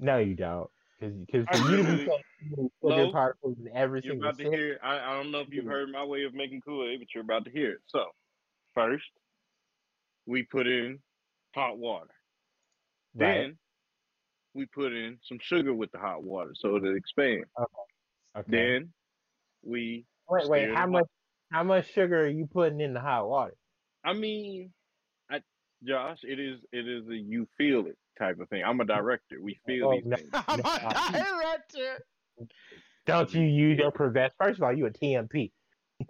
No, you don't. Because for you to be Lo, sugar particles in every You're single about to hear. I, I don't know if you've heard my way of making Kool Aid, but you're about to hear it. So, first, we put in hot water. right? Then, we put in some sugar with the hot water so it expands. expand. Oh, okay. Then, we. wait, wait. How much? How much sugar are you putting in the hot water? I mean, I, Josh, it is it is a you feel it type of thing. I'm a director. We feel Oh, these no. things. I'm a director. Don't you use your profess? First of all, you a TMP.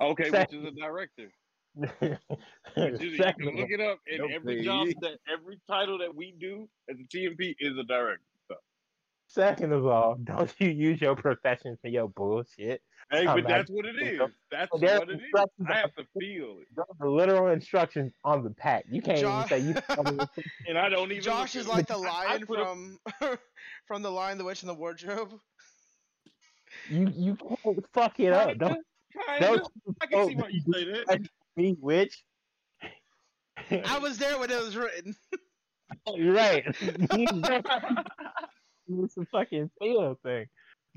Okay, which is a director. Which is, you can look it up, and Don't every job that every title that we do as a TMP is a director. So. Second of all, don't you use your profession for your bullshit. Hey, but that's what it is. That's what it is. I have to feel it, Those are literal instructions on the pack. You can't Josh- even say you. and I don't even. Josh is like the I- I lion put a- from from the Lion, the Witch, and the Wardrobe. you you can't fuck it up. Don't Kinda, don't. I can see why you say that. me witch. I was there when it was written. You're right. it's a fucking feel thing,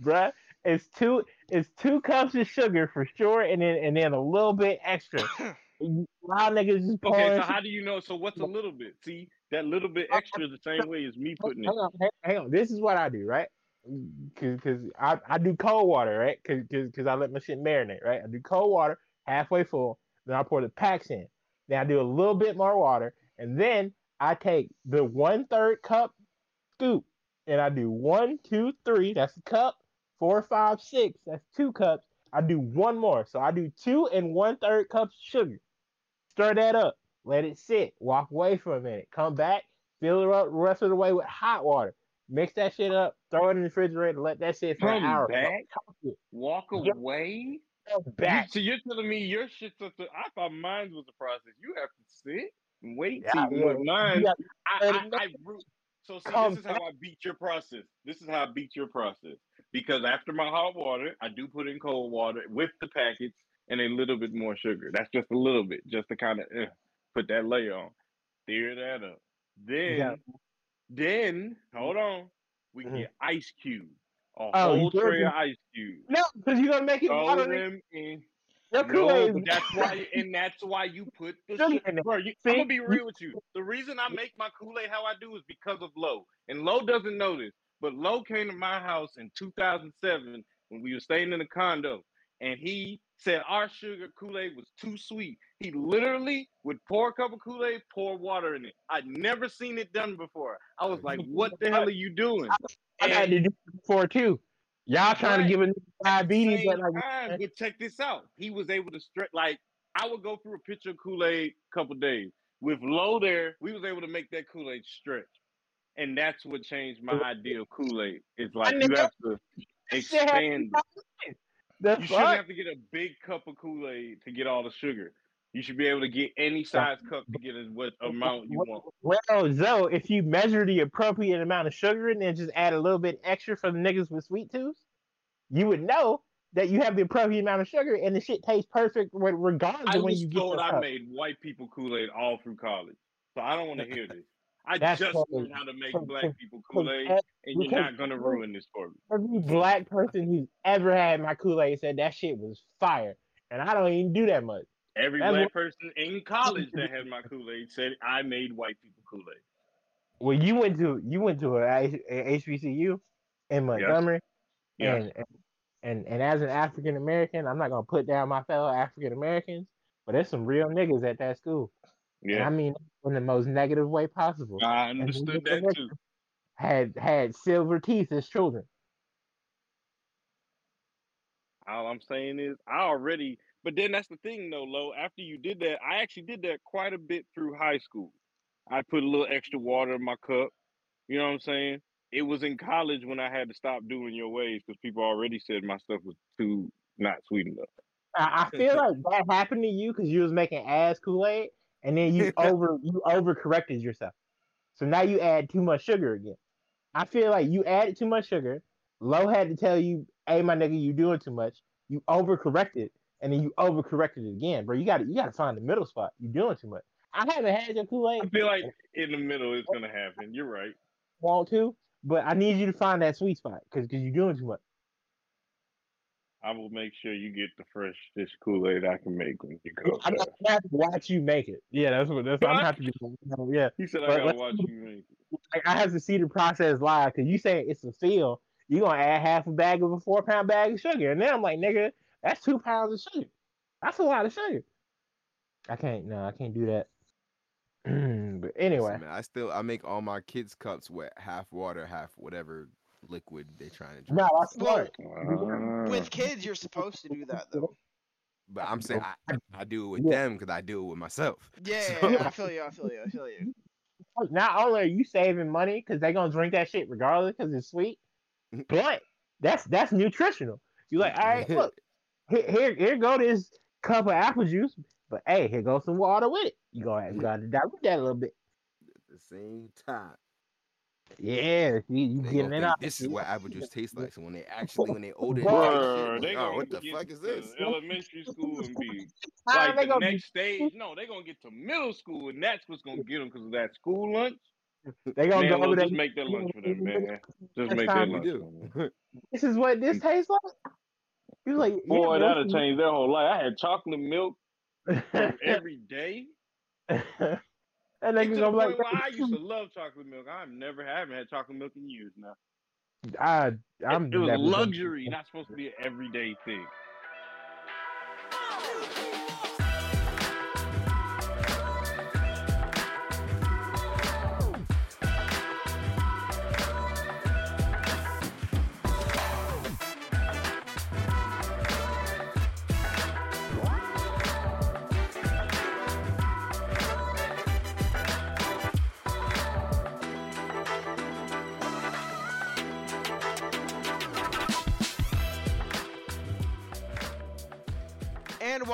bruh. It's two. It's two cups of sugar for sure, and then and then a little bit extra. You- Wild niggas just pouring. Okay, so how do you know? So what's a little bit? See, that little bit extra is the same way as me putting it. hang on, hang, hang on. This is what I do, right? Cause, cause I, I do cold water, right? Cause, cause, cause I let my shit marinate, right? I do cold water halfway full, then I pour the packs in. Then I do a little bit more water, and then I take the one third cup scoop, and I do one, two, three. That's a cup. Four, five, six. That's two cups. I do one more, so I do two and one third cups of sugar. Stir that up. Let it sit. Walk away for a minute. Come back. Fill it up the rest of the way with hot water. Mix that shit up. Throw it in the refrigerator. Let that sit for an hour. back? Walk away. Come You, back. so you're telling me your shit's such a, I thought mine was a process. You have to sit and wait. Yeah, see, yeah. with mine, You got- I, I, I, ru- so see, Come this is how I beat your process. This is how I beat your process. Because after my hot water, I do put in cold water with the packets and a little bit more sugar. That's just a little bit, just to kind of uh, put that layer on. Stir that up. Then, Yeah. then hold on, we Mhm. get ice cubes. A Oh, whole tray of ice cubes. No, because you're gonna make it Throw water. them in. Your No, Kool-Aid but is- that's why, and that's why you put the shit. Bro, you, I'm gonna be real with you. The reason I make my Kool Aid how I do is because of Lo, and Lo doesn't know this, but Lo came to my house in 2007 when we were staying in a condo, and he said our sugar Kool Aid was too sweet. He literally would pour a cup of Kool Aid, pour water in it. I'd never seen it done before. I was like, "What the hell are you doing?" I had to do it before too. Y'all trying Right. to give a diabetes, but like, time, but check this out. He was able to stretch like I would go through a pitcher of Kool-Aid a couple days. With Lo there, we was able to make that Kool-Aid stretch. And that's what changed my idea of Kool-Aid. It's like you have to expand the You shouldn't have to get a big cup of Kool-Aid to get all the sugar. You should be able to get any size cup to get as what amount you want. Well, Zoe, if you measure the appropriate amount of sugar and then just add a little bit extra for the niggas with sweet tooth, you would know that you have the appropriate amount of sugar and the shit tastes perfect regardless I of when you get told I cup. made white people Kool-Aid all through college. So I don't want to hear this. I That's just crazy. learned how to make black people cause Kool-Aid, and you're not gonna ruin this for me. Every black person who's ever had my Kool-Aid said that shit was fire. And I don't even do that much. Every That's black what- person in college that had my Kool-Aid said I made white people Kool-Aid. Well, you went to you went to a, a HBCU in Montgomery, Yeah. and, and and and as an African American, I'm not gonna put down my fellow African Americans, but there's some real niggas at that school, and I mean in the most negative way possible. I understood that too. Had had silver teeth as children. All I'm saying is I already but then that's the thing though, Lo. After you did that, I actually did that quite a bit through high school. I put a little extra water in my cup. You know what I'm saying? It was in college when I had to stop doing your ways because people already said my stuff was too not sweet enough. I, I feel like that happened to you because you was making ass Kool Aid, and then you over you overcorrected yourself. So now you add too much sugar again. I feel like you added too much sugar. Lo had to tell you, "Hey, my nigga, you doing too much." You overcorrected, and then you overcorrected it again, bro. You got to you got to find the middle spot. You're doing too much. I haven't had your Kool Aid. I feel like in the middle it's gonna happen. You're right. Want to? but I need you to find that sweet spot because because you're doing too much. I will make sure you get the freshest Kool Aid I can make when you go. I'm gonna have to watch you make it. Yeah, that's what that's. I'm gonna have to be. Yeah, He said I But gotta watch you make it. like, I have to see the process live because you say it's a feel. You're gonna add half a bag of a four pound bag of sugar, and then I'm like, nigga, that's two pounds of sugar. That's a lot of sugar. I can't. No, I can't do that. but anyway, Listen, man, I still I make all my kids cups with half water, half whatever liquid they're trying to drink. no, that's Well, smart. Ah. With kids, you're supposed to do that though. But I'm saying I, I do it with Yeah. them because I do it with myself. Yeah, So- yeah, I feel you. I feel you. I feel you. Not only are you saving money because they're gonna drink that shit regardless because it's sweet, but that's that's nutritional. You're like, all right, look, here, here, here go this cup of apple juice, but hey, here goes some water with it. You go, you gotta dilute that a little bit. At the same time, Yeah, see, you they getting it think out. this is what apple juice tastes like. So when they actually when they older, Bruh, they they like, gonna oh, what the get fuck is to this? Elementary school and be like they the gonna be- next stage. No, they're gonna get to middle school, and that's what's gonna get them because of that school lunch. They gonna Man, go well, over there. just make that lunch for them, man. Just Next make time that lunch. do. This is what this tastes like. Like, Boy, that'll change their whole life. I had chocolate milk every day. And It's to the like, where I used to love chocolate milk. I've never haven't had chocolate milk in years now. I, I'm. it was luxury, not supposed to be an everyday thing.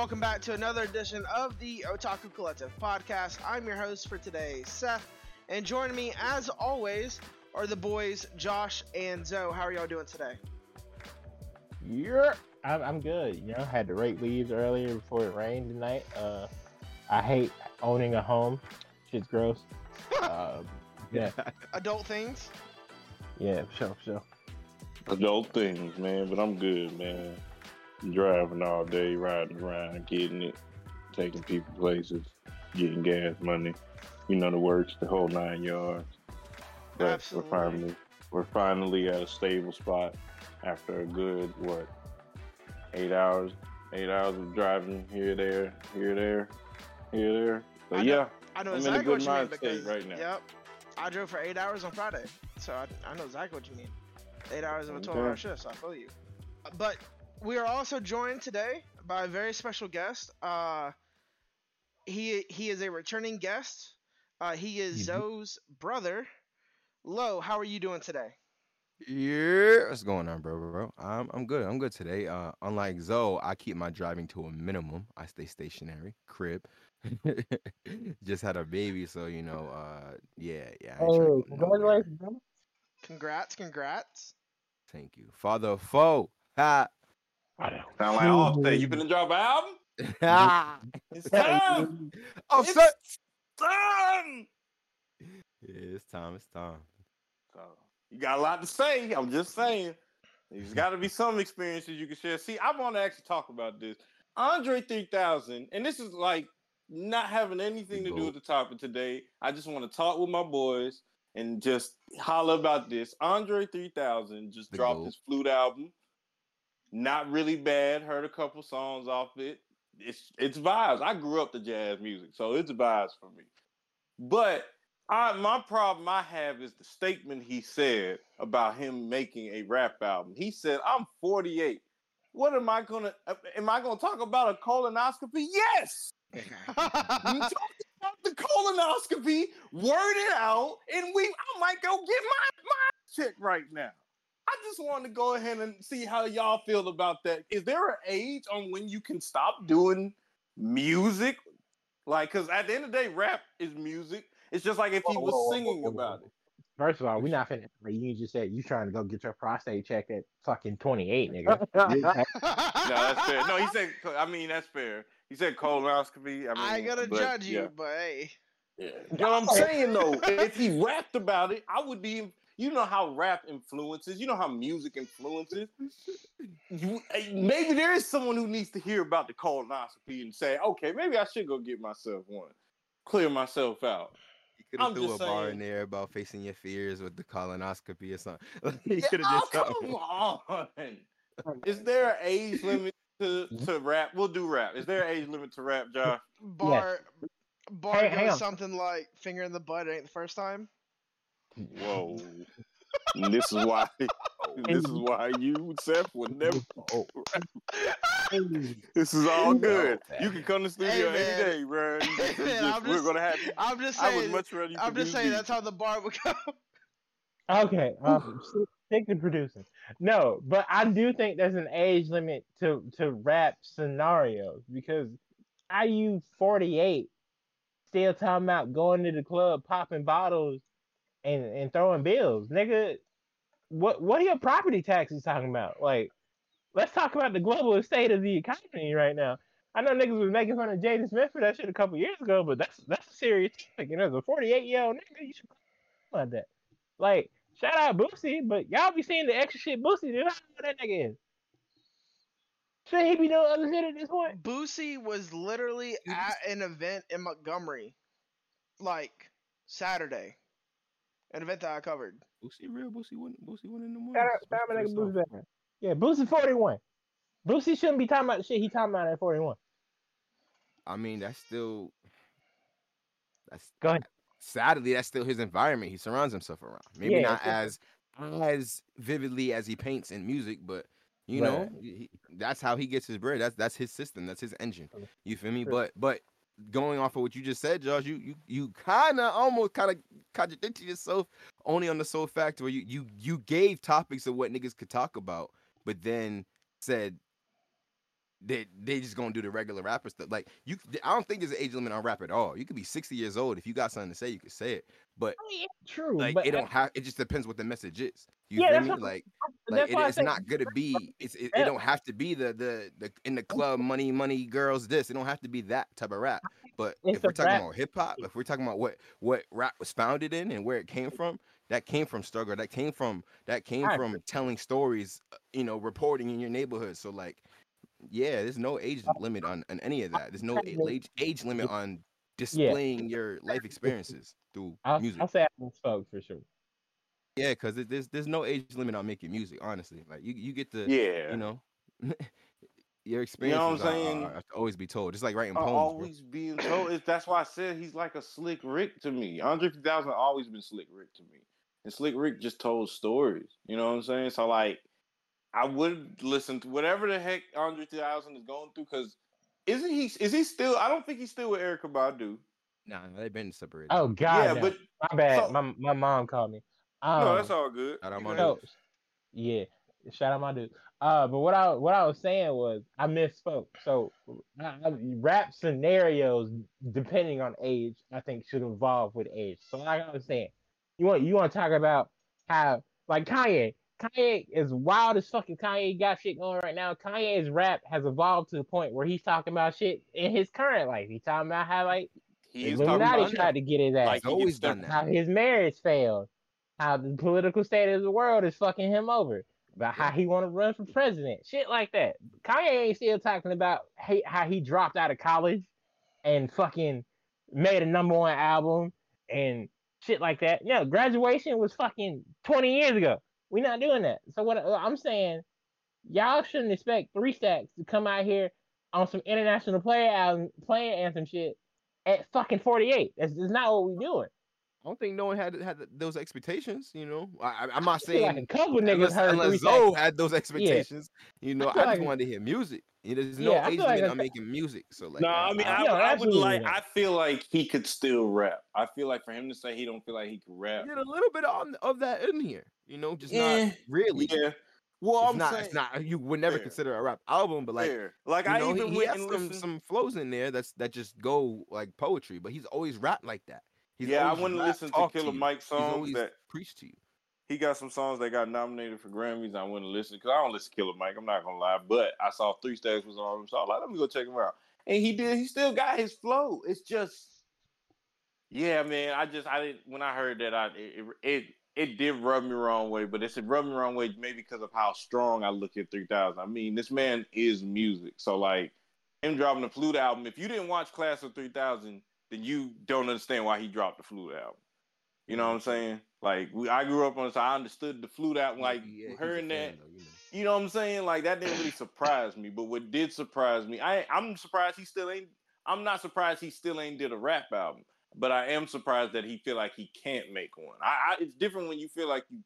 Welcome back to another edition of the Otaku Collective podcast. I'm your host for today, Seth, and joining me as always are the boys Josh and Zoe. How are y'all doing today? Yeah, I'm, I'm good. You know, had to rake leaves earlier before it rained tonight. Uh, I hate owning a home. Shit's gross. Uh, yeah, Adult things. yeah, for sure, for sure. Adult things, man, but I'm good, man. Driving all day, riding around, getting it, taking people places, getting gas money. You know the works, the whole nine yards. But Absolutely. we're finally we're finally at a stable spot after a good what eight hours eight hours of driving here there here there here there. So I know- yeah, I know I'm in a good what you mean because right now. yep, I drove for eight hours on Friday, so I, I know exactly what you mean. Eight hours of a Okay. twelve-hour shift, so I feel you. But we are also joined today by a very special guest. Uh, he he is a returning guest. Uh, he is Mhm. Zoe's brother. Lo, how are you doing today? Yeah, what's going on, bro, bro, bro? I'm I'm good. I'm good today. Uh, unlike Zoe, I keep my driving to a minimum. I stay stationary, crib. Just had a baby, so you know, uh, yeah, yeah. I ain't tryna Hey, congratulations, brother. Congrats, congrats. Thank you, father of foe. Ha. Sound like Offset. You finna drop an album? Ha. It's time. oh, It's son. time. Yeah, it's time. It's time. So you got a lot to say. I'm just saying. There's got to be some experiences you can share. See, I want to actually talk about this. Andre 3000, and this is like not having anything to do with the topic today. I just want to talk with my boys and just holler about this. Andre 3000 just The dropped GOAT. his flute album. Not really bad. Heard a couple songs off it. It's it's vibes. I grew up to jazz music, so it's vibes for me. But I, my problem I have is the statement he said about him making a rap album. He said, "I'm 48. What am I gonna? uh, Am I gonna talk about a colonoscopy? Yes. You talk about the colonoscopy, word it out, and we. I might go get my my check right now. I just wanted to go ahead and see how y'all feel about that. Is there an age on when you can stop doing music? Like, because at the end of the day, rap is music. It's just like if he was whoa, whoa, singing whoa, whoa, about it. First of all, we're not finna. Like you just said, you trying to go get your prostate checked at fucking 28, nigga. No, that's fair. No, he said. I mean, that's fair. He said colonoscopy. I mean, I ain't gonna but, judge you, but hey. Yeah. You know what I'm saying though? if he rapped about it, I would be, you know how rap influences, you know how music influences. You- eh, maybe there is someone who needs to hear about the colonoscopy and say, okay, maybe I should go get myself one, clear myself out. You could have threw a just bar in there about facing your fears with the colonoscopy or something. you Yeah, could have oh, just something. come on. Is there an age limit to, to rap? We'll do rap. Is there an age limit to rap, Josh? Bar, bar Hey, goes something like finger in the butt. It ain't the first time. Whoa. And this is why this is why you Seth would never Oh. this is all good. You can come to the studio Hey, any day, bro. and Hey, just- man, I'm we're just- gonna have I'm just saying I would saying. much rather you I'm just saying beats. that's how the bar would go. Okay, um, stick- stick to producing. No, but I do think there's an age limit to to rap scenarios because are you 48 still talking about going to the club, popping bottles, and and throwing bills, nigga? What what are your property taxes talking about? Like, let's talk about the global state of the economy right now. I know niggas was making fun of Jaden Smith for that shit a couple years ago, but that's that's a serious topic. And as a 48 year old nigga, you should about that. Like, shout out Boosie, but y'all be seeing the extra shit Boosie do. How old that nigga is? Should he be doing other shit at this point? Boosie was literally at an event in Montgomery, like Saturday, an event that I covered. Boosie real? Boosie wouldn't. Boosie wouldn't in the morning. Shout out, shout out my Boosie back. Yeah, Boosie 41. Boosie shouldn't be talking about the shit he talking about at 41. I mean, that's still. That's Go ahead. sadly that's still his environment he surrounds himself around. Maybe Yeah, not sure. as as vividly as he paints in music, but you know he, that's how he gets his bread. That's that's his system. That's his engine. You feel me? True. But but going off of what you just said, Josh, you you you kind of almost kind of contradicted yourself only on the sole fact where you you you gave topics of what niggas could talk about, but then said they they just gonna do the regular rapper stuff. Like you, I don't think there's an age limit on rap at all. You could be 60 years old if you got something to say, you could say it. But I mean, it's true, like but it don't have. It just depends what the message is. You Yeah, me? what- Like like it, it's not gonna be. It's it, Yeah. it don't have to be the the the in the club money money girls this. It don't have to be that type of rap. But It's if we're talking rap- about hip hop, if we're talking about what what rap was founded in and where it came from, that came from struggle. That came from that came I from telling stories. uh, You know, reporting in your neighborhood. So like, yeah, there's no age limit on, on any of that. There's no age age limit on displaying your life experiences through I'll, music. I'll say I misspoke for sure. Yeah, because there's there's no age limit on making music. Honestly, like you you get to Yeah. you know your know experiences what I'm saying? are- have to always be told. Just like writing are poems. bro. always being told. It's, that's why I said he's like a Slick Rick to me. Andre 3000 always been Slick Rick to me, and Slick Rick just told stories. You know what I'm saying? So like, I would listen to whatever the heck Andre 3000 is going through because. Isn't he? Is he still? I don't think he's still with Erykah Badu. Nah, they've been separated. Oh God, yeah, no. but my bad. so- my my mom called me. Um, no, that's all good. Shout out my good. So, yeah, shout out my dude. Uh, but what I what I was saying was I misspoke. So I, I- rap scenarios, depending on age, I think should evolve with age. So like I was saying, you want you want to talk about how like Kanye. Kanye is wild as fucking Kanye got shit going right now. Kanye's rap has evolved to the point where he's talking about shit in his current life. He's talking about how like He is talking Illuminati about tried to get his ass like He's always done that. how his marriage failed, how the political state of the world is fucking him over, about how he want to run for president, shit like that. Kanye ain't still talking about how he dropped out of college and fucking made a number one album and shit like that. No, graduation was fucking 20 years ago. We not doing that. So what uh, I'm saying, y'all shouldn't expect three stacks to come out here on some international player album, player anthem shit at fucking 48. That's, that's not what we doing. I don't think no one had had those expectations. You know, I, I- I'm not I feel like saying a couple niggas heard unless three Zoe stacks. had those expectations. You know, I, feel just like- wanted to hear music. You know, There's no Yeah, I age like limit that's- on making music. So like, No, I mean, I, Yeah, would- I would like. not. I feel like he could still rap. I feel like for him to say he don't feel like he can rap. get a little bit on of that in here. You know, just Eh, not really. Yeah. Well, It's I'm not. saying It's not. You would never Fair. consider a rap album, but like. fair. Like I know, even he, he went has and some, some flows in there that's that just go like poetry, but he's always rapped like that. He's yeah, I always went listen to Killer you. Mike songs always that preach to you. he got some songs that got nominated for Grammys. I went and listened because I don't listen to Killer Mike. I'm not gonna lie, but I saw Three Stacks was on him, so I like, let me go check him out. And he did. He still got his flow. It's just, yeah, man. I just I didn't when I heard that I it, it, it it did rub me wrong way, but it's a rub me wrong way maybe because of how strong I look at 3000. I mean, this man is music. So like him dropping the flute album, if you didn't watch Class of 3000, then you don't understand why he dropped the flute album. You know what I'm saying? Like we, I grew up on, so I understood the flute album. Like Yeah, hearing that, though, you know. you know what I'm saying? Like that didn't really surprise me. But what did surprise me, I I'm surprised he still ain't. I'm not surprised he still ain't did a rap album. But I am surprised that he feel like he can't make one. I, I it's different when you feel like you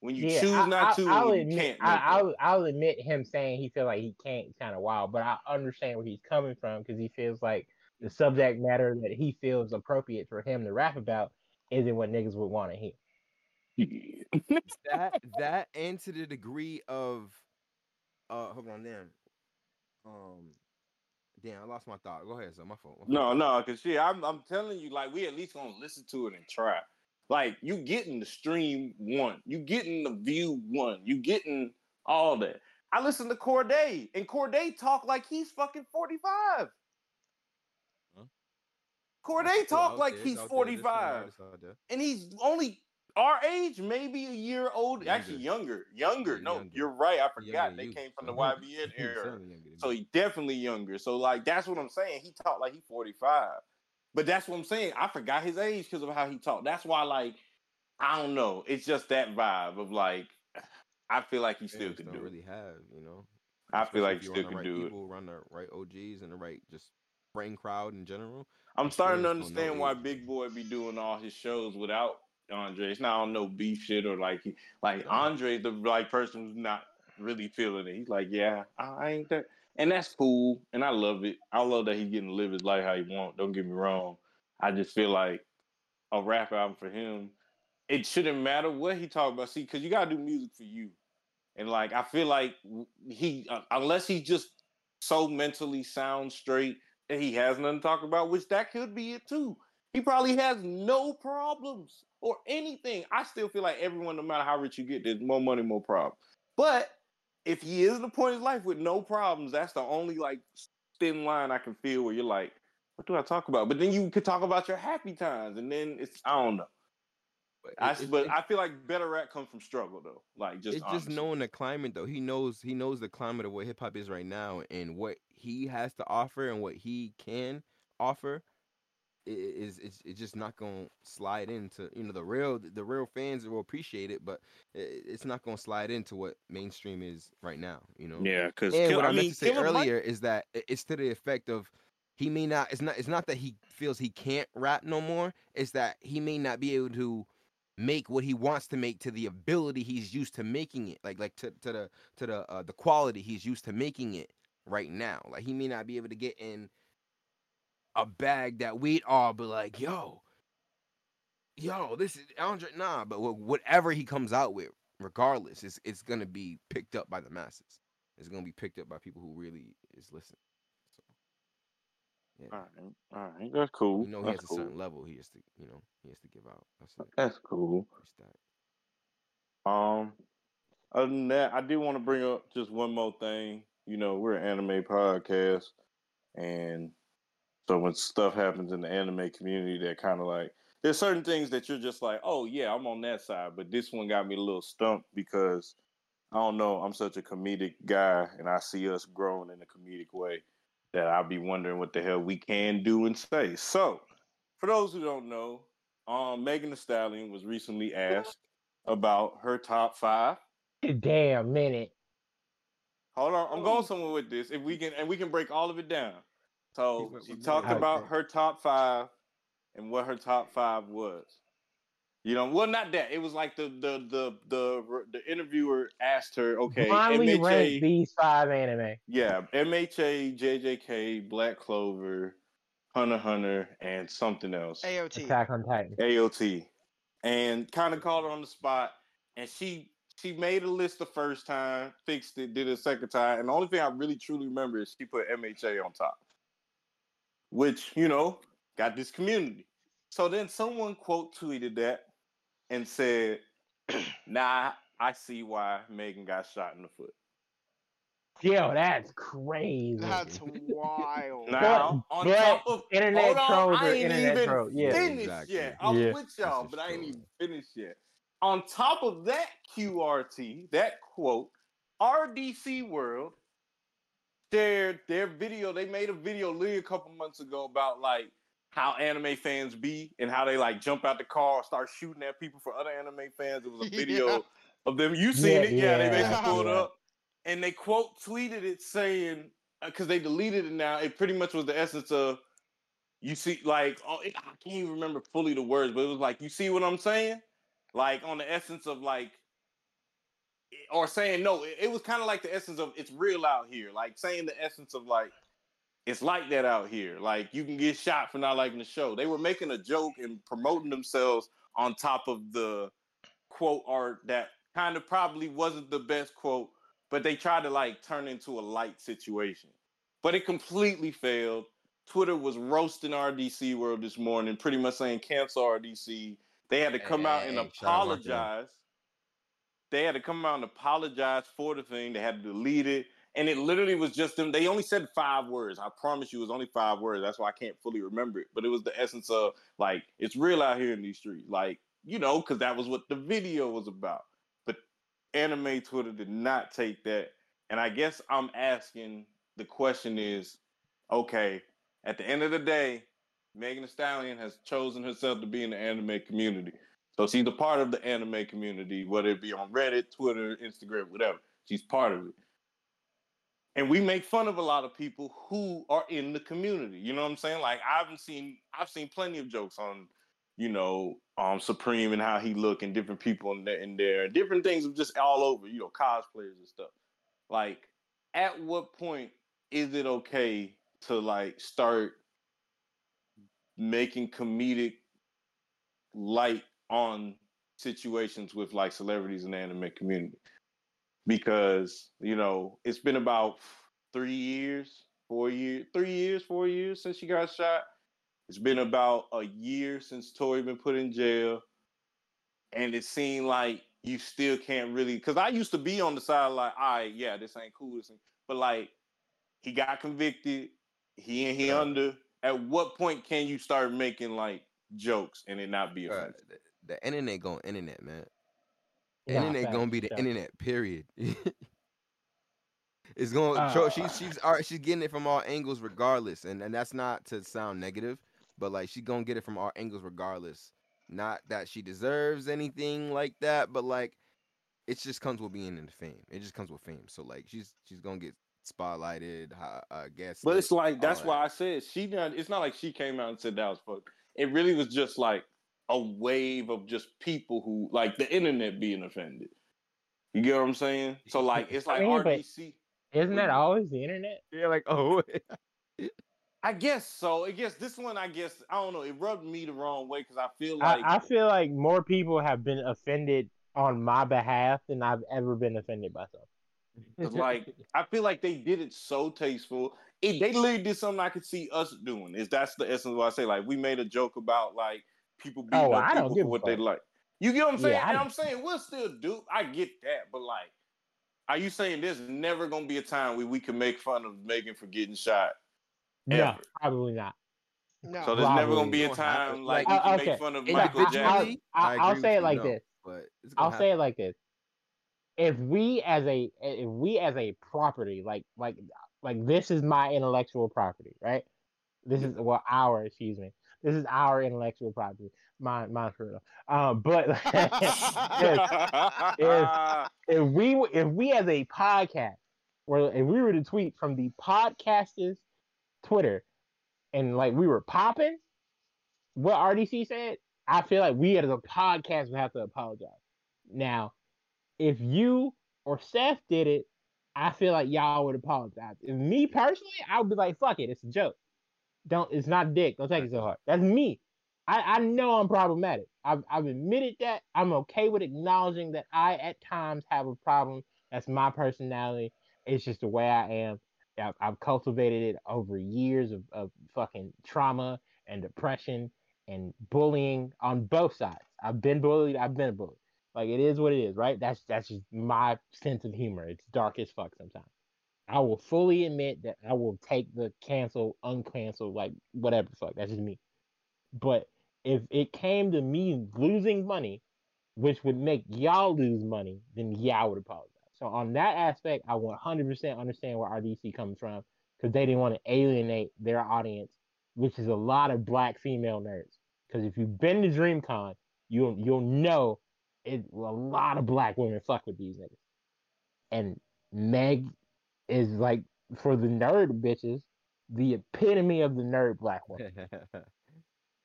when you Yeah, choose I, not I, to. I'll and you admit, can't. I, one. I'll, I'll admit him saying he feel like he can't kind of wild, but I understand where he's coming from because he feels like the subject matter that he feels appropriate for him to rap about isn't what niggas would want to hear. that that and to the degree of uh hold on damn um damn i lost my thought go ahead son my fault, my fault. No, no, because see, I'm I'm telling you, like, we at least gonna listen to it and try. Like, you getting the stream one, you getting the view one, you getting all that. I listen to Cordae, and Cordae talk like he's fucking 45. Huh? Cordae talk out like there, he's out there, there's some 45. there. And he's only our age, maybe a year old, actually younger. Younger. No, younger. you're right. I forgot. Younger they came from the YBN era. younger So he definitely younger. So like that's what I'm saying. He talked like he 45. But that's what I'm saying. I forgot his age because of how he talked. That's why like I don't know. It's just that vibe of like I feel like he still could do it. really have you know I feel like he still could right do it. people run the right og's and the right just brain crowd in general I'm starting to fans don't know understand why. Big Boi be doing all his shows without Andre. It's not on no beef shit or like he like. Andre's the like person who's not really feeling it. He's like, yeah, I ain't that, and that's cool, and I love it. I love that he's getting to live his life how he want. Don't get me wrong. I just feel like a rap album for him, it shouldn't matter what he talk about. See, because you gotta do music for you, and like I feel like he uh, unless he just so mentally sound straight that he has nothing to talk about, which that could be it too. He probably has no problems or anything. I still feel like everyone, no matter how rich you get, there's more money, more problems. But if he is at a point of his life with no problems, that's the only like thin line I can feel where you're like, what do I talk about? But then you could talk about your happy times, and then it's I don't know. but I it- but it- I feel like better rap comes from struggle though. Like just it's just knowing the climate though. He knows he knows the climate of what hip hop is right now and what he has to offer and what he can offer is it's it's just not gonna slide into you know the real the real fans will appreciate it, but it's not gonna slide into what mainstream is right now. You know. Yeah, because And what I, I meant mean, to say earlier is that it's to the effect of he may not. It's not. It's not that he feels he can't rap no more. It's that he may not be able to make what he wants to make to the ability he's used to making it. Like like to, to the to the uh, the quality he's used to making it right now. Like he may not be able to get in a bag that we'd all be like, yo, yo, this is Andre. Nah, but whatever he comes out with, regardless, it's it's gonna be picked up by the masses. It's gonna be picked up by people who really is listening. So, yeah, All right, all right, that's cool. you know he that's has a cool. certain level he has to, you know, he has to give out. That's. That's cool. That. Um, other than that, I do want to bring up just one more thing. You know, we're an anime podcast, and so when stuff happens in the anime community, that kind of like there's certain things that you're just like, oh yeah, I'm on that side, but this one got me a little stumped because I don't know, I'm such a comedic guy, and I see us growing in a comedic way that I'll be wondering what the hell we can do and say. So, for those who don't know, um, Megan Thee Stallion was recently asked about her top five. Damn minute. Hold on, I'm going somewhere with this. If we can, and we can break all of it down. So she talked about her top five and what her top five was. You know, well, not that. It was like the the the the the interviewer asked her, okay, Blindly rank MHA, these five anime. yeah, MHA, JJK, Black Clover, Hunter Hunter, and something else. AOT. Attack on Titan. AOT, and kind of called her on the spot. And she she made a list the first time, fixed it, did it a second time, and the only thing I really truly remember is she put MHA on top, which you know got this community. So then someone quote tweeted that and said, "Nah, I see why Megan got shot in the foot." Yo, that's crazy. That's wild. Now, on but top of internet hold on, trolls I ain't internet even trolls. Yeah. finished Exactly. yet. I'm Yeah. with y'all, That's but I ain't true. even finished yet. on top of that QRT, that quote, RDC World shared their video. They made a video literally a couple months ago about like how anime fans be and how they like jump out the car, start shooting at people for other anime fans. It was a video Yeah. of them. You seen Yeah, it? Yeah, they yeah, basically pulled yeah. up and they quote tweeted it saying uh, because they deleted it now. It pretty much was the essence of you see, like oh, it, I can't even remember fully the words, but it was like you see what I'm saying, like on the essence of like or saying no, it, it was kind of like the essence of it's real out here, like saying the essence of like it's like that out here. Like you can get shot for not liking the show. They were making a joke and promoting themselves on top of the quote art that kind of probably wasn't the best quote, but they tried to like turn into a light situation. But it completely failed. Twitter was roasting RDC World this morning, pretty much saying cancel RDC. They had to come out and Hey, out Mark apologize. They had to come out and apologize for the thing. They had to delete it. And it literally was just them. They only said five words. I promise you, it was only five words. That's why I can't fully remember it. But it was the essence of like, it's real out here in these streets. Like, you know, because that was what the video was about. But anime Twitter did not take that. And I guess I'm asking the question is, okay, at the end of the day, Megan Thee Stallion has chosen herself to be in the anime community. So she's a part of the anime community, whether it be on Reddit, Twitter, Instagram, whatever. She's part of it. And we make fun of a lot of people who are in the community. You know what I'm saying? Like I haven't seen I've seen plenty of jokes on, you know, um Supreme and how he look and different people in there in there, different things of just all over, you know, cosplayers and stuff. Like, at what point is it okay to like start making comedic light on situations with like celebrities in the anime community. Because you know it's been about three years four years three years four years since she got shot. It's been about a year since Tory been put in jail. And it seemed like you still can't really because i used to be on the side like all right yeah this ain't cool this ain't, but like he got convicted he and he Right. under. At what point can you start making like jokes and it not be offensive the internet going internet, man. Nah, internet gonna be the facts. internet. Period. it's going. Uh, to she's she's all right, she's getting it from all angles, regardless, and and that's not to sound negative, but like she's gonna get it from all angles, regardless. Not that she deserves anything like that, but like it just comes with being in the fame. It just comes with fame. So like she's she's gonna get spotlighted. hi- I guess. But it's like that's all why I said she not. It's not like she came out and said that was fuck. It really was just like a wave of just people who like the internet being offended. You get what I'm saying? So like it's like I mean, RDC. Isn't that always the internet? Yeah, like oh, I guess so. I guess this one. I guess I don't know. It rubbed me the wrong way because I feel like I, I feel like more people have been offended on my behalf than I've ever been offended by something. 'cause, like I feel like they did it so tasteful. It, they literally did something I could see us doing. Is that's the essence of what I say? Like we made a joke about like people beating Oh, up I don't people give for a what they like. You get what I'm saying? Yeah, and I'm saying we'll still do. I get that, but like, are you saying there's never gonna be a time where we can make fun of Megan for getting shot? no, probably not. No. So there's never gonna be a Don't have to- time like like- we can Uh, okay. make fun of It- Michael Jackson. I'll, I'll, I I'll agree say it like no, this. but I'll say it like this. If we as a if we as a property, like like like this is my intellectual property, right? This is well our excuse me. This is our intellectual property. Mine mine for real. Um but if- if we w- if we as a podcast were if we were to tweet from the podcasters Twitter and like we were popping what RDC said, I feel like we as a podcast would have to apologize. Now, if you or Seth did it, I feel like y'all would apologize. If me personally, I would be like, fuck it, it's a joke. Don't it's not dick. Don't take it so hard. That's me. I, I know I'm problematic. I've, I've admitted that. I'm okay with acknowledging that I at times have a problem. That's my personality. It's just the way I am. I've, I've cultivated it over years of, of fucking trauma and depression and bullying on both sides. I've been bullied. I've been bullied. Like it is what it is, right? That's that's just my sense of humor. It's dark as fuck sometimes. I will fully admit that I will take the cancel, uncancel, like whatever fuck. That's just me. But if it came to me losing money which would make y'all lose money, then yeah, I would apologize. So on that aspect, I 100% understand where RDC comes from because they didn't want to alienate their audience, which is a lot of black female nerds. Because if you've been to DreamCon, you'll you'll know it a lot of black women fuck with these niggas. And Meg is like for the nerd bitches, the epitome of the nerd black woman.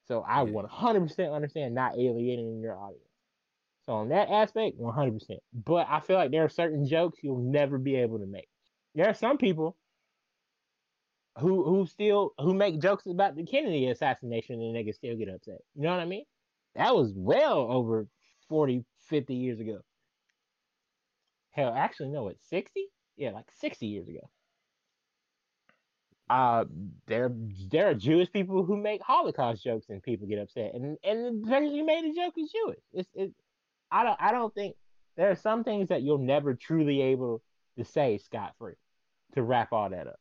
So I Yeah. 100% understand not alienating your audience. So on that aspect, 100%. But I feel like there are certain jokes you'll never be able to make. There are some people who who still who make jokes about the Kennedy assassination and they can still get upset. You know what I mean? That was well over 40, 50 years ago. Hell, actually, no, it's 60? Yeah, like 60 years ago. Uh, there there are Jewish people who make Holocaust jokes and people get upset, and and the person who made the joke is Jewish. It's it. I don't I don't think there are some things that you'll never truly able to say scot free, to wrap all that up,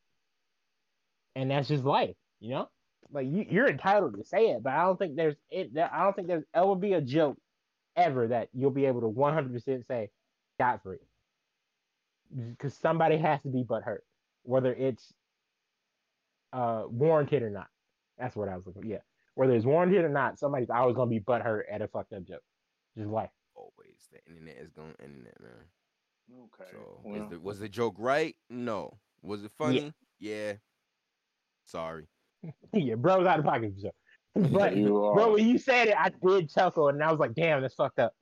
and that's just life, you know. Like you, you're entitled to say it, but I don't think there's it. There, I don't think there's ever be a joke ever that you'll be able to 100% say scot free, because somebody has to be butthurt, whether it's uh warranted or not. That's what I was looking. Yeah, whether it's warranted or not, somebody's always gonna be butthurt at a fucked up joke. Just life. Always, the internet is going internet, man. Okay. So, well, is the, was the joke right? No. Was it funny? Yeah. Sorry. yeah, bro was out of pocket for sure. But you bro, when you said it, I did chuckle, and I was like, "Damn, that's fucked up."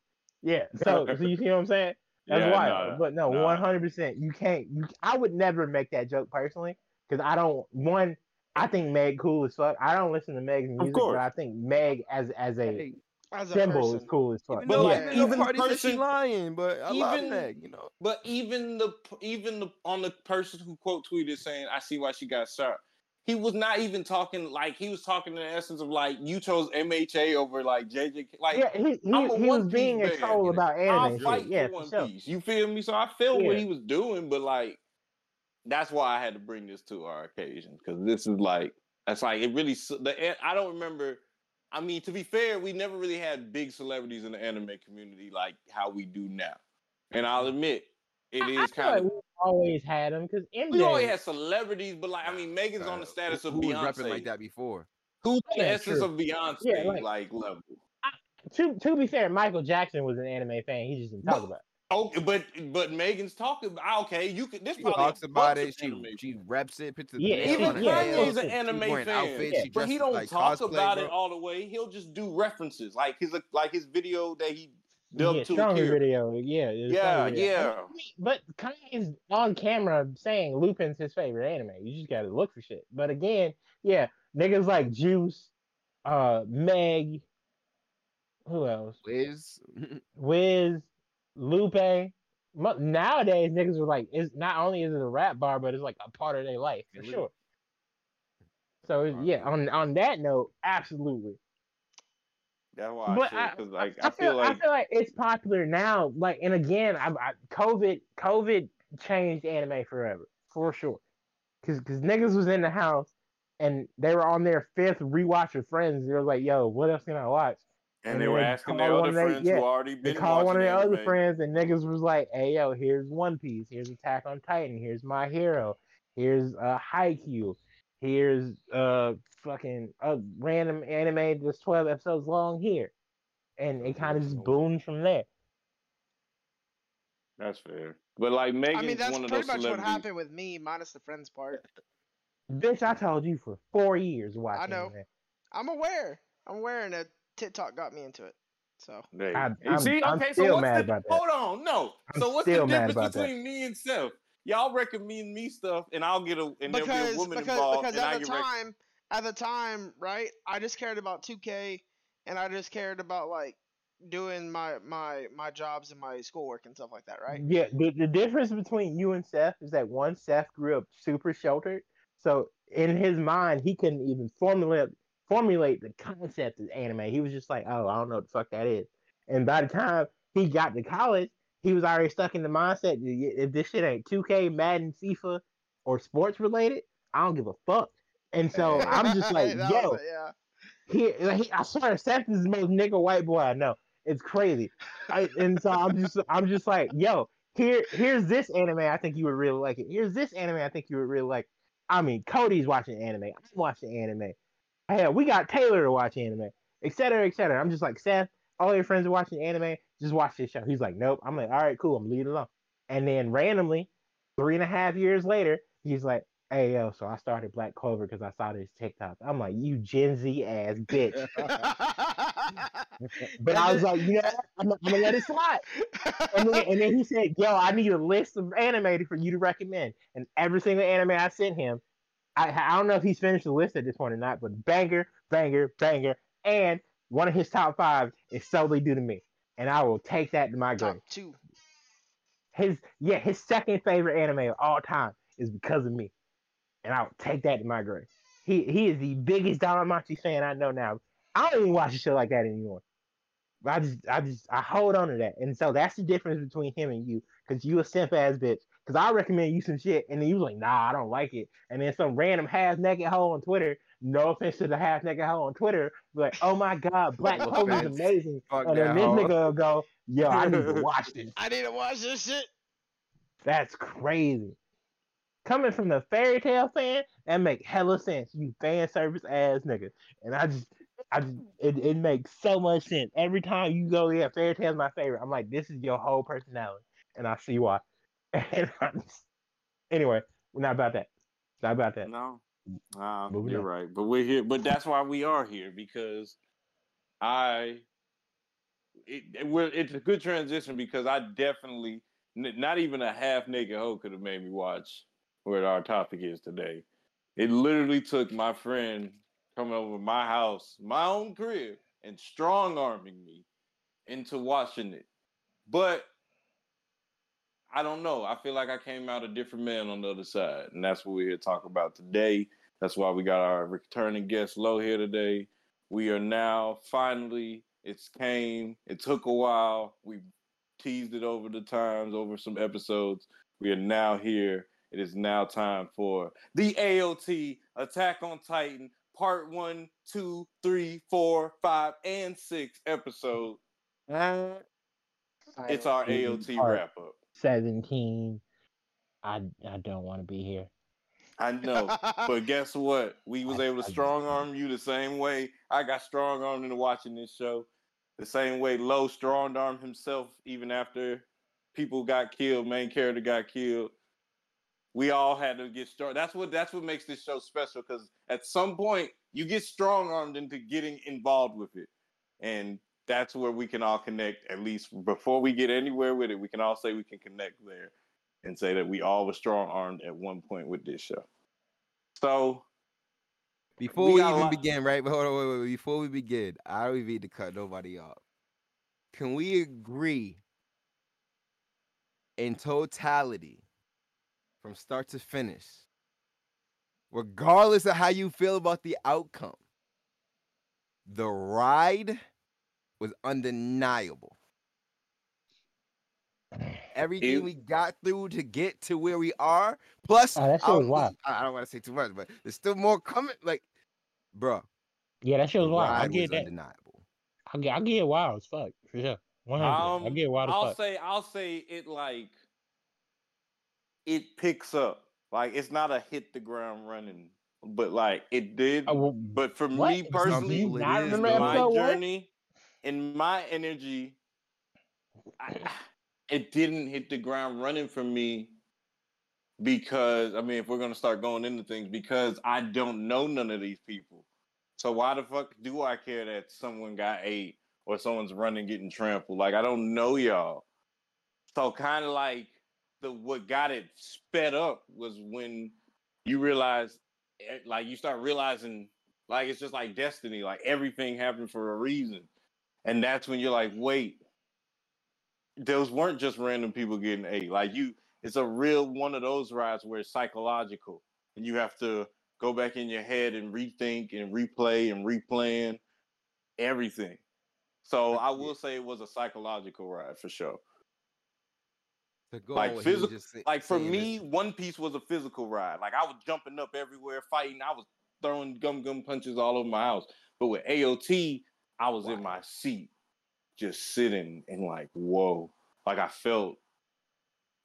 Yeah. So, so you see what I'm saying? That's Yeah, wild. nah, but no, 100. percent You can't. You, I would never make that joke personally because I don't. One, I think Meg cool as fuck. I don't listen to Meg's music, but I think Meg as as a Hey, As a symbol person. is cool as fuck. even But though like, even even the party said she person- lying, but I love even- Meg, you know. But even the even the on the person who quote tweeted saying, "I see why she got shot." He was not even talking like he was talking in the essence of like you chose MHA over like JJ. Like yeah, he he, I'm a he was being a troll about anime. fight. Yeah, for One sure. Piece. You feel me? So I felt what he was doing, but like that's why I had to bring this to our occasion because this is like that's like it really. The I don't remember. I mean, to be fair, we never really had big celebrities in the anime community like how we do now. And I'll mm. admit, it I, I feel kind like of. we always had them because MJ. We always had celebrities, but like I mean, Megan's on the status who, of who Beyonce. repping like that before? Who's the Yeah, essence true. of Beyonce Yeah, like, like- level? to to be fair, Michael Jackson was an anime fan. He just didn't talk But- about. It. Okay, but but Megan's talking. about ah, Okay, you could. This She probably talks about it. She anime she fans. reps it. Puts the Yeah, Even on her yeah, head. Kanye's an anime fan, outfits, she but he don't like talk cosplay, about bro. it all the way. He'll just do references, like his like his video that he dubbed Yeah, to stronger Akira. video. Yeah, Yeah, video. yeah. I mean, But Kanye's on camera saying Lupin's his favorite anime. You just gotta look for shit. But again, yeah, niggas like Juice, uh, Meg, who else? Wiz. Wiz, Lupe. Nowadays, niggas are like, is not only is it a rap bar, but it's like a part of their life for sure. So yeah, on on that note, absolutely. That's why I But I, because I, like I feel, like I feel like it's popular now. Like, and again, I, I COVID, COVID changed anime forever for sure. Cause, cause niggas was in the house and they were on their fifth rewatch with friends. They were like, "Yo, what else can I watch?" and and they were they asking call their one other of their- friends yeah, who already They been called one of watching their other friends, and niggas was like, "Hey, yo, here's One Piece. Here's Attack on Titan. Here's My Hero. Here's uh, Haikyuu. Here's uh fucking a random anime that's twelve episodes long here." And it kind of just boomed from there. That's fair, but like Megan's I mean, that's one of pretty those much what happened with me, minus the friends part. Bitch, I told you for four years watching. I know. anime. I'm aware. I'm aware, and a TikTok got me into it. So I- I'm- see, I'm okay. still so what's mad the? about that. Hold on, no. I'm so what's the still mad difference about that. between me and Seth? Y'all recommend me stuff, and I'll get a and there'll be a woman because involved, because and I at the get rec- time, at the time, right? I just cared about 2K, and I just cared about like doing my my my jobs and my schoolwork and stuff like that, right? Yeah, the, the difference between you and Seth is that one Seth grew up super sheltered, so in his mind he couldn't even formulate formulate the concept of anime. He was just like, "Oh, I don't know what the fuck that is." And by the time he got to college, he was already stuck in the mindset: "Y- if this shit ain't 2K, Madden, FIFA, or sports related, I don't give a fuck. And so I'm just like, yo, yeah. he, like, he, I swear, Seth is the most nigga white boy I know. It's crazy. I, and so I'm just I'm just like, yo, here here's this anime. I think you would really like it. Here's this anime. I think you would really like. I mean, Cody's watching anime. I'm watching anime. Hell, we got Taylor to watch anime, etc., etc. I'm just like, Seth, all your friends are watching anime. Just watch this show. He's like, nope. I'm like, all right, cool. I'm leaving alone. And then randomly, three and a half years later, he's like, hey yo, so I started Black Clover because I saw this TikTok. I'm like, you Gen Z ass bitch. but I was like, you know, what? I'm, I'm gonna let it slide. And then, and then he said, yo, I need a list of animated for you to recommend. And every single anime I sent him, I, I don't know if he's finished the list at this point or not, but banger, banger, banger, and one of his top five is solely due to me, and I will take that to my grave. Top two. His yeah, his second favorite anime of all time is because of me, and I'll take that to my grave. He he is the biggest Dalamachi fan I know now. I don't even watch a show like that anymore. I just I just I hold on to that, and so that's the difference between him and you, because you a simp ass bitch. Because I recommend you some shit, and then you was like, nah, I don't like it, and then some random half naked hoe on Twitter. No offense to the half naked hoe on Twitter, but like, oh my god, Black No Clover is amazing, Fuck and then that this hoe. nigga will go, yo, I need to watch this. I need to watch this shit. That's crazy. Coming from the Fairy Tail fan, that make hella sense. You fan service ass nigga. And I just I just it, it makes so much sense. Every time you go, yeah, Fairy Tail's my favorite. I'm like, this is your whole personality. And I see why. And I'm just, anyway, we're not about that. Not about that. No, uh, you're right. But we're here. But that's why we are here because I. It, it- we're, it's a good transition because I definitely not even a half naked hoe could have made me watch what our topic is today. It literally took my friend coming over my house, my own crib, and strong arming me into watching it. But I don't know. I feel like I came out a different man on the other side, and that's what we're here to talk about today. That's why we got our returning guest Lo here today. We are now finally. It's came. It took a while. We teased it over the times, over some episodes. We are now here. It is now time for the AOT Attack on Titan Part One, Two, Three, Four, Five, and Six episode. It's our AOT wrap up. 17. I I don't want to be here. I know. But guess what? We was I- able to just- strong arm you the same way I got strong armed into watching this show. The same way Lo strong armed himself even after people got killed, main character got killed. We all had to get strong. That's what that's what makes this show special because at some point you get strong armed into getting involved with it. And that's where we can all connect, at least before we get anywhere with it, we can all say we can connect there and say that we all were strong armed at one point with this show. So Before We we, even begin, right? But hold on, wait, wait, wait. Before we begin, I don't even need to cut nobody off. Can we agree in totality, from start to finish, regardless of how you feel about the outcome, the ride was undeniable. Everything It- we got through to get to where we are, plus Oh, that shit I was don't- wild. I I don't want to say too much, but there's still more coming. Like, bruh, Yeah, that shit was wild. I get was that. undeniable. I get, I get wild as fuck for sure. One hundred. I um, get wild as I'll fuck. say I'll say it like it picks up. Like it's not a hit the ground running, but like it did. Oh, well, but for what? me personally, you it not is, remember though. my episode one? journey and my energy, I, it didn't hit the ground running for me because I mean, if we're gonna start going into things, because I don't know none of these people. So why the fuck do I care that someone got ate or someone's running getting trampled? Like I don't know y'all. So kind of like the what got it sped up was when you realize, eh, like you start realizing, like it's just like destiny. Like everything happened for a reason, and that's when you're like, wait, those weren't just random people getting ate. Like you, it's a real one of those rides where it's psychological, and you have to go back in your head and rethink and replay and replan everything. So I will say it was a psychological ride for sure. Like on what he was physi- just Like for me, that- One Piece was a physical ride. Like I was jumping up everywhere, fighting. I was throwing gum gum punches all over my house. But with AOT, I was in my seat. just sitting and like, whoa. Like I felt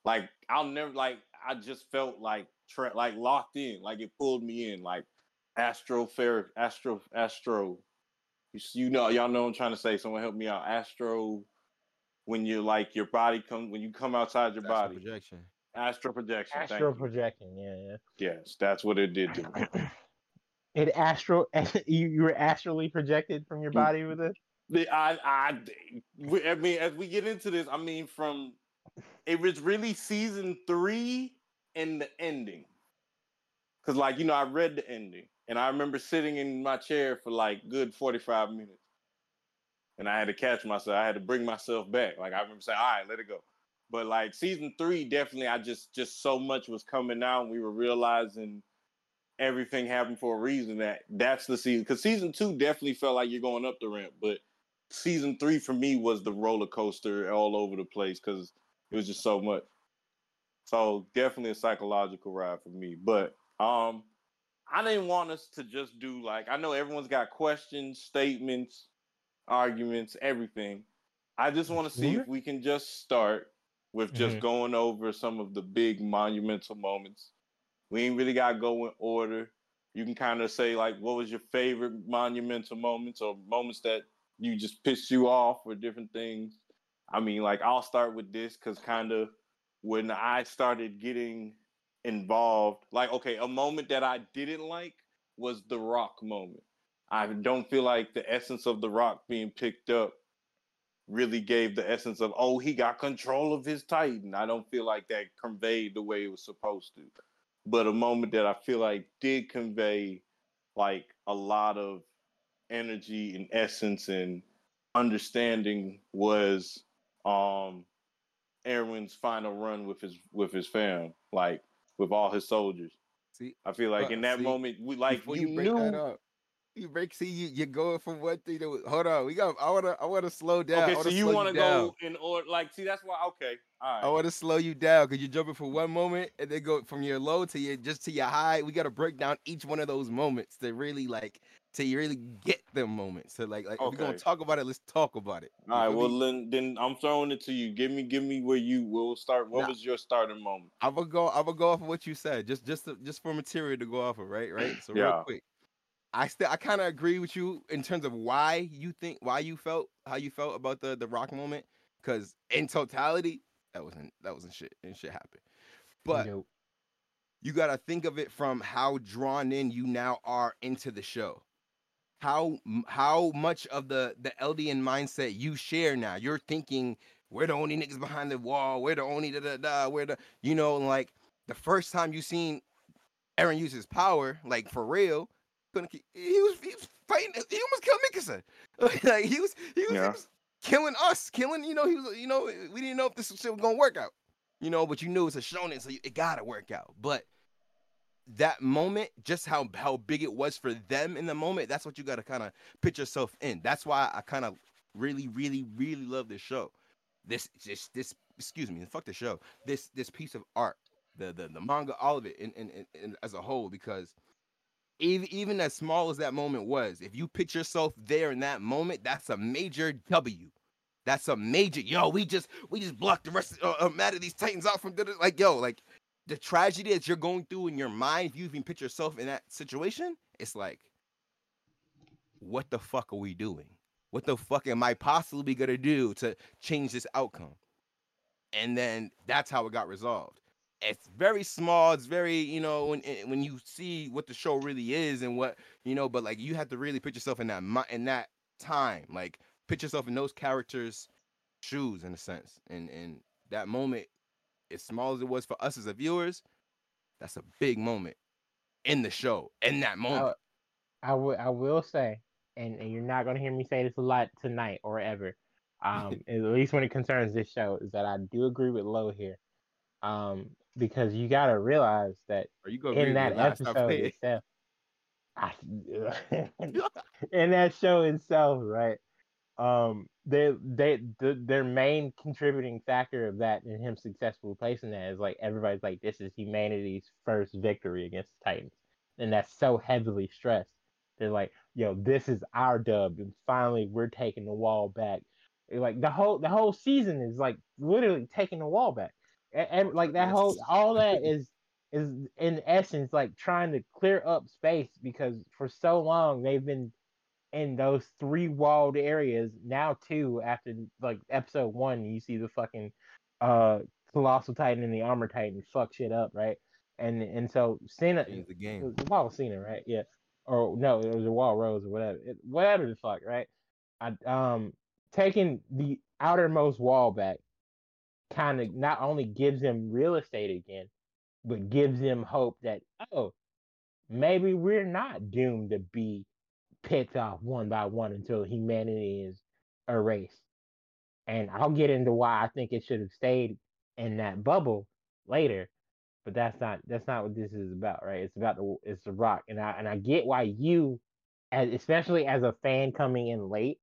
like I'll never like I just felt like tra- like locked in, like it pulled me in, like astro fair astro astro. You, you know, y'all know I'm trying to say. Someone help me out. Astro, when you're like your body comes when you come outside your Astral body. projection. Astro projection. Astro Astral projection, yeah, yeah. Yes, that's what it did to me. It astral you, you were astrally projected from your body with it. I, I, I mean, as we get into this, I mean, from it was really season three and the ending, because like you know, I read the ending, and I remember sitting in my chair for like good forty five minutes, and I had to catch myself. I had to bring myself back. Like I remember saying, "All right, let it go." But like season three, definitely, I just just so much was coming out, and we were realizing everything happened for a reason. That that's the season because season two definitely felt like you're going up the ramp, but season three for me was the roller coaster all over the place because it was just so much. So definitely a psychological ride for me. But um I didn't want us to just do like I know everyone's got questions, statements, arguments, everything. I just want to see if we can just start with just Mhm. going over some of the big monumental moments. We ain't really got to go in order. You can kind of say like, what was your favorite monumental moments or moments that you just pissed you off or different things. I mean, like I'll start with this because kind of when I started getting involved, like okay, a moment that I didn't like was the Rock moment. I don't feel like the essence of the Rock being picked up really gave the essence of oh he got control of his Titan. I don't feel like that conveyed the way it was supposed to. But a moment that I feel like did convey like a lot of energy and essence and understanding was um Erwin's final run with his with his fam, like with all his soldiers. See, I feel like But in that see, moment, we like you, you, break that knew. You break. See, you you're going from one thing to hold on. We got. I wanna I wanna slow down. Okay, so you want to go in order? Like, see, that's why. Okay, all I right. want to slow you down because you're jumping from one moment and then go from your low to your just to your high. We got to break down each one of those moments to really like to really get them moments. So like like if we're gonna talk about it, let's talk about it. You All right. Well, me? then, then I'm throwing it to you. Give me, give me where you. We'll start. What Nah. was your starting moment? I'm gonna go. I'm gonna go off of what you said, just just to, just for material to go off of, right? Right. So Yeah. real quick, I still I kind of agree with you in terms of why you think why you felt how you felt about the the rock moment, because in totality, that wasn't that wasn't shit and shit happened. But Nope. you got to think of it from how drawn in you now are into the show. How how much of the the Eldian mindset you share now? You're thinking we're the only niggas behind the wall. We're the only da da da. We're the you know like the first time you seen Eren use his power like for real. Couldn't keep, he was he was fighting. He almost killed Mikasa. like he was he was, he was killing us, killing you know he was you know we didn't know if this shit was gonna work out you know, but you knew it's a shonen, so you- it gotta work out. But that moment, just how how big it was for them in the moment, that's what you gotta kind of put yourself in. That's why I kind of really, really, really love this show. This just this excuse me, fuck the show. This this piece of art, the the, the manga, all of it, in, in, in as a whole, because even as small as that moment was, if you put yourself there in that moment, that's a major W. That's a major yo. We just we just blocked the rest of uh, uh, mad of these Titans out from like yo like the tragedy that you're going through in your mind. If you even put yourself in that situation, it's like, what the fuck are we doing? What the fuck am I possibly gonna do to change this outcome? And then that's how it got resolved. It's very small. It's very you know when eh, when you see what the show really is and what you know, but like you have to really put yourself in that in that time. Like put yourself in those characters' shoes in a sense. And and that moment, as small as it was for us as a viewers, that's a big moment in the show. In that moment. I will I will say, and, and you're not gonna hear me say this a lot tonight or ever. Um, at least when it concerns this show, is that I do agree with Lo here. Um, because you gotta realize that Or you in that episode itself, I, in that show itself, right? Um, they they the, their main contributing factor of that and him successfully placing that is like everybody's like this is humanity's first victory against the Titans, and that's so heavily stressed. They're like, yo, this is our dub, and finally we're taking the wall back. Like the whole the whole season is like literally taking the wall back, and, and like that whole all that is is in essence like trying to clear up space because for so long they've been in those three walled areas. Now two after like episode one, you see the fucking uh colossal titan and the armor titan fuck shit up, right? And and so Sina Change the it game. was the wall of Sina, right? Yeah. Or no, it was a wall rose or whatever. It, whatever the fuck, right? I um taking the outermost wall back kind of not only gives them real estate again, but gives them hope that oh, maybe we're not doomed to be picked off one by one until humanity is erased. And I'll get into why I think it should have stayed in that bubble later, but that's not that's not what this is about, right? It's about the it's the rock, and I and I get why you, as especially as a fan coming in late,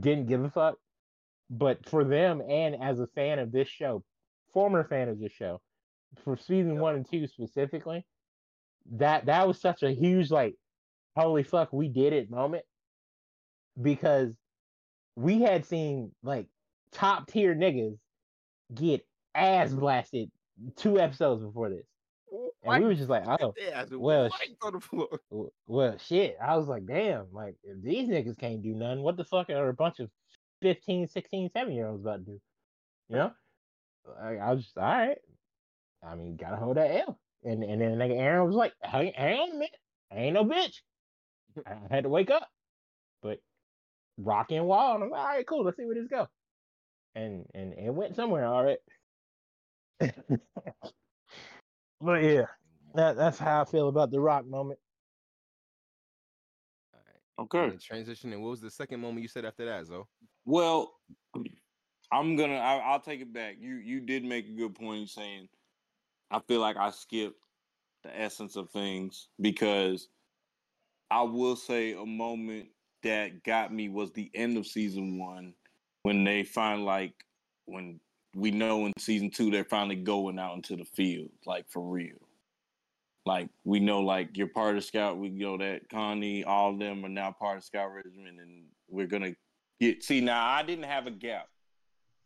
didn't give a fuck. But for them, and as a fan of this show, former fan of this show, for season one and two specifically, that that was such a huge like, holy fuck, we did it moment, because we had seen like top tier niggas get ass mm-hmm. blasted two episodes before this, and we were just like, oh, Yeah, well, well, sh- on the floor. well, shit. I was like, damn, like if these niggas can't do nothing, what the fuck are a bunch of 15, 16, 7 year olds about to do? You know? I, I was just, all right. I mean, gotta hold that L. And and then nigga Eren was like, hang, hang on a minute. I ain't no bitch. I had to wake up. But rock and wall, and I'm like, all right, cool, let's see where this go. And and it went somewhere, all right. but yeah, that, that's how I feel about the rock moment. Okay. And transition. And what was the second moment you said after that, Zo? Well, I'm gonna. I, I'll take it back. You you did make a good point saying. I feel like I skipped the essence of things because I will say a moment that got me was the end of season one when they find like when we know in season two they're finally going out into the field like for real. Like we know, like you're part of Scout. We know that Connie, all of them are now part of Scout Regiment, and we're gonna get. See, now I didn't have a gap,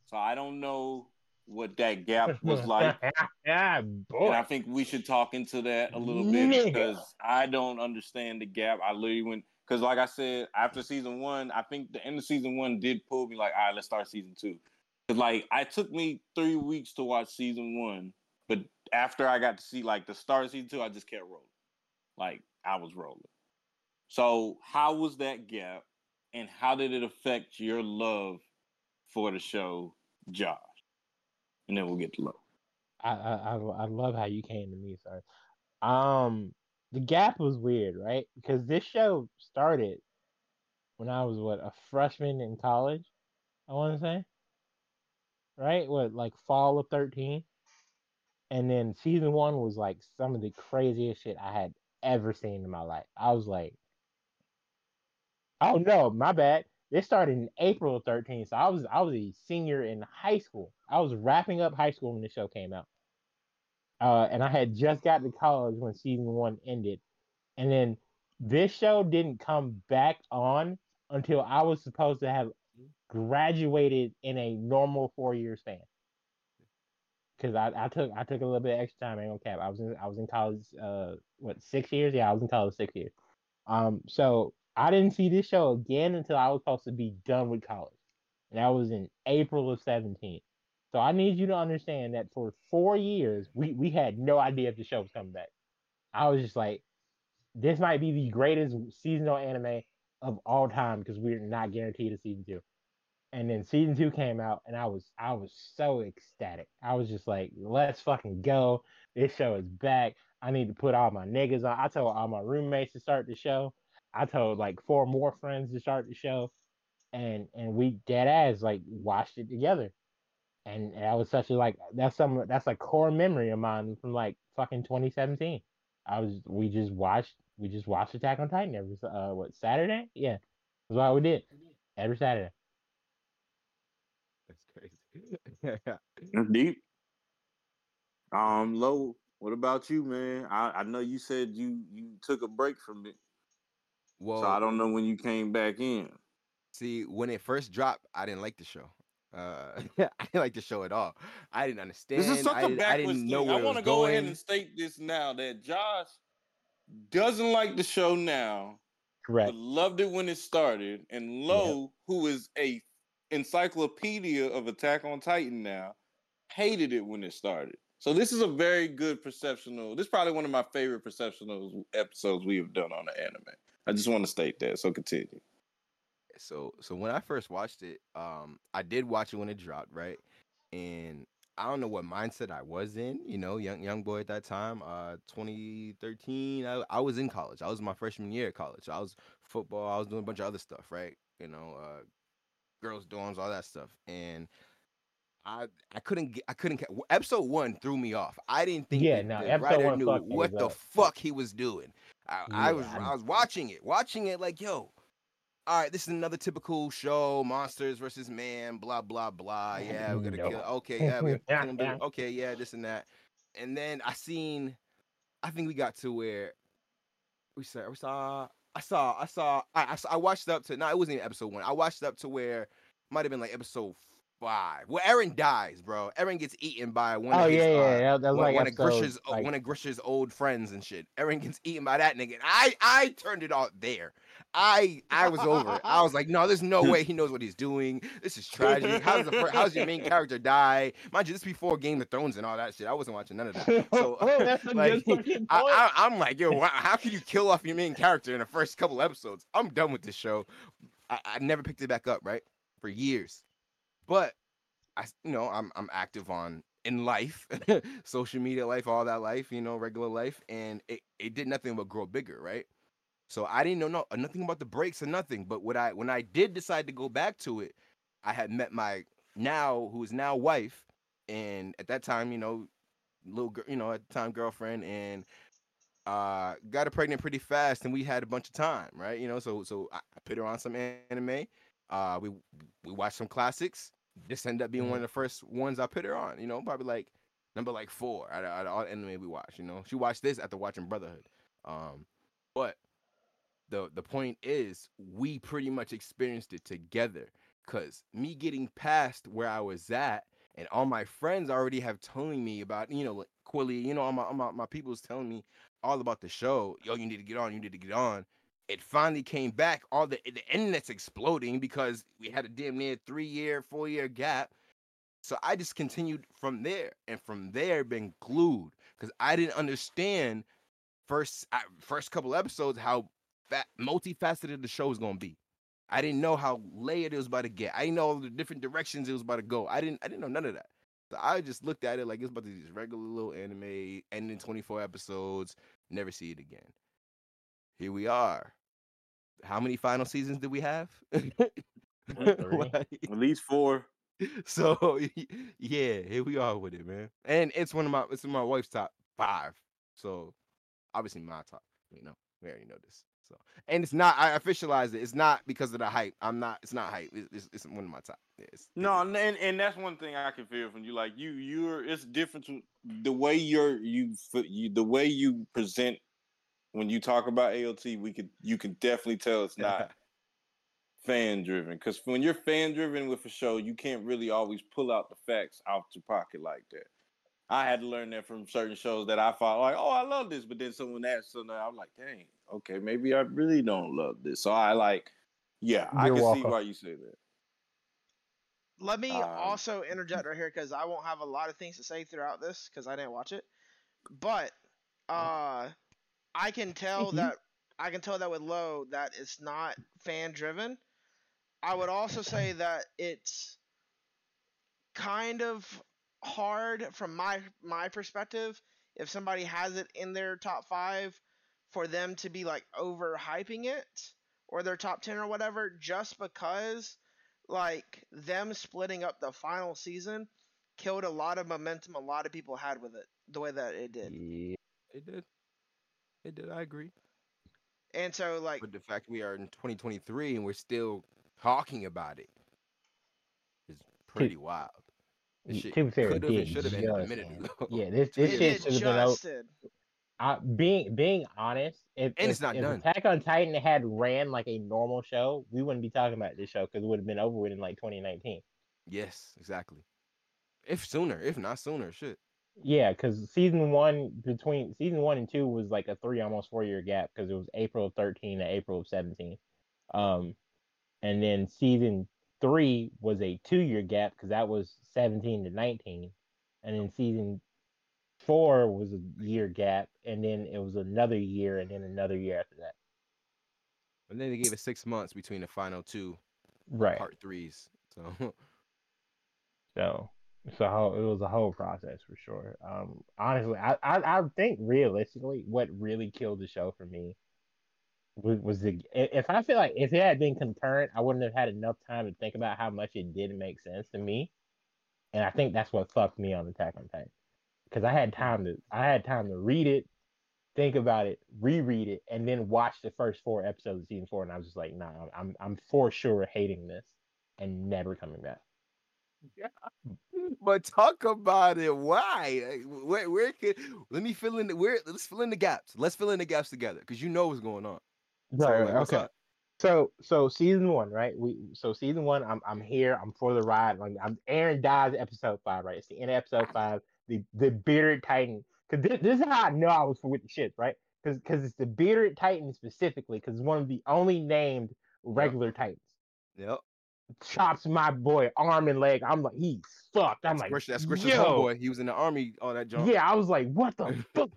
so I don't know what that gap was like. yeah, boy. And I think we should talk into that a little bit because I don't understand the gap. I literally went because, like I said, after season one, I think the end of season one did pull me like, all right, let's start season two. Because like I took me three weeks to watch season one, but after I got to see like the start of season two, I just kept rolling. Like I was rolling. So how was that gap, and how did it affect your love for the show, Josh? And then we'll get to love. I, I I love how you came to me, sorry. Um, the gap was weird, right? Because this show started when I was what a freshman in college. I want to say, right? What like fall of thirteen, and then season one was like some of the craziest shit I had ever seen in my life. I was like, oh no, my bad. This started in April of 13, so I was I was a senior in high school. I was wrapping up high school when the show came out. Uh, and I had just got to college when season one ended. And then this show didn't come back on until I was supposed to have graduated in a normal four year span. Cause I, I took I took a little bit of extra time, I ain't gonna cap. I was in I was in college uh what six years? Yeah, I was in college six years. Um so I didn't see this show again until I was supposed to be done with college. And that was in April of 17. So I need you to understand that for four years, we, we had no idea if the show was coming back. I was just like, this might be the greatest seasonal anime of all time because we're not guaranteed a season two. And then season two came out, and I was I was so ecstatic. I was just like, let's fucking go. This show is back. I need to put all my niggas on. I told all my roommates to start the show. I told like four more friends to start the show, and and we dead ass like watched it together, and, and that was such a like that's some that's a core memory of mine from like fucking 2017. I was we just watched we just watched Attack on Titan every uh what Saturday yeah that's what we did every Saturday. That's crazy. That's deep. Um, Lo, what about you, man? I, I know you said you you took a break from it, well, so I don't know when you came back in. See, when it first dropped, I didn't like the show. Uh, I didn't like the show at all. I didn't understand. This is such I, a didn't- I backwards didn't know thing. I want to go ahead and state this now that Josh doesn't like the show now, Correct. but loved it when it started, and Lo, who is a encyclopedia of Attack on Titan now, hated it when it started. So this is a very good perceptional. This is probably one of my favorite perceptional episodes we have done on the anime. I just want to state that. So continue. so so when I first watched it, um, I did watch it when it dropped, right? And I don't know what mindset I was in, you know, young young boy at that time, uh, 2013. I, I was in college. I was my freshman year of college. I was football. I was doing a bunch of other stuff, right? You know, uh, girls' dorms, all that stuff, and. I, I couldn't get I couldn't get episode one threw me off. I didn't think Yeah, no, the writer one knew what the up. fuck he was doing. I, I was I- I was watching it, watching it like yo, all right, this is another typical show, monsters versus man, blah blah blah. Yeah, we're gonna No. kill. Okay, yeah, we're gonna okay, yeah, this and that. And then I seen, I think we got to where we saw, we saw, I saw, I saw, I, I, saw- I watched up to. No, it wasn't even episode one. I watched up to where might have been like episode five. Well, Eren dies, bro. Eren gets eaten by one. Oh of his, yeah, uh, yeah. That, that was one, like one of episode, Grisha's like, one of Grisha's old friends and shit. Eren gets eaten by that nigga. I I turned it off there. I I was over it. I was like, no, there's no way he knows what he's doing. This is tragic. How's the how's your main character die? Mind you, this before Game of Thrones and all that shit. I wasn't watching none of that. So oh, that's a like, good fucking point. I, I, I'm like, yo, wha- how can you kill off your main character in the first couple episodes? I'm done with this show. I, I never picked it back up, right, for years. But I, you know, I'm I'm active on in life, social media life, all that life, you know, regular life, and it, it did nothing but grow bigger, right? So I didn't know no, nothing about the breaks or nothing. But what I when I did decide to go back to it, I had met my now who is now wife, and at that time, you know, little girl, you know, at the time girlfriend, and uh got her pregnant pretty fast, and we had a bunch of time, right? You know, so so I, I put her on some anime. Uh, we we watched some classics. This ended up being one of the first ones I put her on. You know, probably like number like four out of, out of all the anime we watched. You know, she watched this after watching Brotherhood. Um, but the the point is, we pretty much experienced it together. Cause me getting past where I was at, and all my friends already have telling me about, you know, like Quilly, you know, all my all my, my people's telling me all about the show. Yo, you need to get on. You need to get on. It finally came back. All the the internet's exploding because we had a damn near three year, four year gap. So I just continued from there, and from there been glued because I didn't understand first first couple episodes how fa- multifaceted the show was gonna be. I didn't know how layered it was about to get. I didn't know all the different directions it was about to go. I didn't I didn't know none of that. So I just looked at it like it's about to be this regular little anime, ending 24 episodes, never see it again. Here we are. How many final seasons do we have? Like, At least four. so yeah, here we are with it, man. And it's one of my it's my wife's top five. So obviously my top, you know. We already know this. So and it's not I officialized it. It's not because of the hype. I'm not it's not hype. It's, it's, it's one of my top. It's, No, and and that's one thing I can feel from you. Like you, you're it's different to the way you're you, you the way you present when you talk about AOT. We could you can definitely tell it's not fan driven because when you're fan driven with a show, you can't really always pull out the facts out your pocket like that. I had to learn that from certain shows that I thought like, oh, I love this, but then someone asked something, I'm like, dang, okay, maybe I really don't love this. So I like, yeah, I You're can see why you say that. Let me Um, also interject right here because I won't have a lot of things to say throughout this because I didn't watch it. But uh, I can tell Mhm. that I can tell that with Lo that it's not fan driven. I would also say that it's kind of hard from my my perspective if somebody has it in their top five for them to be like overhyping it or their top 10 or whatever just because like them splitting up the final season killed a lot of momentum a lot of people had with it the way that it did Yeah. it did. It did, I agree. and so like But the fact we are in 2023 and we're still talking about it is pretty wild. This Yeah, shit to be fair, it could have and should have ended a minute ago. Yeah, this this it, shit it should have been out. I, being being honest, if, And if, it's not if done. Attack on Titan had ran like a normal show, we wouldn't be talking about this show because it would have been over with in like 2019. Yes, exactly. If sooner, if not sooner, shit. Yeah, because season one between season one and two was like a three almost four year gap because it was April of 13 to April of 17. Um, and then season three was a two year gap because that was 17 to 19, and then season four was a year gap, and then it was another year, and then another year after that. And then they gave it six months between the final two Right. part threes. So So, so it was a whole process for sure. Um, honestly, I, I, I think realistically, what really killed the show for me was, was the if I feel like if it had been concurrent, I wouldn't have had enough time to think about how much it didn't make sense to me, and I think that's what fucked me on Attack on Titan because I had time to I had time to read it, think about it, reread it, and then watch the first four episodes of season four, and I was just like, nah, I'm I'm for sure hating this and never coming back. but talk about it. Why? Where where can let me fill in the where let's fill in the gaps. Let's fill in the gaps together because you know what's going on. So, Right, like, right, okay. up? So so season one, right? We so season one, I'm I'm here, I'm for the ride. Like I'm Eren dies episode five, right? It's the end of episode five, the the bearded titan. Cause this, this is how I know I was with the shit, right? Cause cause it's the bearded titan specifically, because it's one of the only named regular titans. Yep. Chops my boy arm and leg. I'm like, he's fucked. I'm That's like, Christian, that's Christian's yo. homeboy. He was in the army, all that junk. Yeah, I was like, what the fuck?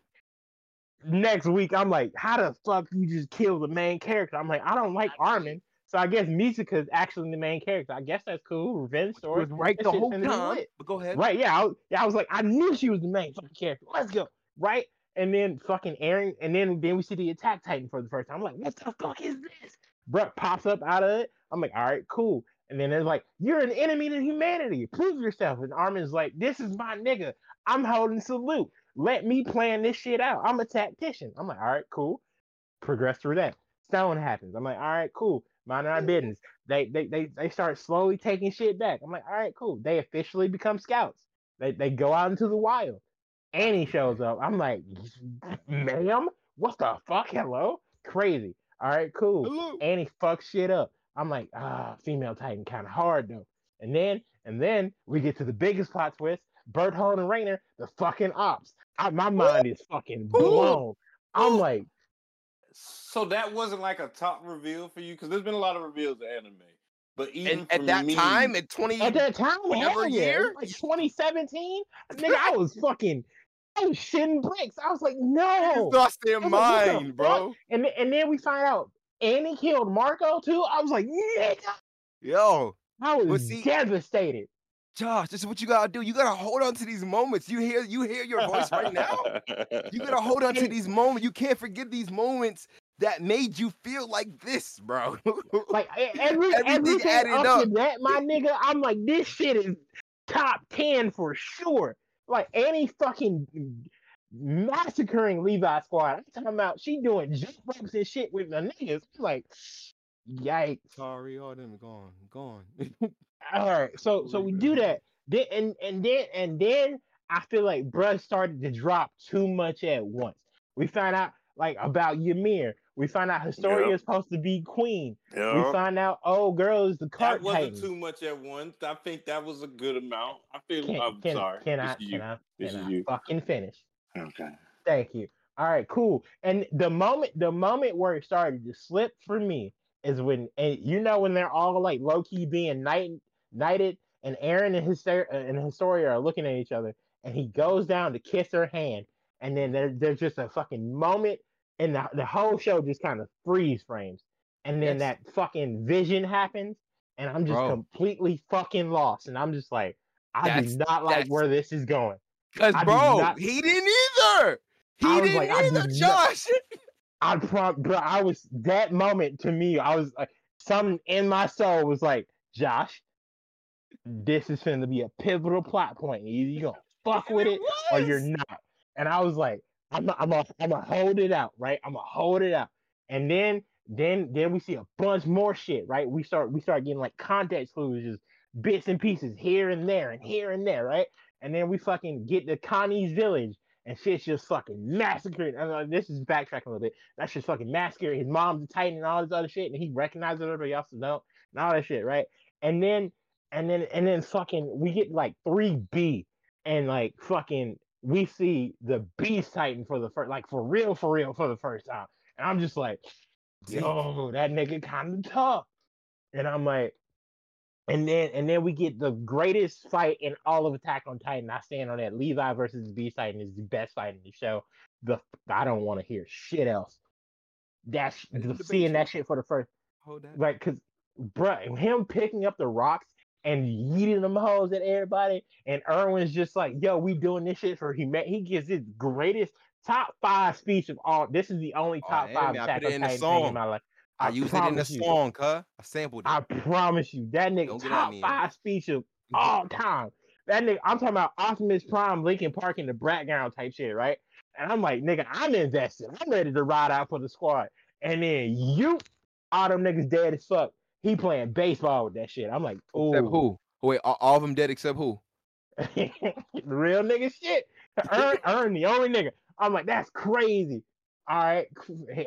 Next week, I'm like, how the fuck you just kill the main character? I'm like, I don't like Armin. So I guess Mikasa's actually the main character. I guess that's cool. Revenge story. was right the whole time. But go ahead. Right, yeah. I, was- yeah, I was like, I knew she was the main fucking character. Let's go. Right? And then fucking Eren, and then then we see the attack titan for the first time. I'm like, what the fuck is this? Bruh pops up out of it. I'm like, all right, cool. And then it's like, you're an enemy to humanity. Prove yourself. And Armin's like, this is my nigga. I'm holding salute. Let me plan this shit out. I'm a tactician. I'm like, all right, cool. Progress through that. Stone happens. I'm like, all right, cool. Mind our business. They they they they start slowly taking shit back. I'm like, all right, cool. They officially become scouts. They they go out into the wild. Annie shows up. I'm like, ma'am, what the fuck? Hello? Crazy. All right, cool. Hello. Annie fucks shit up. I'm like, ah, female Titan kind of hard though. And then and then we get to the biggest plot twist. Bertholdt and Reiner, the fucking ops. I, my mind is fucking blown. I'm like, So that wasn't like a top reveal for you because there's been a lot of reveals of anime, but even And at that me, time, at 20, at that time, Whatever yeah, year? like 2017. Nigga, I was fucking, I was shitting bricks. I was like, no. niggas lost their I like, mind, bro. And and then we find out Annie killed Marco too. I was like, nigga, Yo, I was But see- devastated. Josh, this is what you gotta do. You gotta hold on to these moments. You hear, you hear your voice right now. You gotta hold on to these moments. You can't forget these moments that made you feel like this, bro. Like every Everything everything added up, up. to that, my nigga, I'm like, this shit is top ten for sure. Like Annie fucking massacring Levi Squad. I'm talking about she doing jump ropes and shit with the niggas. I'm like, yikes. Sorry, all them gone, gone. All right, so so we do that. Then and and then and then I feel like bruh started to drop too much at once. We find out like about Ymir. We find out Historia Yep. is supposed to be queen. We find out oh girl is the cart That wasn't titan. too much at once. I think that was a good amount. I feel. Can, I'm can, sorry. can I can you. I This can I fucking finish? Okay. Thank you. All right, cool. And the moment the moment where it started to slip for me is when and you know when they're all like low key being knight, knighted, and Eren and his and Historia are looking at each other, and he goes down to kiss her hand, and then there, there's just a fucking moment, and the, the whole show just kind of freeze frames, and then Yes. that fucking vision happens, and I'm just Bro. completely fucking lost, and I'm just like, I That's- do not like where this is going. Cause I did bro, not- he didn't either. He I didn't like, either, did not- Josh. I prom, bro. I was that moment to me. I was like, something in my soul was like, Josh, this is going to be a pivotal plot point. Either you gonna fuck with it it or you're not. And I was like, I'm, I'm, a, I'm gonna hold it out, right? I'm gonna hold it out. And then, then, then we see a bunch more shit, right? We start, we start getting like context clues, just bits and pieces here and there and here and there, right? And then we fucking get to Connie's village, and shit's just fucking massacred. And this is backtracking a little bit. That's just fucking massacred. His mom's a titan and all this other shit, and he recognizes everybody else don't, and all that shit, right? And then, and then, and then, fucking, we get like three B, and like fucking, we see the Beast Titan for the first, like for real, for real, for the first time, and I'm just like, yo, that nigga kind of tough, and I'm like. And then and then we get the greatest fight in all of Attack on Titan. I stand on that. Levi versus Beast Titan is the best fight in the show. The I don't want to hear shit else. That's I seeing that shit for the first Hold that. like cause bruh, him picking up the rocks and yeeting them hoes at everybody, and Erwin's just like, yo, we doing this shit for humanity. He gives his greatest top five speech of all. This is the only Oh, top anime, five I Attack put it in the thing in my life. I, used it in the song, cuh. I sampled it. I promise you, that nigga Don't get at top five speech of all time. That nigga, I'm talking about Optimus Prime, Linkin Park in the background type shit, right? And I'm like, nigga, I'm invested. I'm ready to ride out for the squad. And then you, all them niggas dead as fuck. He playing baseball with that shit. I'm like, Except oh, who? Wait, all, all of them dead except who? real nigga shit. Earn, earn the only nigga. I'm like, that's crazy. All right,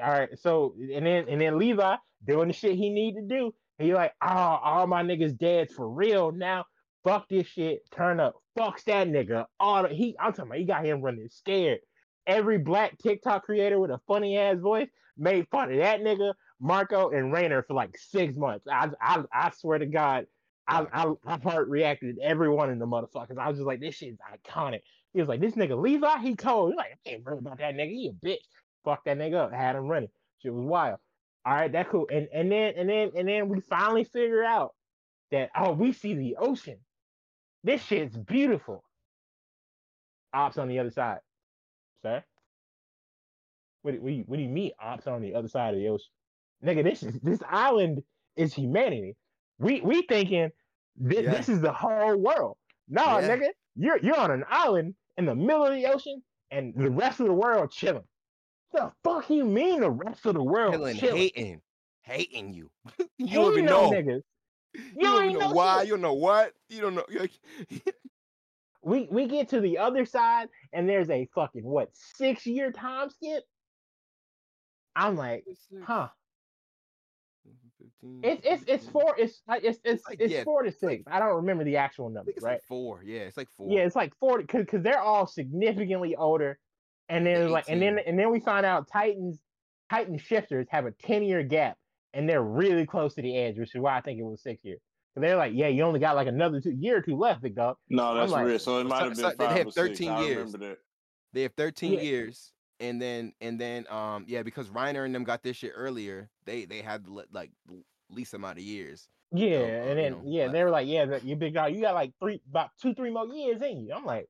all right. So and then and then Levi doing the shit he need to do. He like, oh, all my niggas dead for real now. Fuck this shit. Turn up. Fucks that nigga. All the, he, I'm talking about. He got him running scared. Every black TikTok creator with a funny ass voice made fun of that nigga, Marco and Reiner for like six months. I I, I swear to God, I I I heart reacted to every one of the motherfuckers. I was just like, this shit's iconic. He was like, this nigga Levi, he cold. He's like, I ain't worried about that nigga. He a bitch. Fuck that nigga up. Had him running. Shit was wild. All right, that cool. And and then and then and then we finally figure out that oh, we see the ocean. This shit's beautiful. Ops on the other side, sir. What, do- what, what do you mean ops on the other side of the ocean? Nigga, this is this island is humanity. We we thinking thi- Yeah. this is the whole world. No, Yeah. nigga, you're you're on an island in the middle of the ocean, and the rest of the world chilling. The fuck you mean the rest of the world Killing, chilling? hating, hating you. you Hating don't even on know. niggas. You You don't even know know why. shit. You don't know what. You don't know. We we get to the other side, and there's a fucking what six year time skip. I'm like, huh? It's it's it's four. It's it's it's like, it's yeah, four to it's like- six. I don't remember the actual I number, right? like four. Yeah, it's like four. Yeah, it's like forty because because they're all significantly older, and then They're like and then and then we find out Titans Titan shifters have a ten year gap, and they're really close to the edge, which is why I think it was six years. So they're like, yeah, you only got like another two, year or two left, big dog. No, that's like- real. So it So- might have so been they five have or six. 13 I years. remember that. They have 13 Yeah. years, and then and then um yeah, because Reiner and them got this shit earlier. They they had like l- least amount of years. Yeah, and you then know, yeah, left. they were like, yeah, that- you big dog, you got like three, about two, three more years in you. I'm like,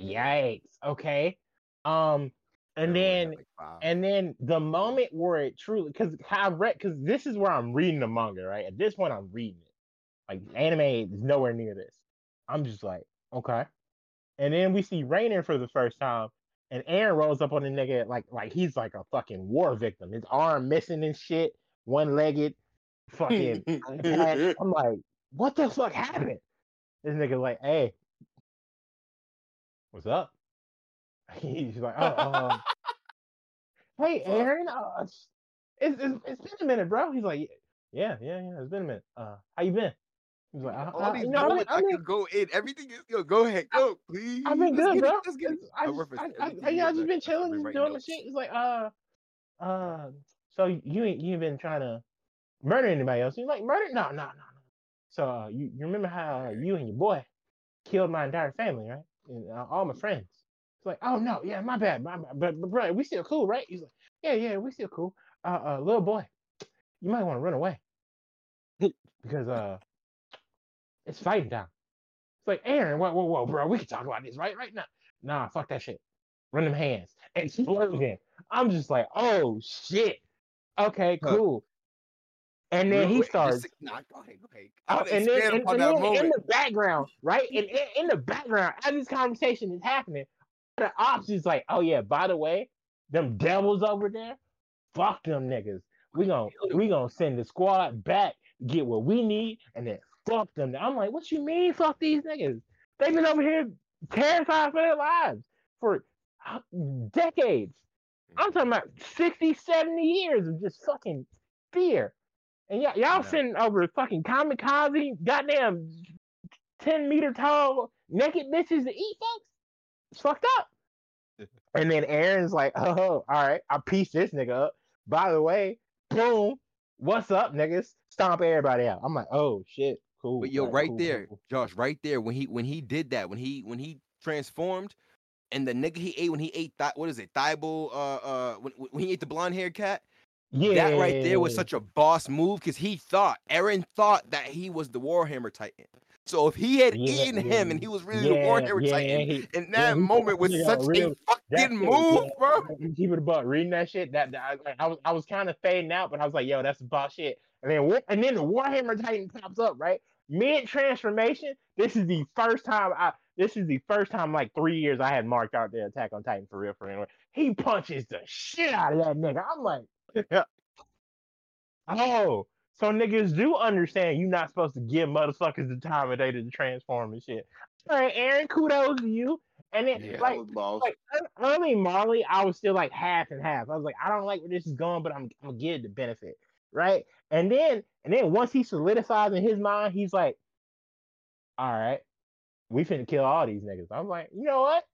yikes, okay. Um, and then like, and then the moment where it truly, because I read, because this is where I'm reading the manga, right? At this point, I'm reading it. Like anime is nowhere near this. I'm just like, okay. And then we see Reiner for the first time, and Eren rolls up on the nigga like like he's like a fucking war victim. His arm missing and shit, one legged, fucking. I'm like, what the fuck happened? This nigga like, hey, what's up? He's like, oh, um, hey, Eren, uh, it's, it's it's been a minute, bro. He's like, yeah, yeah, yeah, it's been a minute. Uh, how you been? He's like, uh, all these you know, I, moments I, I mean, could go in. Everything is yo. Go ahead, go please. I've been good, bro. Let's get. I, I just, I, I, I, yeah, I just been chilling, just doing my notes. shit. It's like, uh, uh, so you ain't you ain't been trying to murder anybody else? You're like, murder? No, no, no, no. So uh, you you remember how uh, you and your boy killed my entire family, right? And uh, all my friends. Like, oh no, yeah, my bad, my bad. But, but bro, we still cool, right? He's like, yeah, yeah, we still cool. Uh, uh, little boy, you might want to run away because uh, it's fighting time. It's like, Eren, whoa, whoa, whoa, bro, we can talk about this right, right now. Nah, fuck that shit. Run them hands. Explosion. I'm just like, oh shit. Okay, cool. And then he starts. say- Nah, go ahead, go ahead. Oh, and then, expand and, and then in the background, right? And in, in the background, as this conversation is happening, the ops is like, "Oh yeah, by the way, them devils over there, fuck them niggas. We gonna we gonna send the squad back, get what we need, and then fuck them." I'm like, "What you mean, fuck these niggas? They've been over here terrified for their lives. for uh, decades. I'm talking about 60, 70 years of just fucking fear. And y'all, sending over fucking kamikaze, goddamn 10 meter tall naked bitches to eat folks. It's fucked up. and then Eren's like, oh, all right, I piece this nigga up. By the way, boom, what's up, niggas? Stomp everybody out. I'm like, oh shit, cool. But yo, right cool, there, cool, Josh, right there, when he when he did that, when he when he transformed, and the nigga he ate when he ate that what is it, Tybur, uh uh when, when he ate the blonde hair cat. Yeah, that right there was such a boss move because he thought Eren thought that he was the Warhammer Titan. So if he had Yeah, eaten yeah, him and he was really the yeah, Warhammer yeah, Titan, he- in that moment was such real- a fucking move, bro. Keep it about reading that shit. That, that I, I was I was kind of fading out, but I was like, yo, that's boss shit. And then and then the Warhammer Titan pops up right mid transformation. This is the first time I. This is the first time like three years I had marked out the Attack on Titan for real for real. He punches the shit out of that nigga. I'm like, oh, so niggas do understand you're not supposed to give motherfuckers the time of day to transform and shit. All right, Eren, kudos to you. And then Yeah, like that was boss. like early Marley, I was still like half and half. I was like, I don't like where this is going, but I'm I'm gonna give it the benefit, right? And then and then once he solidifies in his mind, he's like, all right, we finna kill all these niggas. I'm like, you know what?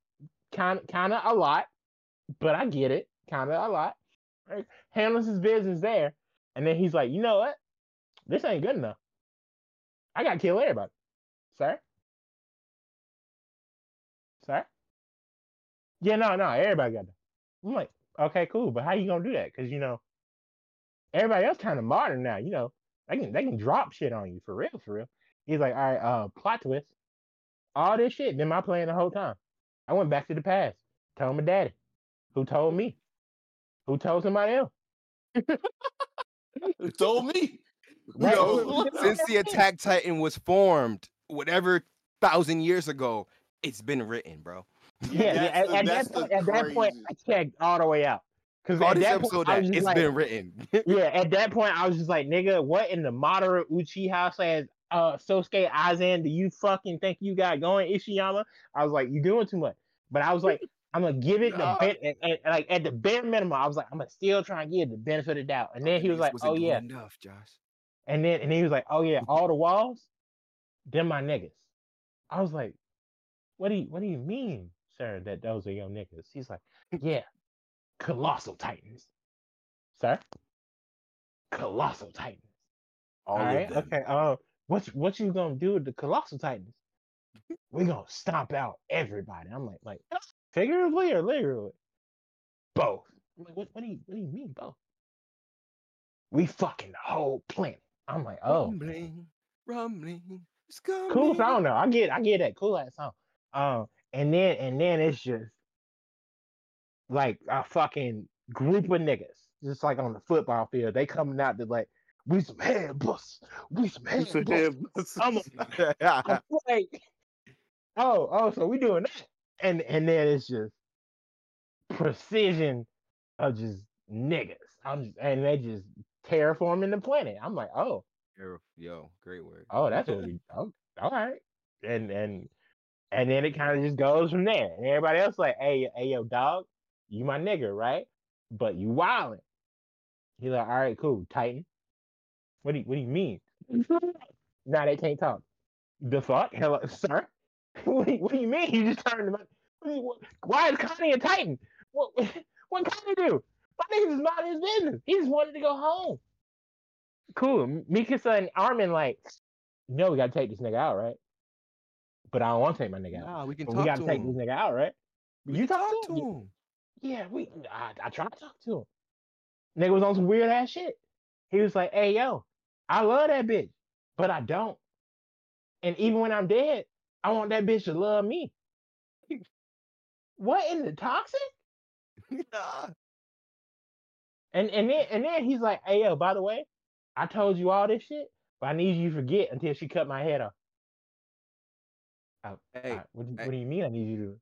Kind kind of a lot, but I get it. Kind of a lot. Right? Handles his business there, and then he's like, you know what? This ain't good enough. I gotta kill everybody, sir. Sir. Yeah, no, no, everybody got that. I'm like, okay, cool, but how you gonna do that? Because you know, everybody else kind of modern now. You know, they can they can drop shit on you for real, for real. He's like, all right, uh, plot twist. All this shit been my plan the whole time. I went back to the past, told my daddy, who told me, who told somebody else. You told me. Right. Yo, Since the Attack Titan was formed, whatever thousand years ago, it's been written, bro. Yeah, yeah, at, the- at that's that point, at that point, I checked all the way out. Because All at that episode, point, I that it's like, been written. yeah, at that point, I was just like, nigga, what in the Madara Uchiha says, uh, Sosuke Aizen, do you fucking think you got going, Isayama? I was like, you're doing too much. But I was like, I'm gonna give it Nah. the ben- and, and, like at the bare minimum, I was like, I'm gonna still try and give it the benefit of the doubt. And then he was like, wasn't oh yeah, enough, Josh. And then and he was like, oh yeah, all the walls, them my niggas. I was like, what do you what do you mean, sir, that those are your niggas? He's like, yeah, colossal titans, sir, colossal titans. All All right, okay. Uh, what what you gonna do with the colossal titans? We're gonna stomp out everybody. I'm like, like figuratively or literally? Both. I'm like, what what do you what do you mean both? We fucking the whole planet. I'm like, oh, Rumbling, rumbling, it's coming. cool song though. I get I get that cool ass song. Um, and then and then it's just like a fucking group of niggas, just like on the football field. They coming out to like, we some head busts, we some head It's a busts. head- I'm, I'm like, oh, oh, so we doing that, and and then it's just precision of just niggas. I'm just, and they just terraforming the planet. I'm like, oh, Yo, Yo, great word. oh, that's what we. Oh, all right, and and and then it kind of just goes from there. And everybody else like, hey, hey, yo, dog, you my nigga, right? But you wildin'. He's like, all right, cool, Titan. What do you, what do you mean? now they can't talk. The fuck, hello, sir. what, do you, what do you mean? You just turned him. What do you, what, why is Connie a Titan? What what Connie do? My niggas is not his business. He just wanted to go home. Cool. M- Mikasa and Armin like, no, we gotta take this nigga out, right? But I don't want to take my nigga out. Nah, we can But talk we gotta to take him. this nigga out, right? We you talk, talk to to him? him. Yeah, we. I, I tried to talk to him. Nigga was on some weird ass shit. He was like, "Hey, yo, I love that bitch, but I don't. And even when I'm dead, I want that bitch to love me." what in the toxic? Nah. And and then and then he's like, "Hey, yo, by the way, I told you all this shit, but I need you to forget until she cut my head off." Oh, Hey, what, do, hey. what do you mean? I need you to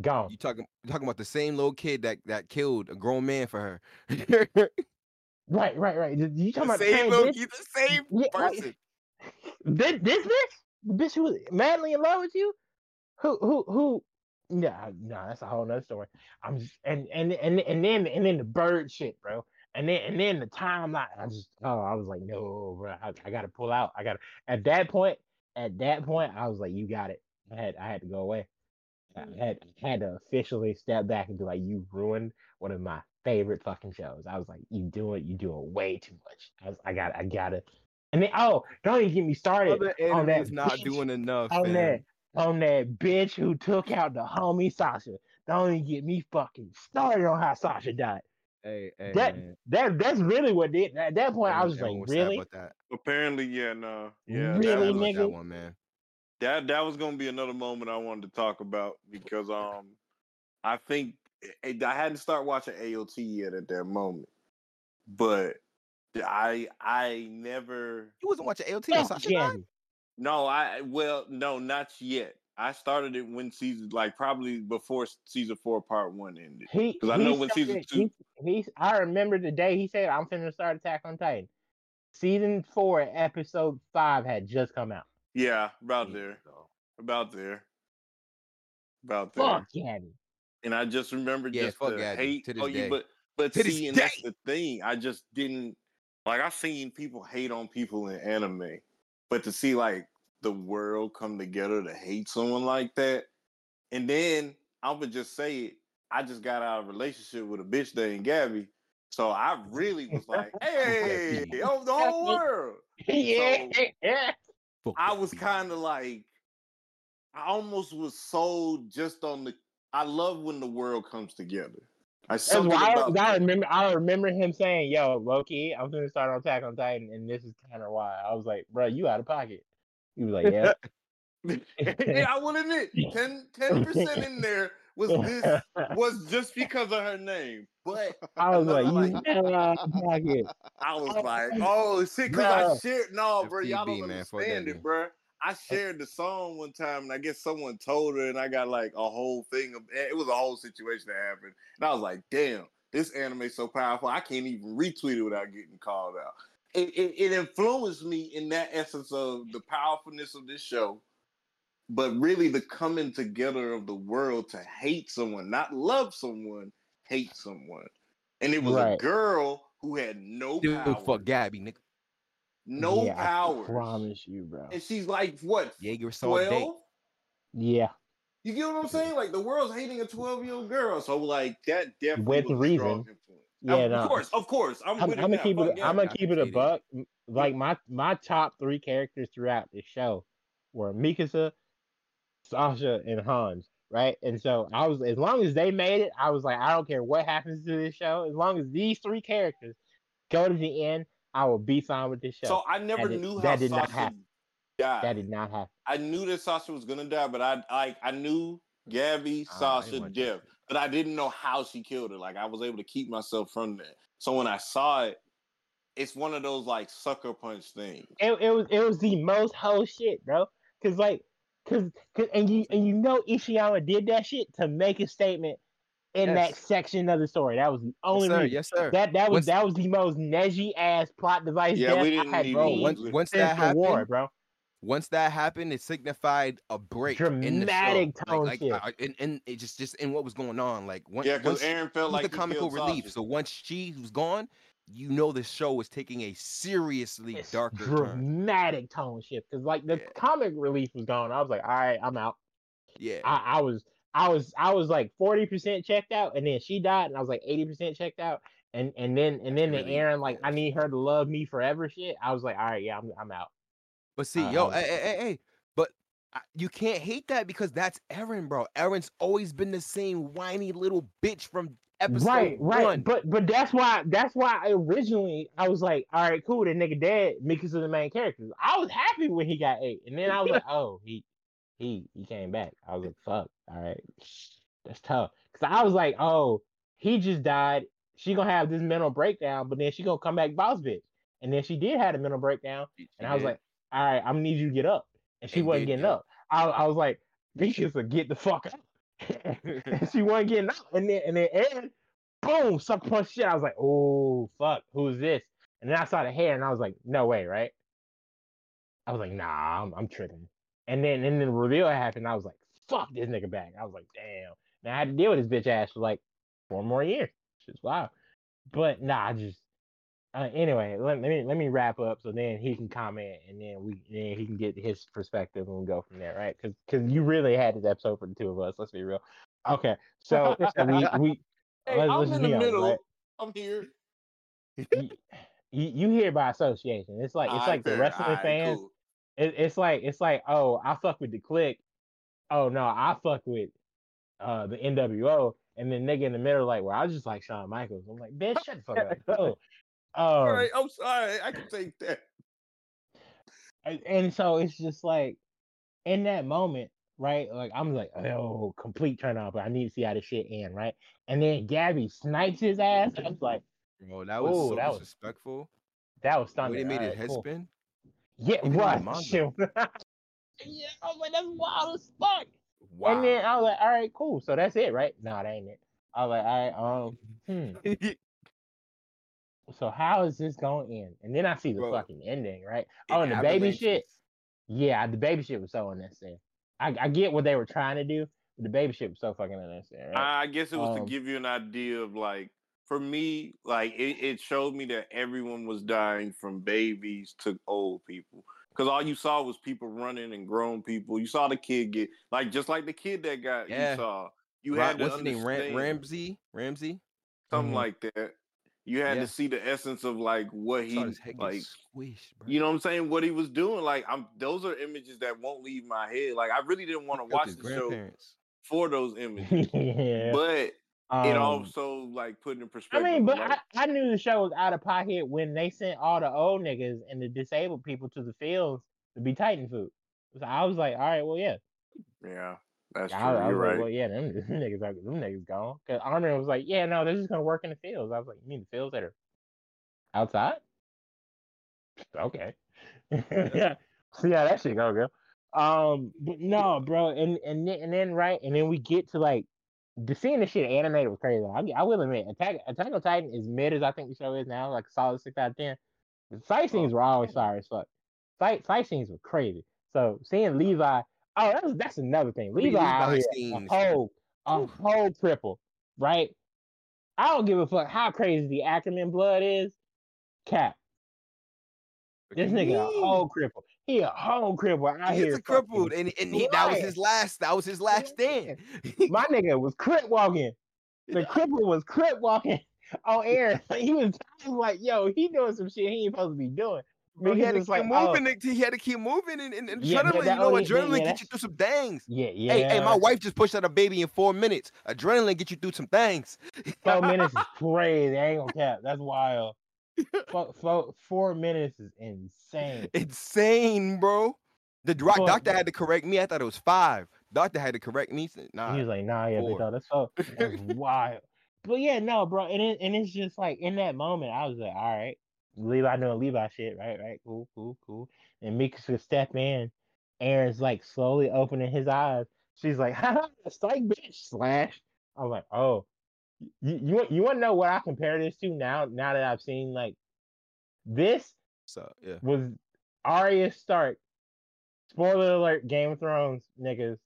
gone? you talking you talking about the same little kid that that killed a grown man for her. Right, right, right. You talking the about the same same little kid, the same Yeah, person. This, this bitch, the bitch who was madly in love with you, who who who Yeah, no, that's a whole nother story. I'm just and and and and then and then the bird shit, bro. And then and then the timeline. I just oh, I was like, no, bro, I, I gotta pull out. I gotta at that point. At that point, I was like, you got it. I had I had to go away. I mm. had I had to officially step back and be like, you ruined one of my favorite fucking shows. I was like, you doing you doing way too much. I was I got I gotta. And then oh, don't even get me started Other on that not bitch doing enough. on fam. that on that bitch who took out the homie Sasha. Don't even get me fucking started on how Sasha died. Hey, hey, That man. that that's really what did. At that point, I Everyone- was just everyone like, sad really, about that. Apparently, yeah, no, yeah, Really, that was, nigga? that one, man. that that was gonna be another moment I wanted to talk about because um, I think eh, I hadn't started watching AOT yet at that moment, but I I never You wasn't watching LT when fuck Sasha died? Gabby. no I well no not yet. I started it when season like probably before season four part one ended. Because I know when season started- two- He, he I remember the day he said, "I'm finna start Attack on Titan." Season four, episode five had just come out. Yeah, about there, about there, about there. Fuck Gabby. and I just remember Yeah, just fuck the Gabby, hate. to this oh, yeah, day. but but To see, and that's the thing. I just didn't like. I've seen people hate on people in anime, but to see like the world come together to hate someone like that, and then I would just say it. I just got out of a relationship with a bitch named Gabby, so I really was like, "Hey, oh, the whole world." yeah, Fuck I was kind of like, I almost was sold just on the. I love when the world comes together. I That's something why I, about I remember. I remember him saying, "Yo, Loki, I'm gonna start on Attack on Titan, and this is kind of why." I was like, "Bro, you out of pocket." He was like, "Yeah." yeah, I will admit, 10 percent in there was this was just because of her name, but I was like, another, "You like- out of pocket." I was Oh, like, oh shit, because I bruh. no, bro, y'all don't man, fuck understand it, bro. I shared the song one time, and I guess someone told her, and I got like a whole thing of eh, it was a whole situation that happened, and I was like, damn, this anime is so powerful, I can't even retweet it without getting called out. It, it, it influenced me in that essence of the powerfulness of this show, but really the coming together of the world to hate someone, not love someone, hate someone. And it was a girl who had no Dude, power, fuck Gabby, nigga. No yeah, I promise you, bro. and she's like what Jaeger saw a date. twelve? Yeah, You get what I'm saying? Like the world's hating a 12 year old girl, so like that definitely With was reason. strong influence. yeah. of, no. of course, of course, I'm, I'm, I'm gonna keep it. yeah. I'm gonna keep it a buck. Like my my top three characters throughout the show were Mikasa, Sasha, and Hans. Right, and so I was as long as they made it, I was like, I don't care what happens to this show, as long as these three characters go to the end, I will be fine with this show. So I never did- knew how that did not Sasha happen. died. that did not happen. I knew that Sasha was gonna die, but I like I knew Gabby, Sasha, didn't watch that death, shit. but I didn't know how she killed her. Like I was able to keep myself from that. So when I saw it, it's one of those like sucker punch things. it, it was it was the most whole shit, bro. Cause like, because and you and you know Isayama did that shit to make a statement in that section of the story. That was the only yes, sir. reason. Yes, sir. That that was Once- that was the most Neji ass plot device. Yeah, we didn't had, need bro. once once Since that the happened, war, bro. once that happened, it signified a break in the Dramatic show. tone like, shift. like, uh, and, and it just just in what was going on. Like once, Yeah, because Eren felt like the comical relief. Sasha. So once she was gone, you know the show was taking a seriously It's darker turn. dramatic tone shift. Cause like the Yeah. comic relief was gone. I was like, all right, I'm out. Yeah, I, I was I was I was like forty percent checked out, and then she died, and I was like eighty percent checked out, and and then and then the really- Eren like. I need her to love me forever shit. I was like, all right, yeah, I'm I'm out. but see, I- I yo, hey, hey, hey, hey, but you can't hate that because that's Eren, bro. Eren's always been the same whiny little bitch from episode right, right. one. But but that's why that's why I originally I was like, all right, cool, the nigga dead because of the main characters. I was happy when he got eight, and then I was like, oh, he he he came back. I was like, fuck, all right, that's tough. Cause I was like, oh, he just died. She gonna have this mental breakdown, but then she gonna come back boss bitch. And then she did have a mental breakdown, She- and she I was like, all right, I'm gonna need you to get up. And she And wasn't getting get up. I, I was like, bitches will get the fuck up. and she wasn't getting up. And then and then Eren, boom, sucker punch shit. I was like, oh fuck, who's this? And then I saw the hair and I was like, no way, right? I was like, nah, I'm, I'm tripping. And then and then the reveal happened. I was like, fuck this nigga back. I was like, damn. Now I had to deal with his bitch ass for like four more years. Just wow. But nah, I just uh, anyway, let, let me let me wrap up so then he can comment and then we then he can get his perspective and we'll go from there, right? Because because you really had this episode for the two of us. Let's be real. Okay, so, we we Hey, let's- I'm let's in the honest, middle. right? I'm here. you, you you hear by association. It's like it's like the wrestling fans. cool. It, it's like it's like oh I fuck with the Kliq. Oh no, I fuck with uh the NWO. And then nigga in the middle like, well, I just like Shawn Michaels. I'm like, bitch, shut the fuck up. Oh, All um, right, I'm sorry. I can take that. and- and so it's just like in that moment, right? Like I'm like, oh, complete turn off. But I need to see how this shit end, right? And then Gabby snipes his ass. I was like, Bro, that was Ooh, so that was disrespectful. that was The way stunning. they made his Alright, head cool. Spin. Yeah, Even in the right. manga. Yeah, I'm like, that's wild as fuck. Wow. And then I was like, all right, cool. So that's it, right? No, that ain't it. I was like, all right, um, hmm. So how is this going to end? And then I see the Bro, fucking ending, right? Oh, and the baby shit. Yeah, the baby shit was so unnecessary. I, I get what they were trying to do, but the baby shit was so fucking unnecessary. Right? I guess it was Um, to give you an idea of like, for me, like it, it showed me that everyone was dying from babies to old people. Because all you saw was people running and grown people. You saw the kid get like just like the kid that got Yeah. you saw. You had to what's his name? Ram- Ramzi. Ramzi. something Mhm. like that. You had Yeah. to see the essence of like what He saw he his head get like. squished, bro. You know what I'm saying? What he was doing. Like I'm. Those are images that won't leave my head. Like I really didn't want to watch the show for those images, yeah. but it um, also like put in perspective. I mean, but like, I, I knew the show was out of pocket when they sent all the old niggas and the disabled people to the fields to be Titan food. So I was like, all right, well, yeah. Yeah, that's I, true. I You're like, right. well, yeah, them, them niggas, are, them niggas gone. Cause Armin was like, yeah, no, they're just gonna work in the fields. I was like, you mean the fields that are outside? Okay. yeah. See how that shit go, girl. Um, but no, bro, and and then, and then right, and then we get to like the seeing the shit animated was crazy. I, I will admit, Attack Attack on Titan is mid as I think the show is now, like a solid six out of ten. The fight scenes were always sorry as fuck. Fight fight scenes were crazy. So seeing Levi, oh, that's that's another thing. The Levi, out here, scenes. a whole a whole triple, right? I don't give a fuck how crazy the Ackerman blood is. Cap, this nigga a whole cripple. He a whole cripple out He here. is a crippled, and, and he, that was his last. That was his last stand. My nigga was crip walking. The cripple was crip walking on air. He was, like, yo, he doing some shit he ain't supposed to be doing. Bro, he had to keep like, oh. moving. to- He had to keep moving, and, and, and Yeah, adrenaline. that you know, adrenaline yeah, get you through some things. Yeah, yeah. Hey, hey, my wife just pushed out a baby in four minutes. Adrenaline get you through some things. Four minutes is crazy. I ain't gonna cap. That's wild. Four, four, four minutes is insane. Insane, bro. The dro- But- doctor had to correct me. I thought it was five. Doctor had to correct me. said, Nah, he was like, nah, yeah, four. that's so that's wild. But yeah, no, bro, and it, and it's just like in that moment, I was like, all right, Levi doing Levi shit, right, right, cool, cool, cool. And Mika could step in. Eren's like slowly opening his eyes. She's like, ha, psych, bitch, slash. I'm like, oh, you you want you want to know what I compare this to now? Now that I've seen like this so yeah. was Arya Stark. Spoiler alert: Game of Thrones niggas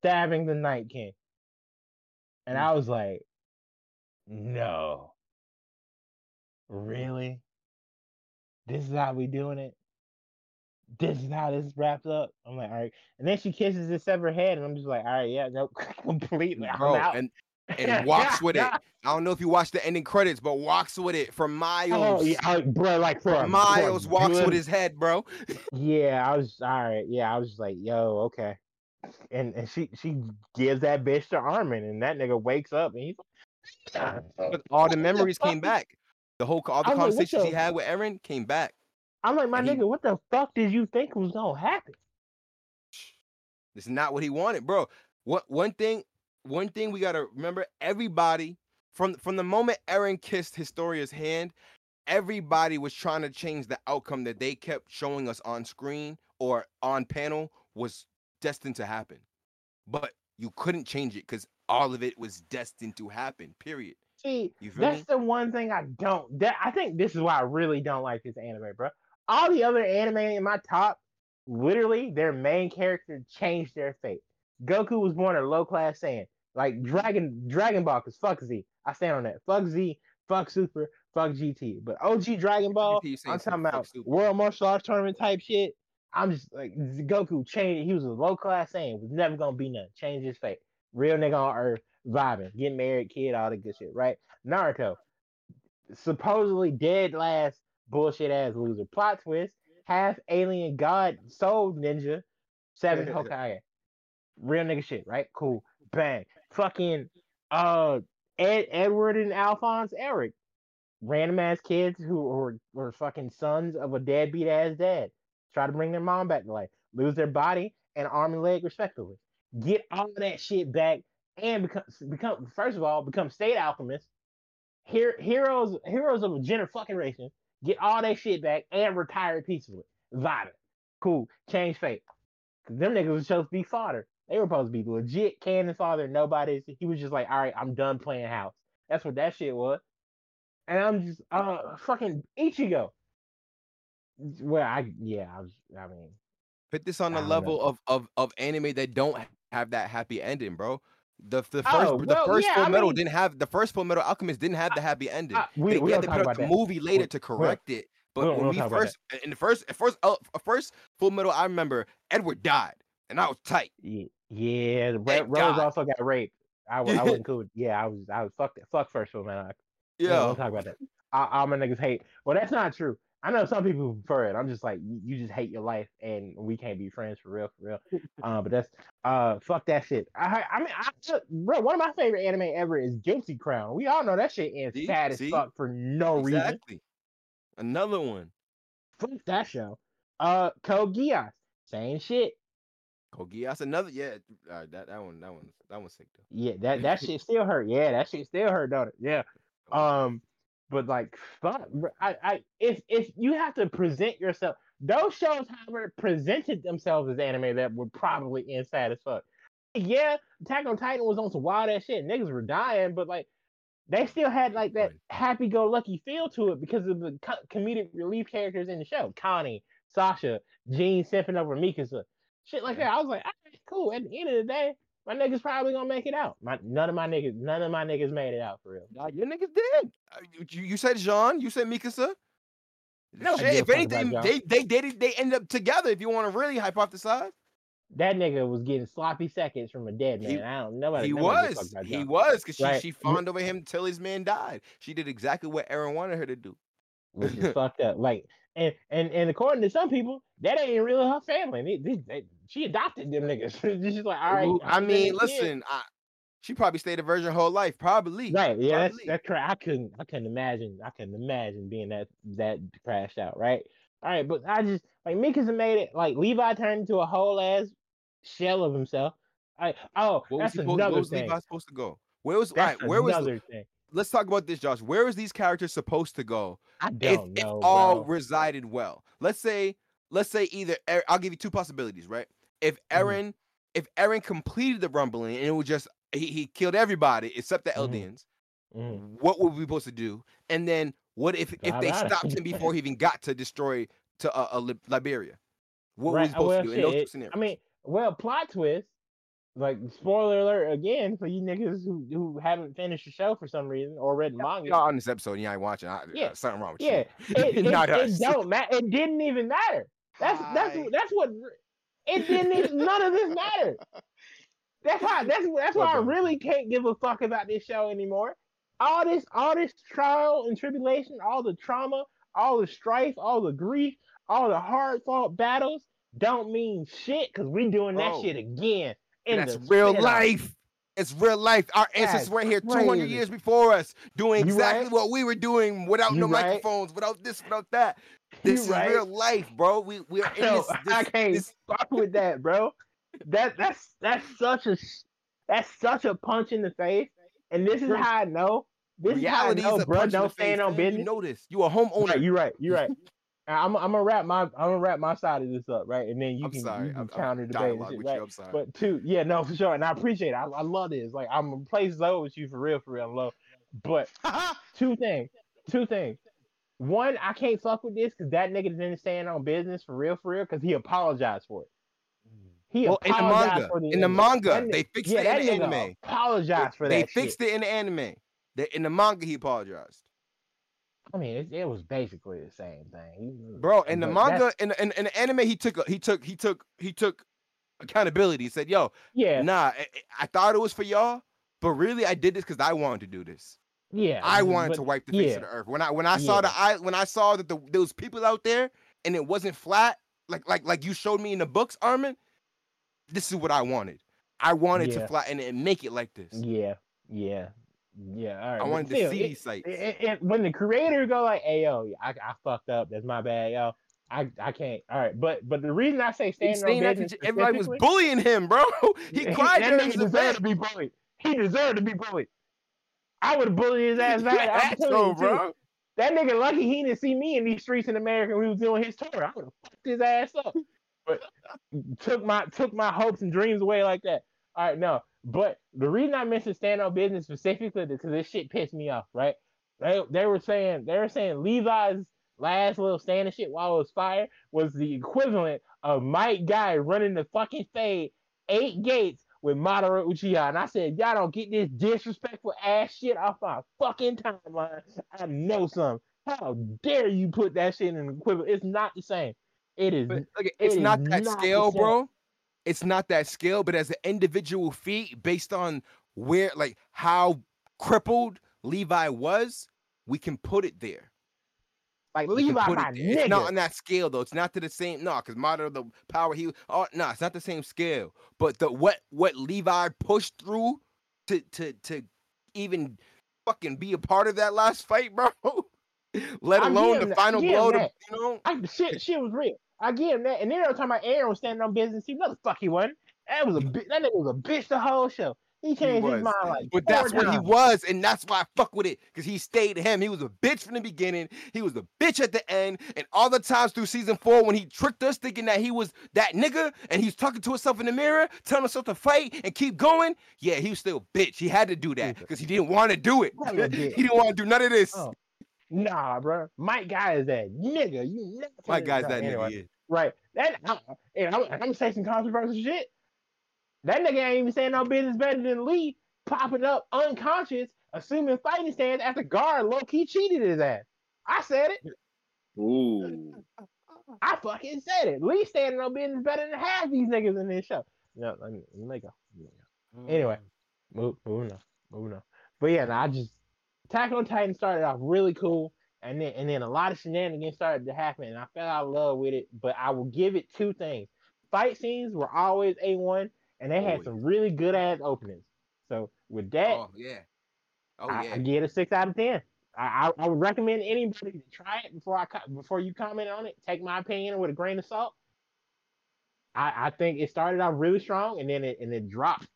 stabbing the Night King, and I mm. was like, "No, really? This is how we doing it? This is how this wraps up?" I'm like, "All right," and then she kisses his severed head, and I'm just like, "All right, yeah, nope, completely, I'm out." and and walks with it. I don't know if you watched the ending credits, but walks with it for oh, miles. Oh yeah, I- bro, like for, a- for miles walks good with his head, bro. Yeah, I was all right. Yeah, I was just like, yo, okay. And and she she gives that bitch to Armin, and that nigga wakes up and he's But all the memories came back. The whole all the I was like, what conversations he had with Eren came back. I'm like, my And he- nigga, what the fuck did you think was gonna happen? It's not what he wanted, bro. What one thing, one thing we gotta remember: everybody from from the moment Eren kissed Historia's hand, everybody was trying to change the outcome that they kept showing us on screen or on panel was destined to happen. But you couldn't change it because all of it was destined to happen. Period. See, that's me? the one thing I don't. That I think this is why I really don't like this anime, bro. All the other anime in my top, literally, their main character changed their fate. Goku was born a low class Saiyan. Like Dragon Dragon Ball, cause fuck Z. I stand on that. Fuck Z, fuck Super, fuck GT. But OG Dragon Ball, I'm talking about. World Martial Arts Tournament type shit. I'm just like Goku changed. He was a low class Saiyan. Was never gonna be nothing. Changed his fate. Real nigga on Earth, vibing, getting married, kid, all the good shit. Right? Naruto, supposedly dead last bullshit ass loser. Plot twist: half alien god soul ninja, seven Hokage. Real nigga shit, right? Cool. Bang. Fucking uh Ed, Edward and Alphonse Elric. Random ass kids who were, fucking sons of a deadbeat ass dad. Try to bring their mom back to life. Lose their body and arm and leg respectively. Get all of that shit back and become become first of all, become state alchemists. Here heroes heroes of a gender fucking racing. Get all that shit back and retire peacefully. Vibing. Cool. Change fate. Them niggas was supposed to be fodder. They were supposed to be legit canon father. Nobody's. He was just like, all right, I'm done playing house. That's what that shit was. And I'm just, uh, fucking Ichigo. Well, I yeah, I was. I mean, Put this on the level know. of, of of anime that don't have that happy ending, bro. The the first Oh, the first yeah, Full I Metal mean- didn't have the first Full Metal Alchemist didn't have the happy ending. we they, we had to put out the that. movie later We- to correct it. But we when we first in the first first uh, first Full Metal, I remember Edward died, and I was tight. Yeah, yeah. Thank Rose God. also got raped. I, I wasn't cool. Yeah, I was. I was fuck. Fuck first one, man. I, yeah, don't talk about that. All, all my niggas hate. Well, that's not true. I know some people prefer it. I'm just like, you, you just hate your life, and we can't be friends for real, for real. uh, but that's uh, fuck that shit. I, I mean, I, just- bro, one of my favorite anime ever is Guilty Crown. We all know that shit ends See? sad as fuck for no reason. exactly. Another one. Fuck that show. Uh, Code Geass, same shit. Code Geass, another yeah. Uh, that that one that one that one's sick though. Yeah, that that shit still hurt. Yeah, that shit still hurt, don't it? Yeah. Um, but like, fuck, I, I, if if you have to present yourself, those shows, however, presented themselves as anime that were probably sad as fuck. Yeah, Attack on Titan was on some wild ass shit. Niggas were dying, but like, they still had like that Right. happy-go-lucky feel to it because of the co- comedic relief characters in the show. Connie, Sasha, Jean simping over Mikasa, shit like that. I was like, all right, cool. At the end of the day, my niggas probably gonna make it out. My none of my niggas, none of my niggas made it out for real. Nah, your niggas did. Uh, You, you said Jean. You said Mikasa. No, Shit, if a fuck about anything, Jean. they they dated. They end up together. If you want to really hypothesize, That nigga was getting sloppy seconds from a dead man. He- I don't nobody. he nobody give a fuck was. He was because she Right. she fawned over him till his man died. She did exactly what Eren wanted her to do. which is fucked up. Like, and and and according to some people, that ain't really her family. They, they, they- she adopted them niggas. She's like, all right. Ooh, I mean, listen, I, she probably stayed a virgin her whole life, probably. Right, yeah, that's Probably. that's correct. I couldn't, I couldn't imagine, I couldn't imagine being that that crashed out, right? All right, but I just like Mikasa made it. Like Levi turned into a whole ass shell of himself. I oh, What was, that's supposed, another where was thing. Levi supposed to go? Where was That's right, where was thing. Let's talk about this, Josh. Where is these characters supposed to go I if don't it know, all bro. resided well? Let's say, let's say either Er- I'll give you two possibilities, right? If Mm-hmm. Eren, if Eren completed the rumbling and it was just he, he killed everybody except the Mhm. Eldians, Mhm. what were we supposed to do? And then what if if they stopped him before he even got to destroy to uh, uh, Liberio? What were we supposed well, to do in those two scenarios? I mean, well, plot twist. Like spoiler alert again for you niggas who, who haven't finished the show for some reason or read manga. y'all on this episode, you ain't watching. I, Yeah, uh, something wrong with Yeah, you. it, it, Not it us. don't matter. It didn't even matter. That's that's Hi. that's what it didn't. Even, none of this mattered. That's why. That's that's why I really can't give a fuck about this show anymore. All this, all this trial and tribulation, all the trauma, all the strife, all the grief, all the hard fought battles don't mean shit because we're doing that Bro. shit again. In That's real life. It's real life. Our ancestors were here 200 years before us, doing exactly right. what we were doing without You no right. microphones, without this, without that. You This is right. real life, bro. We we're in Yo, this. I this, can't this fuck with that, bro. That that's that's such a that's such a punch in the face. And this is how I know. This reality is how I is know, bro. Don't stand on business. You know this. You a homeowner. Right, you're right. You're right. I'm I'm gonna wrap my I'm gonna wrap my side of this up, right? And then you I'm can, sorry. you can I'm, counter I'm debate shit, with right? you. I'm sorry. But two, yeah, no, for sure. And I appreciate it. I, I love this. Like I'm gonna play low with you for real, for real, low. But two things. Two things. One, I can't fuck with this because that nigga didn't stand on business for real, for real, because he apologized for it. He Well, in the apologized manga, for the in the manga, That they fixed yeah, it in the anime. Apologized for They that fixed shit. it in the anime. The, in the manga, he apologized. I mean, it, it was basically the same thing, Bro, in the manga, in, the- in in the anime, he took a, he took he took he took accountability. He said, "Yo, Yeah, nah, I, I thought it was for y'all, but really, I did this because I wanted to do this. yeah. I wanted but- to wipe the face yeah. of the earth. When I when I saw the Yeah. I when I saw that the there was people out there and it wasn't flat, like like like you showed me in the books, Armin. This is what I wanted. I wanted Yeah. to flatten it and make it like this. Yeah, yeah, yeah. All right. I but wanted to still, see it- these sites. it- it- it- when the creator go like, "Hey yo, I, I fucked up. That's my bad, yo. I, I can't." All right, but but the reason I say He's stand on saying that to business, everybody was bullying him, bro. He cried that during nigga deserved event. to be bullied. He deserved to be bullied. I would have bullied his ass back. I'm telling Asshole, you, too. bro. That nigga lucky he didn't see me in these streets in America when he was doing his tour. I would have fucked his ass up. But took my took my hopes and dreams away like that. All right, no. But the reason I mentioned stand on business specifically because this shit pissed me off, right? They they were saying they were saying Levi's last little stand and shit while it was fire was the equivalent of Might Guy running the fucking fade eight gates with Madara Uchiha. And I said, y'all don't get this disrespectful ass shit off my fucking timeline. I know some. How dare you put that shit in an equivalent? It's not the same. It is. But look, it's is not that not scale, bro. It's not that scale, but as an individual feat based on where, like, how crippled Levi was, we can put it there. like We Levi, my it. It's not on that scale though. It's not to the same. No, because Madara, the power he. Uh, oh no, it's not the same scale. But the what what Levi pushed through to to to even fucking be a part of that last fight, bro. Let alone the that- final I blow. To, you know, I, shit, shit was real. I give him that. And then every talking about Eren was standing on business. He no the fuck he wasn't. That was a bi- that nigga was a bitch the whole show. He changed his mind like But that's what he was, and that's why I fuck with it. Cause he stayed him. He was a bitch from the beginning. He was a bitch at the end. And all the times through season four when he tricked us thinking that he was that nigga and he's talking to himself in the mirror, telling himself to fight and keep going. Yeah, he was still a bitch. He had to do that because he didn't want to do it. He didn't want to do none of this. Oh, Nah, bro. Might Guy is that nigga. You never seen guy's that guy. nigga. Anyway, yeah. Right. That I'm, and I'm, I'm gonna say some controversial shit. That nigga ain't even saying no business better than Lee popping up unconscious, assuming fighting stance after Gaara low key cheated his ass. I said it. Ooh. I fucking said it. Lee standing on business better than half these niggas in this show. No, let me, let me go. Let me go. Anyway, mm. move, moving on, moving on. But yeah, no, I just Attack on Titan started off really cool, and then and then a lot of shenanigans started to happen, and I fell out of love with it. But I will give it two things: fight scenes were always a one, and they had Always. some really good ass openings. So with that, Oh yeah. Oh I, yeah. I give it a six out of ten. I, I, I would recommend anybody to try it before I before you comment on it. Take my opinion with a grain of salt. I, I think it started off really strong and then it and it dropped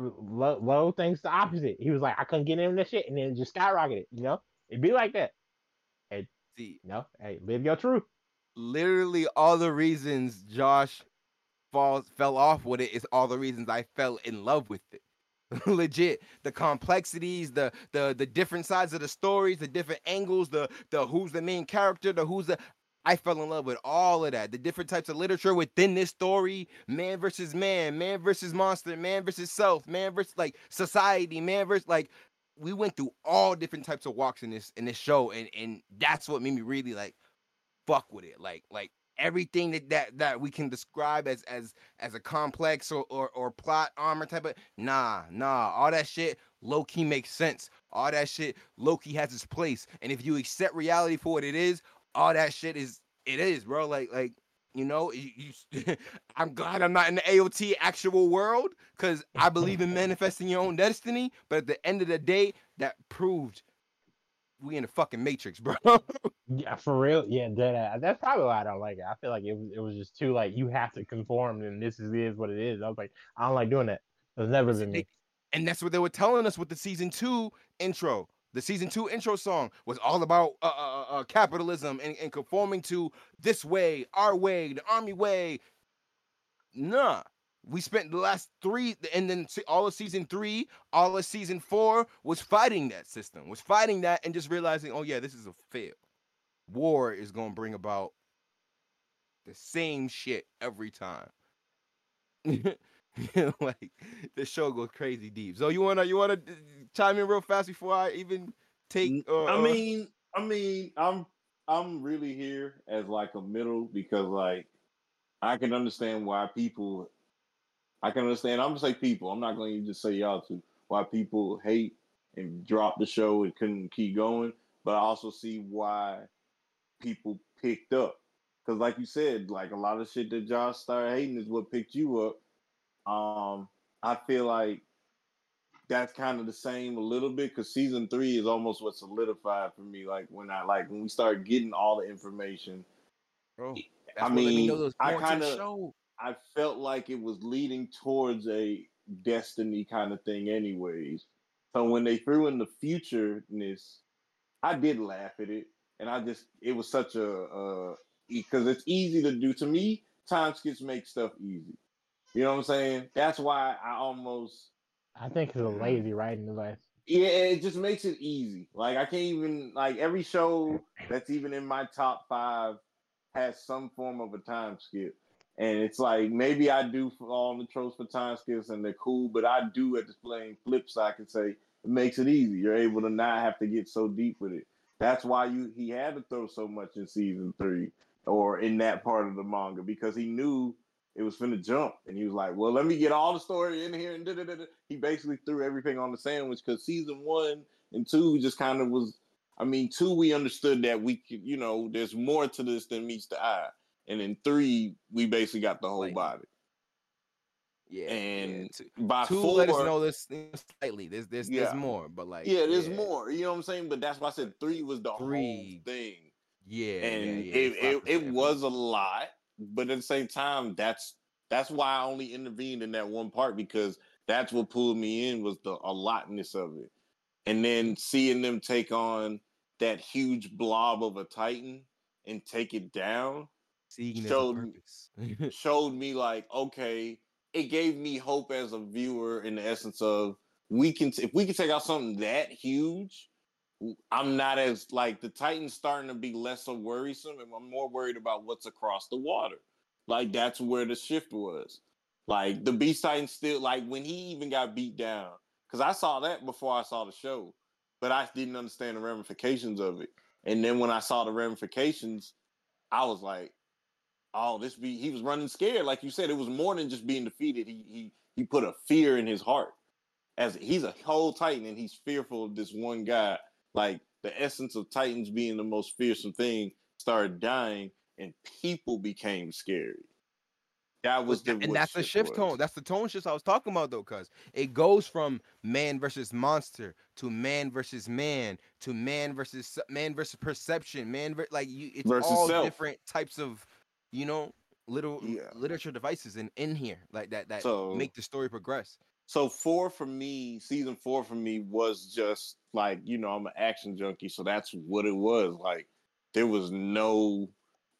low, low thanks to the opposite. He was like, I couldn't get in that shit, and then it just skyrocketed. You know, it'd be like that. Hey, See, You know, hey, live your truth. literally all the reasons Josh falls fell off with it is all the reasons I fell in love with it. Legit, the complexities, the the the different sides of the stories, the different angles, the the who's the main character, the who's the I fell in love with all of that. The different types of literature within this story, man versus man, man versus monster, man versus self, man versus like society, man versus like we went through all different types of walks in this in this show and and that's what made me really like fuck with it. Like like everything that that, that we can describe as as as a complex or, or or plot armor type of nah nah all that shit low key makes sense. All that shit low key has its place. And if you accept reality for what it is, all that shit is it is, bro. Like like you know, you, you I'm glad I'm not in the AOT actual world because I believe in manifesting your own destiny. But at the end of the day, that proved we in the fucking matrix, bro. Yeah, for real. Yeah, dead ass. Uh, that's probably why I don't like it. I feel like it was it was just too like you have to conform, and this is is what it is. I was like, I don't like doing that. It's never been me. and that's what they were telling us with the season two intro. The season two intro song was all about uh, uh, uh, capitalism and, and conforming to this way, our way, the army way. Nah, we spent the last three, and then all of season three, all of season four was fighting that system, was fighting that, and just realizing, oh yeah, this is a fail. War is gonna bring about the same shit every time. like the show goes crazy deep. So you wanna you wanna uh, chime in real fast before I even take? Uh, I mean, I mean, I'm I'm really here as like a middle because like I can understand why people. I can understand. I'm gonna say people. I'm not gonna even just say y'all two. Why people hate and drop the show and couldn't keep going, but I also see why people picked up. Because, like you said, like a lot of shit that Josh started hating is what picked you up. Um, I feel like that's kind of the same a little bit because season three is almost what solidified for me. Like when I like when we start getting all the information. bro, I let me know mean, I more to the kinda- show. I felt like it was leading towards a destiny kind of thing, anyways. So when they threw in the futureness, I did laugh at it, and I just it was such a because it's easy to do. To me, time skips make stuff easy. You know what I'm saying? That's why I almost I think it's a mm-hmm. lazy writing device. yeah, it just makes it easy. Like I can't even like every show that's even in my top five has some form of a time skip. And it's like maybe I do all the tropes for time skips and they're cool, but I do at the playing flip side can say it makes it easy. You're able to not have to get so deep with it. That's why you he had to throw so much in season three or in that part of the manga because he knew it was finna jump, and he was like, "Well, let me get all the story in here." And da, da, da, da. he basically threw everything on the sandwich because season one and two just kind of was. I mean, two we understood that we could, you know, there's more to this than meets the eye, and in three we basically got the whole Like, body. Yeah, and yeah. Two, By two four, let us know this slightly. There's there's Yeah. there's more, but like yeah, there's more. You know what I'm saying? But that's why I said three was the Three. whole thing. Yeah, and yeah, yeah. it, it, it was a lot but at the same time that's that's why i only intervened in that one part because that's what pulled me in was the allotness of it. And then seeing them take on that huge blob of a titan and take it down seeing showed- showed me like okay it gave me hope as a viewer in the essence of we can if we can take out something that huge i'm not as like the titans starting to be less so worrisome and i'm more worried about what's across the water like that's where the shift was like the beast titan still like when he even got beat down because i saw that before i saw the show but i didn't understand the ramifications of it and then when i saw the ramifications i was like oh, this be he was running scared. Like you said, it was more than just being defeated. He he he put a fear in his heart. As he's a whole Titan and he's fearful of this one guy. Like the essence of Titans being the most fearsome thing started dying and people became scary. That was the and that's the shift was. tone. That's the tone shift I was talking about though, cause it goes from man versus monster to man versus man to man versus man versus perception, man ver- like you. It's Versus all self. different types of, you know, little Yeah. literature devices in in here like that that So- make the story progress. So four for me, season four for me was just like you know I'm an action junkie, so that's what it was. Like there was no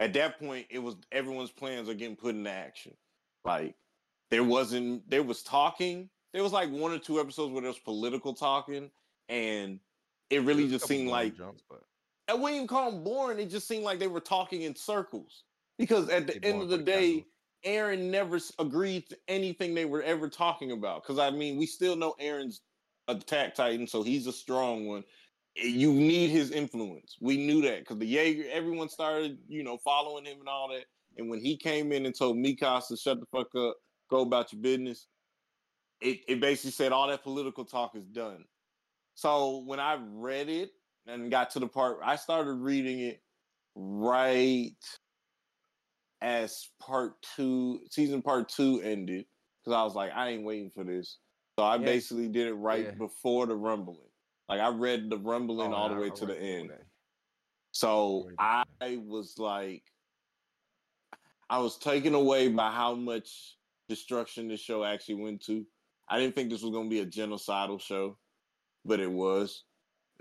at that point it was everyone's plans are getting put into action. Like there wasn't there was talking. There was like one or two episodes where there was political talking, and it really just seemed like jumps, but I wouldn't even call them boring. It just seemed like they were talking in circles. Because at the end of the day. Eren never agreed to anything they were ever talking about. Because I mean, we still know Eren's attack titan, so he's a strong one. Eh, You need his influence. We knew that because the Jaeger, everyone started, you know, following him and all that. And when he came in and told Mikasa, shut the fuck up, go about your business, it, it basically said all that political talk is done. So when I read it and got to the part, I started reading it right as part two, season part two ended, because I was like, I ain't waiting for this. So I Yeah. basically did it right Yeah. before the rumbling. Like I read the rumbling Oh, all the way I to the end. that. So I was like, I was taken away by how much destruction this show actually went to. I didn't think this was going to be a genocidal show, but it was.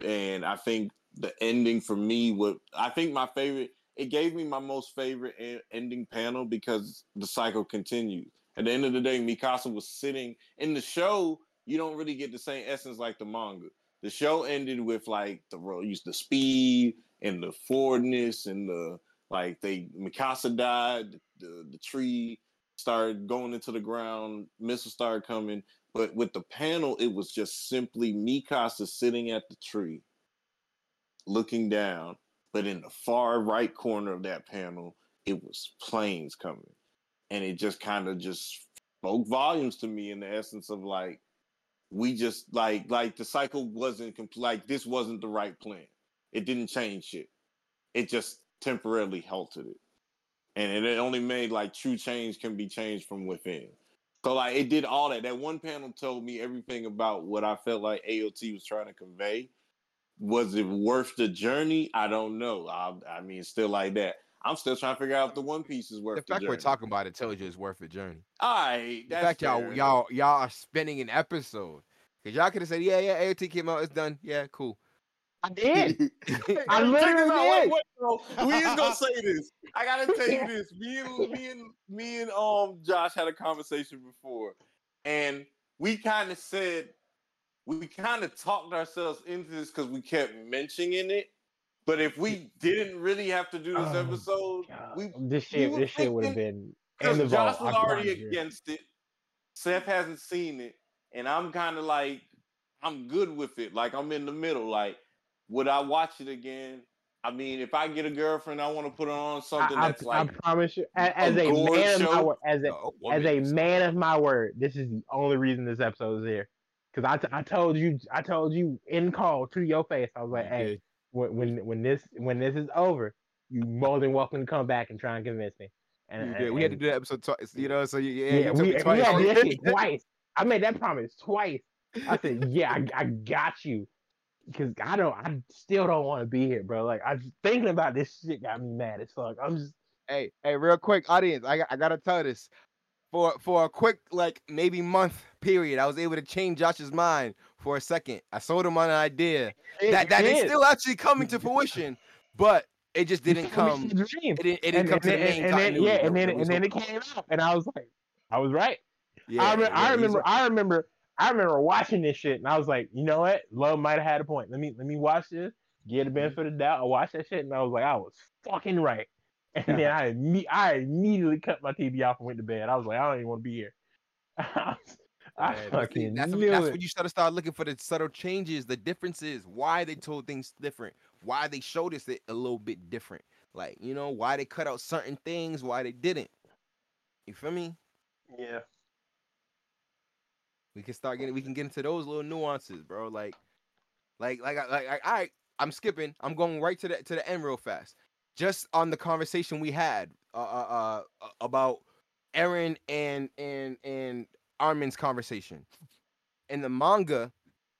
And I think the ending for me, what I think my favorite, it gave me my most favorite ending panel because the cycle continued. At the end of the day, Mikasa was sitting in the show. You don't really get the same essence like the manga. The show ended with like the use the speed and the forwardness and the like. They Mikasa died. The the tree started going into the ground, missiles started coming. But with the panel, it was just simply Mikasa sitting at the tree, looking down. But in the far right corner of that panel, it was planes coming. And it just kind of just spoke volumes to me in the essence of like, we just like like the cycle wasn't complete like this wasn't the right plan. It didn't change shit. It just temporarily halted it. And it only made like true change can be changed from within. So like it did all that. That one panel told me everything about what I felt like AOT was trying to convey. Was it worth the journey? I don't know. I, I mean, still like that. I'm still trying to figure out if the One Piece is worth The the, fact journey. we're talking about it tells you it's worth the journey. All right, The that's fact y'all fair. y'all y'all are spending an episode. Cause y'all could have said, yeah, yeah, AOT came out, it's done. Yeah, cool. I did. I Check literally this out. Wait, did. wait, bro. We is gonna say this. I gotta tell you this. Me and me and me and um Josh had a conversation before, and we kind of said we kind of talked ourselves into this because we kept mentioning it. But if we didn't really have to do this Oh, episode, God, we this shit, were this shit would have been in because Josh vault. was already against it. Seth hasn't seen it, and I'm kind of like, I'm good with it. Like I'm in the middle. Like, would I watch it again? I mean, if I get a girlfriend, I want to put on something I, that's I, like I promise you, as, as a man of my word, as a No, as a man of my word, this is the only reason this episode is here. Because I, t- I told you, I told you in call to your face, I was like, hey, when when when this when this is over, you more than welcome to come back and try and convince me. And, and- We had to do that episode twice, you know. So you, yeah, yeah, we, me we twice. had that twice. I made that promise twice. I said, yeah, I, I got you. Because I don't, I still don't want to be here, bro. Like, I am thinking about this shit got me mad as fuck. I'm just, hey, hey, real quick, audience, I, I gotta tell this. For for a quick like maybe month period, I was able to change Josh's mind for a second. I sold him on an idea it, that that is still actually coming to fruition, but it just didn't come. It didn't. It didn't and, come and, to main and then, yeah, and then and then it came out, and I was like, I was right. Yeah, I, remember, yeah, I remember. I remember, I remember watching this shit, and I was like, you know what? Love might have had a point. Let me let me watch this, get the mm-hmm. benefit of the doubt. I watched that shit, and I was like, I was fucking right. And then I imme- I immediately cut my TV off and went to bed. I was like, I don't even want to be here. I Yeah, fucking that's, knew that's it. when you start to start looking for the subtle changes, the differences, why they told things different, why they showed us it a little bit different. Like, you know, why they cut out certain things, why they didn't. You feel me? yeah. We can start getting we can get into those little nuances, bro. Like like like I- like, like right, I'm skipping. I'm going right to the to the end real fast. Just on the conversation we had uh, uh, uh about Eren and and and Armin's conversation. And the manga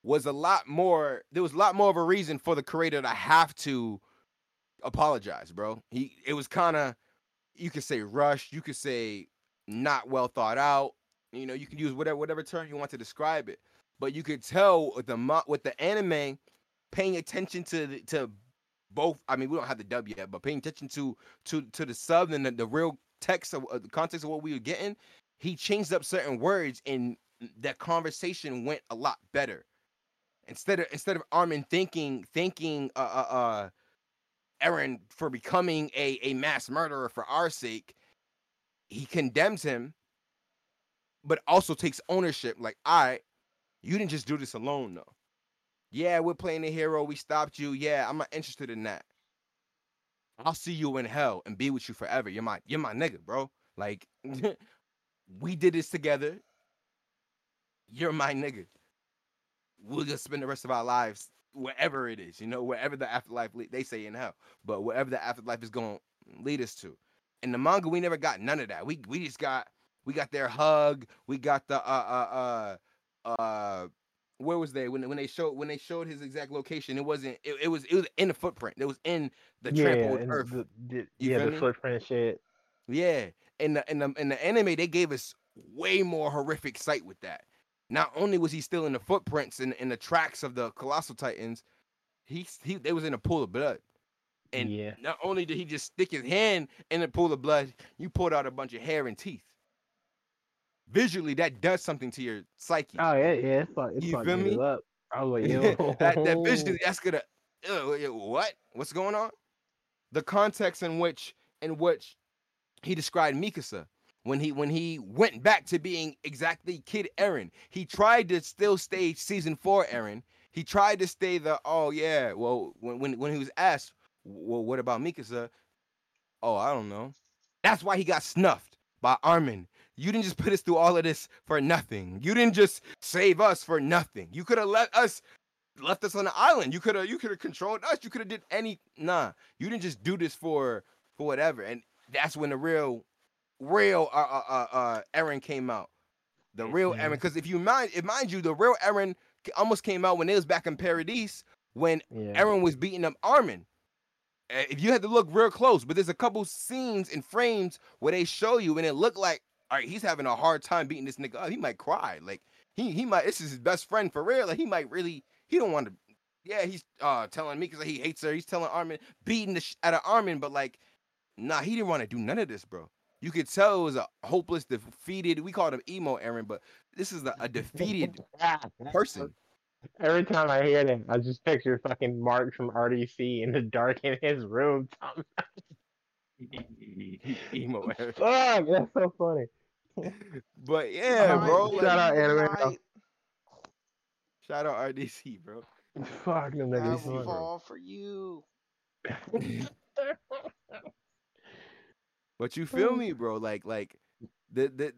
was a lot more there was a lot more of a reason for the creator to have to apologize, bro. He it was kind of you could say rushed, you could say not well thought out. You know, you can use whatever whatever term you want to describe it, but you could tell with the with the anime paying attention to the, to both. I mean, we don't have the dub yet, but paying attention to to to the sub and the, the real text of uh, the context of what we were getting. He changed up certain words, and that conversation went a lot better. Instead of instead of Armin thinking thinking uh uh, uh Eren for becoming a a mass murderer for our sake, he condemns him but also takes ownership. Like, right, you didn't just do this alone, though. Yeah, we're playing the hero. We stopped you. Yeah, I'm not interested in that. I'll see you in hell and be with you forever. You're my, you're my nigga, bro. Like, we did this together. You're my nigga. We'll just spend the rest of our lives wherever it is, you know, wherever the afterlife. Le- they say in hell, but wherever the afterlife is going to lead us to. In the manga, we never got none of that. We we just got we got their hug. We got the uh uh uh uh where was they when when they showed when they showed his exact location? It wasn't. It, it was it was in the footprint. It was in the yeah, trampled and earth. the, the, yeah, the me? footprint shit. Yeah, in the in the in the anime, they gave us way more horrific sight with that. Not only was he still in the footprints and in, the tracks of the colossal titans, he he they was in a pool of blood. And yeah, not only did he just stick his hand in the pool of blood, you pulled out a bunch of hair and teeth. Visually, that does something to your psyche. oh yeah, yeah, it's it's You feel me? up. I was like, yo, that, that visually, that's gonna. Ew, what? What's going on? The context in which in which he described Mikasa when he when he went back to being exactly Kid Eren. He tried to still stay season four Eren. He tried to stay the oh yeah. Well, when when when he was asked, well, what about Mikasa? Oh, I don't know. That's why he got snuffed by Armin. You didn't just put us through all of this for nothing. You didn't just save us for nothing. You could have let us left us on the island. You could have you could have controlled us. You could have did any nah. You didn't just do this for for whatever. And that's when the real real uh uh uh, uh Eren came out. The real Mhm. Eren because if you mind if mind you the real Eren almost came out when it was back in Paradise when Yeah. Eren was beating up Armin. Uh, If you had to look real close, but there's a couple scenes and frames where they show you, and it looked like, all right, he's having a hard time beating this nigga up. He might cry. Like he he might. This is his best friend for real. Like he might really. He don't want to. Yeah, he's uh telling me because he hates her. He's telling Armin beating the sh- out of Armin, but like, nah, he didn't want to do none of this, bro. You could tell it was a hopeless, defeated. We called him emo Eren, but this is a, a defeated person. Every time I hear that, I just picture fucking Mark from RDC in the dark in his room. emo Eren. Fuck, that's so funny. But yeah, bro. Shout like, out night, House. shout out RDC, bro. Fuck them I niggas. bro. fall for you. But you feel me, bro? Like, like the the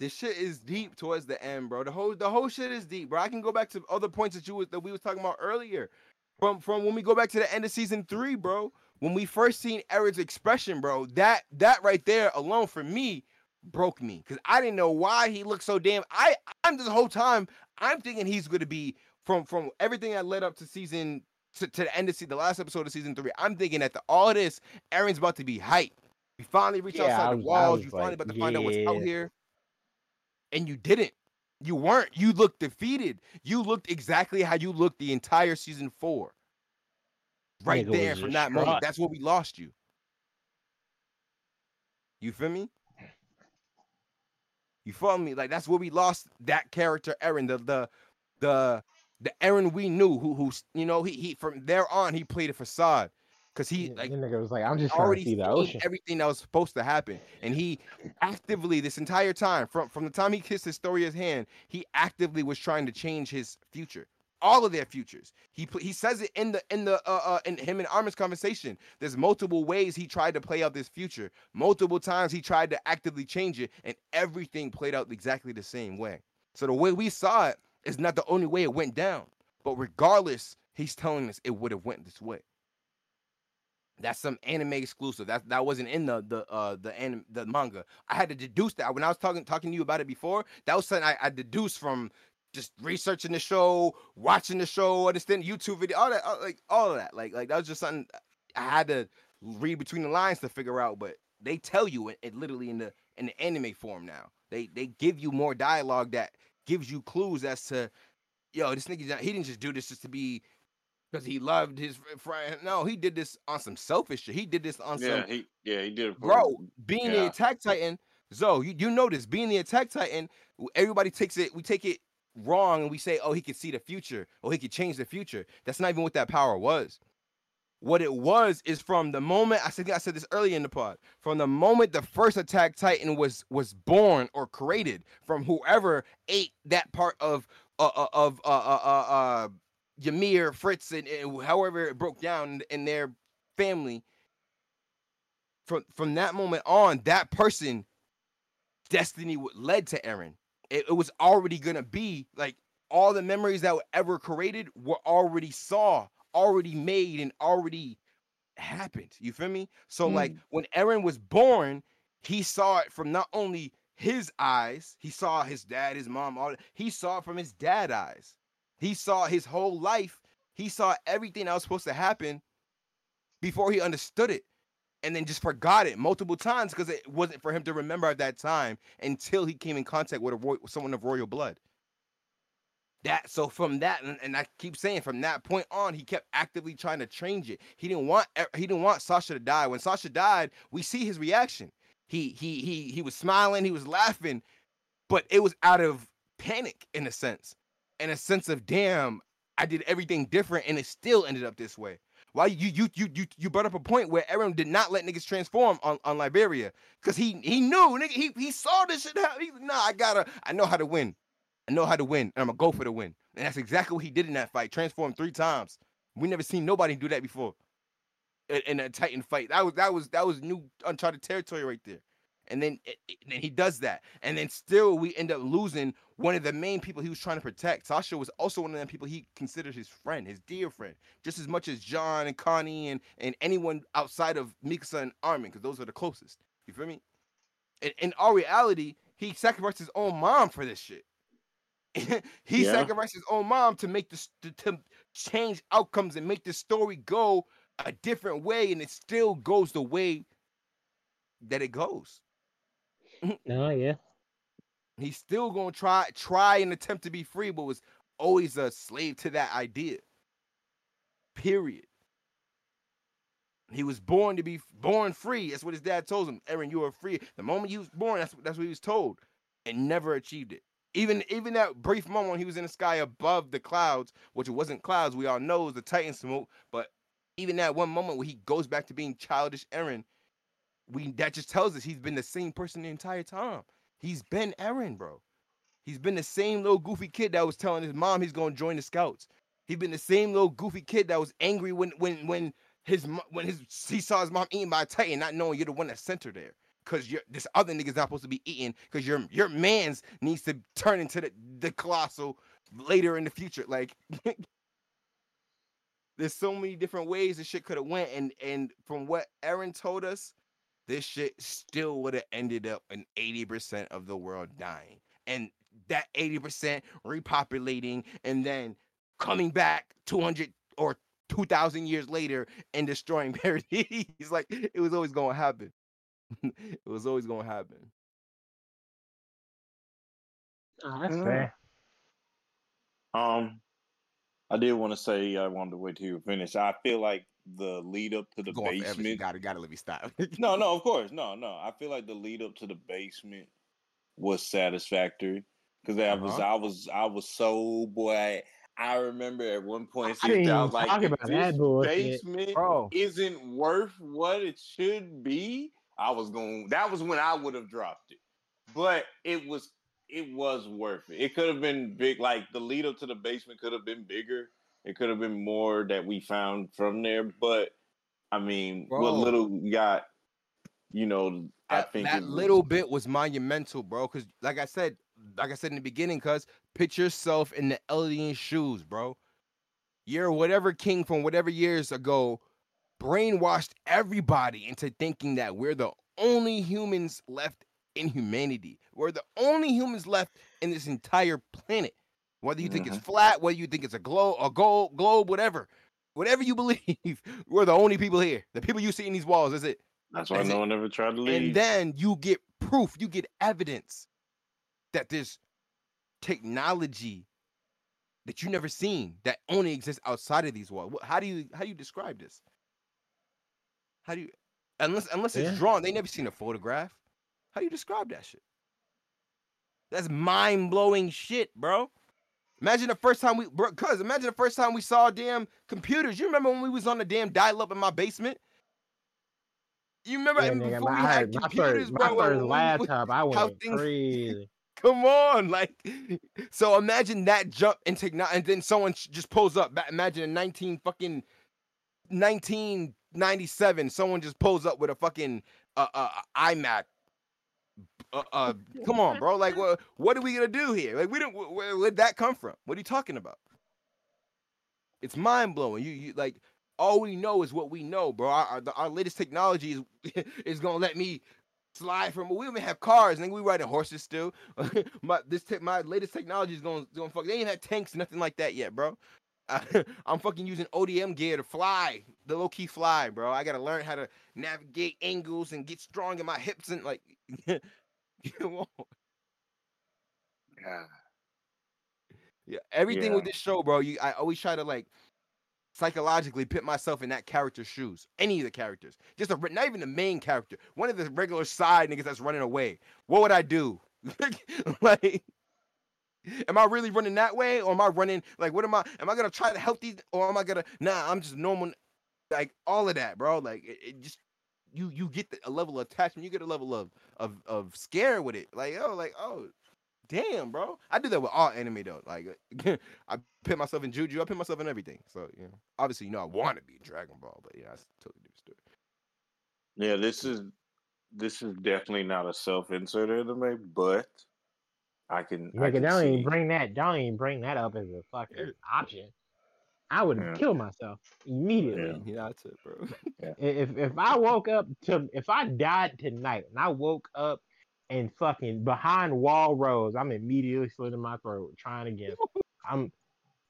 this shit is deep towards the end, bro. The whole the whole shit is deep, bro. I can go back to other points that you was that we was talking about earlier. From from when we go back to the end of season three, bro. When we first seen Eric's expression, bro, that that right there alone for me broke me because I didn't know why he looked so damn. I I'm this whole time I'm thinking he's gonna be from from everything that led up to season to, to the end of se- the last episode of season three. I'm thinking that the, all this, Eren's about to be hype. We finally reach Yeah, outside the was- I walls. You finally like, about to find out what's out here, and you didn't. You weren't. You looked defeated. You looked exactly how you looked the entire season four. Right Nigga there from that moment. That's where we lost you. You feel me? You follow me? Like that's where we lost that character, Eren. The the the the Eren we knew, who who's you know he he from there on he played a facade, cause he like nigga was like, I'm just trying to already see the ocean. everything that was supposed to happen, and he actively this entire time from from the time he kissed Historia's hand, he actively was trying to change his future, all of their futures. He he says it in the in the uh, uh in him and Armin's conversation. There's multiple ways he tried to play out this future. Multiple times he tried to actively change it, and everything played out exactly the same way. So the way we saw it is not the only way it went down, but regardless, he's telling us it would have went this way. That's some anime exclusive. That that wasn't in the the uh the anim, the manga. I had to deduce that when I was talking talking to you about it before. That was something I, I deduced from just researching the show, watching the show, understanding YouTube video, all that, all, like all of that. Like like that was just something I had to read between the lines to figure out. But they tell you it, it literally in the in the anime form now. They they give you more dialogue that gives you clues as to yo this nigga he didn't just do this just to be because he loved his friend. No, he did this on some selfish shit. He did this on Yeah, some he yeah he did it for bro. Being the attack titan, Zoe, you, you know this. Being the attack titan, everybody takes it. We take it wrong, and we say, "Oh, he could see the future. Oh, he could change the future." That's not even what that power was. What it was is from the moment I said I said this earlier in the pod. From the moment the first attack titan was was born or created from whoever ate that part of uh, uh, of uh, uh, uh, uh, Ymir, Fritz, and, and however it broke down in their family. From from that moment on, that person destiny led to Eren. It, it was already gonna be like all the memories that were ever created were already saw, already made, and already happened. You feel me? So hmm. like when Eren was born, he saw it from not only his eyes, he saw his dad, his mom, all. He saw it from his dad eyes. He saw his whole life. He saw everything that was supposed to happen before he understood it and then just forgot it multiple times because it wasn't for him to remember at that time until he came in contact with a roy- someone of royal blood. That so from that, and, and I keep saying from that point on, he kept actively trying to change it. He didn't want he didn't want Sasha to die. When Sasha died, we see his reaction. He he he he was smiling, he was laughing, but it was out of panic in a sense, in a sense of damn, I did everything different and it still ended up this way. Why you you you you you brought up a point where Eren did not let niggas transform on, on Liberio because he he knew nigga he he saw this shit happen. He's like, nah, I gotta I know how to win. I know how to win, and I'm gonna go for the win. And that's exactly what he did in that fight. Transformed three times. We never seen nobody do that before in, in a Titan fight. That was that was that was new uncharted territory right there. And then eh, eh, it, it- then he does that, and then still we end up losing one of the main people he was trying to protect. Sasha was also one of them people he considered his friend, his dear friend, just as much as Jean and Connie and and anyone outside of Mikasa and Armin, because those are the closest. You feel me? In, in our reality, he sacrificed his own mom for this shit. he Yeah. sacrificed his own mom to make this to, to change outcomes and make the story go a different way, and it still goes the way that it goes. Mm-hmm. No, yeah. He's still gonna try try and attempt to be free, but was always a slave to that idea. Period. He was born to be born free. That's what his dad told him. Eren, you are free. The moment he was born, that's that's what he was told, and never achieved it. Even even that brief moment when he was in the sky above the clouds, which it wasn't clouds, we all know it was the Titan smoke. But even that one moment where he goes back to being childish Eren, we that just tells us he's been the same person the entire time. He's been Eren, bro. He's been the same little goofy kid that was telling his mom he's gonna join the scouts. He's been the same little goofy kid that was angry when when when his when his he saw his mom eaten by a titan, not knowing you're the one that sent her there. Cause you're this other nigga's not supposed to be eating because your your man's needs to turn into the, the colossal later in the future. Like there's so many different ways this shit could have went, and and from what Eren told us, this shit still would have ended up in 80% of the world dying. And that 80% repopulating and then coming back 200 or 2000 years later and destroying Paradise. like it was always going to happen. it was always going to happen. Oh, that's fair. Um, I did want to say I wanted to wait till you finish. I feel like the lead up to the Going forever. basement. Got to got to let me stop. no, no, of course, no, no. I feel like the lead up to the basement was satisfactory because I was, Uh-huh. I was, I was so boy. I remember at one point, I I was like, talk if about this that bullshit. basement Bro. isn't worth what it should be, I was going. That was when I would have dropped it, but it was, it was worth it. It could have been big. Like the lead up to the basement could have been bigger. It could have been more that we found from there, but I mean, what little we got, you know, I that, think that was- little bit was monumental, bro. Because like I said, like I said in the beginning, cuz put yourself in the alien shoes, bro. You're whatever king from whatever years ago brainwashed everybody into thinking that we're the only humans left in humanity. We're the only humans left in this entire planet. Whether you think it's mm-hmm. flat, whether you think it's a globe, a gold globe, whatever, whatever you believe, we're the only people here. The people you see in these walls, that's it. That's why Is it- no one ever tried to leave. And then you get proof, you get evidence that there's technology that you never seen that only exists outside of these walls. How do you how do you describe this? How do you unless unless it's Yeah. drawn, they never seen a photograph. How do you describe that shit? That's mind blowing shit, bro. Imagine the first time we, bro, cuz imagine the first time we saw damn computers. You remember when we was on the damn dial up in my basement? You remember Yeah, nigga, before my, we I had my computers, first, my bro? when- first when we- laptop, I went things- crazy. Come on, like, so imagine that jump in technology, and then someone just pulls up. Imagine in nineteen fucking nineteen ninety seven, someone just pulls up with a fucking uh, uh iMac. Uh, uh, come on, bro. Like, what what are we gonna do here? Like, we don't. Where, where, where'd that come from? What are you talking about? It's mind blowing. You you like all we know is what we know, bro. Our our, our latest technology is is gonna let me slide from. We even have cars, and we riding horses still. my this te- my latest technology is gonna gonna fuck. They ain't had tanks, nothing like that yet, bro. I'm fucking using ODM gear to fly, the low key fly, bro. I gotta learn how to navigate angles and get strong in my hips and like. come on. Yeah. Yeah, everything with this show, bro. You, I always try to like psychologically put myself in that character's shoes. Any of the characters, just a, not even the main character. One of the regular side niggas that's running away. What would I do? like, am I really running that way, or am I running like what am I? Am I gonna try to help these, or am I gonna? Nah, I'm just normal. like all of that, bro. Like it, it just you you get the, a level of attachment, you get a level of of of scare with it. Like oh, like oh, damn, bro. I do that with all anime though. Like I put myself in Juju, I put myself in everything. So you know, obviously, you know, I want to be Dragon Ball, but yeah, that's a totally different story. Yeah, this is this is definitely not a self-insert anime, but I can. I Nigga, can don't even bring that. Don't even bring that up as a fucking option. I would Yeah. kill myself immediately. Yeah. Yeah, that's it, bro. I- If if I woke up to if I died tonight and I woke up and fucking behind Wall Rose, I'm immediately slitting my throat trying again. I'm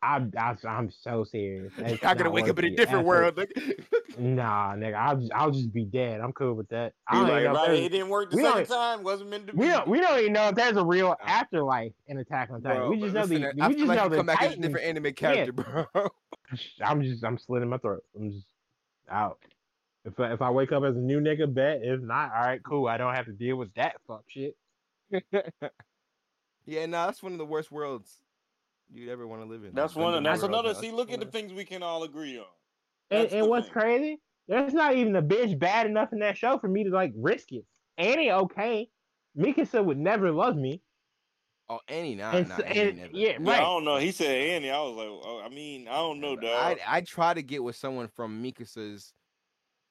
I'm I, I'm so serious. That's I gotta wake up in a different effort. world. nigga. Nah, nigga, I'll just, I'll just be dead. I'm cool with that. I don't like, know if right, it didn't work the we second time. Wasn't meant to be. we don't we don't even know if there's a real afterlife in Attack on Titan. Bro, we just know listen, the I we feel just like know you the come back as a different anime character, bro. I'm just I'm slitting my throat. I'm just out. If I, if I wake up as a new nigga, bet. If not, all right, cool. I don't have to deal with that fuck shit. yeah, nah, that's one of the worst worlds you'd ever want to live in. That's Like, one. Gundam That's world, another. man. See, look at the things we can all agree on. And, That's and the what's thing. crazy? There's not even a bitch bad enough in that show for me to like risk it. Annie, okay. Mikasa would never love me. Oh, Annie, nah, And nah, so- Annie and- never. yeah, Yeah, right. I don't know. He said Andy. I was like, oh, I mean, I don't know, dog. I I try to get with someone from Mikasa's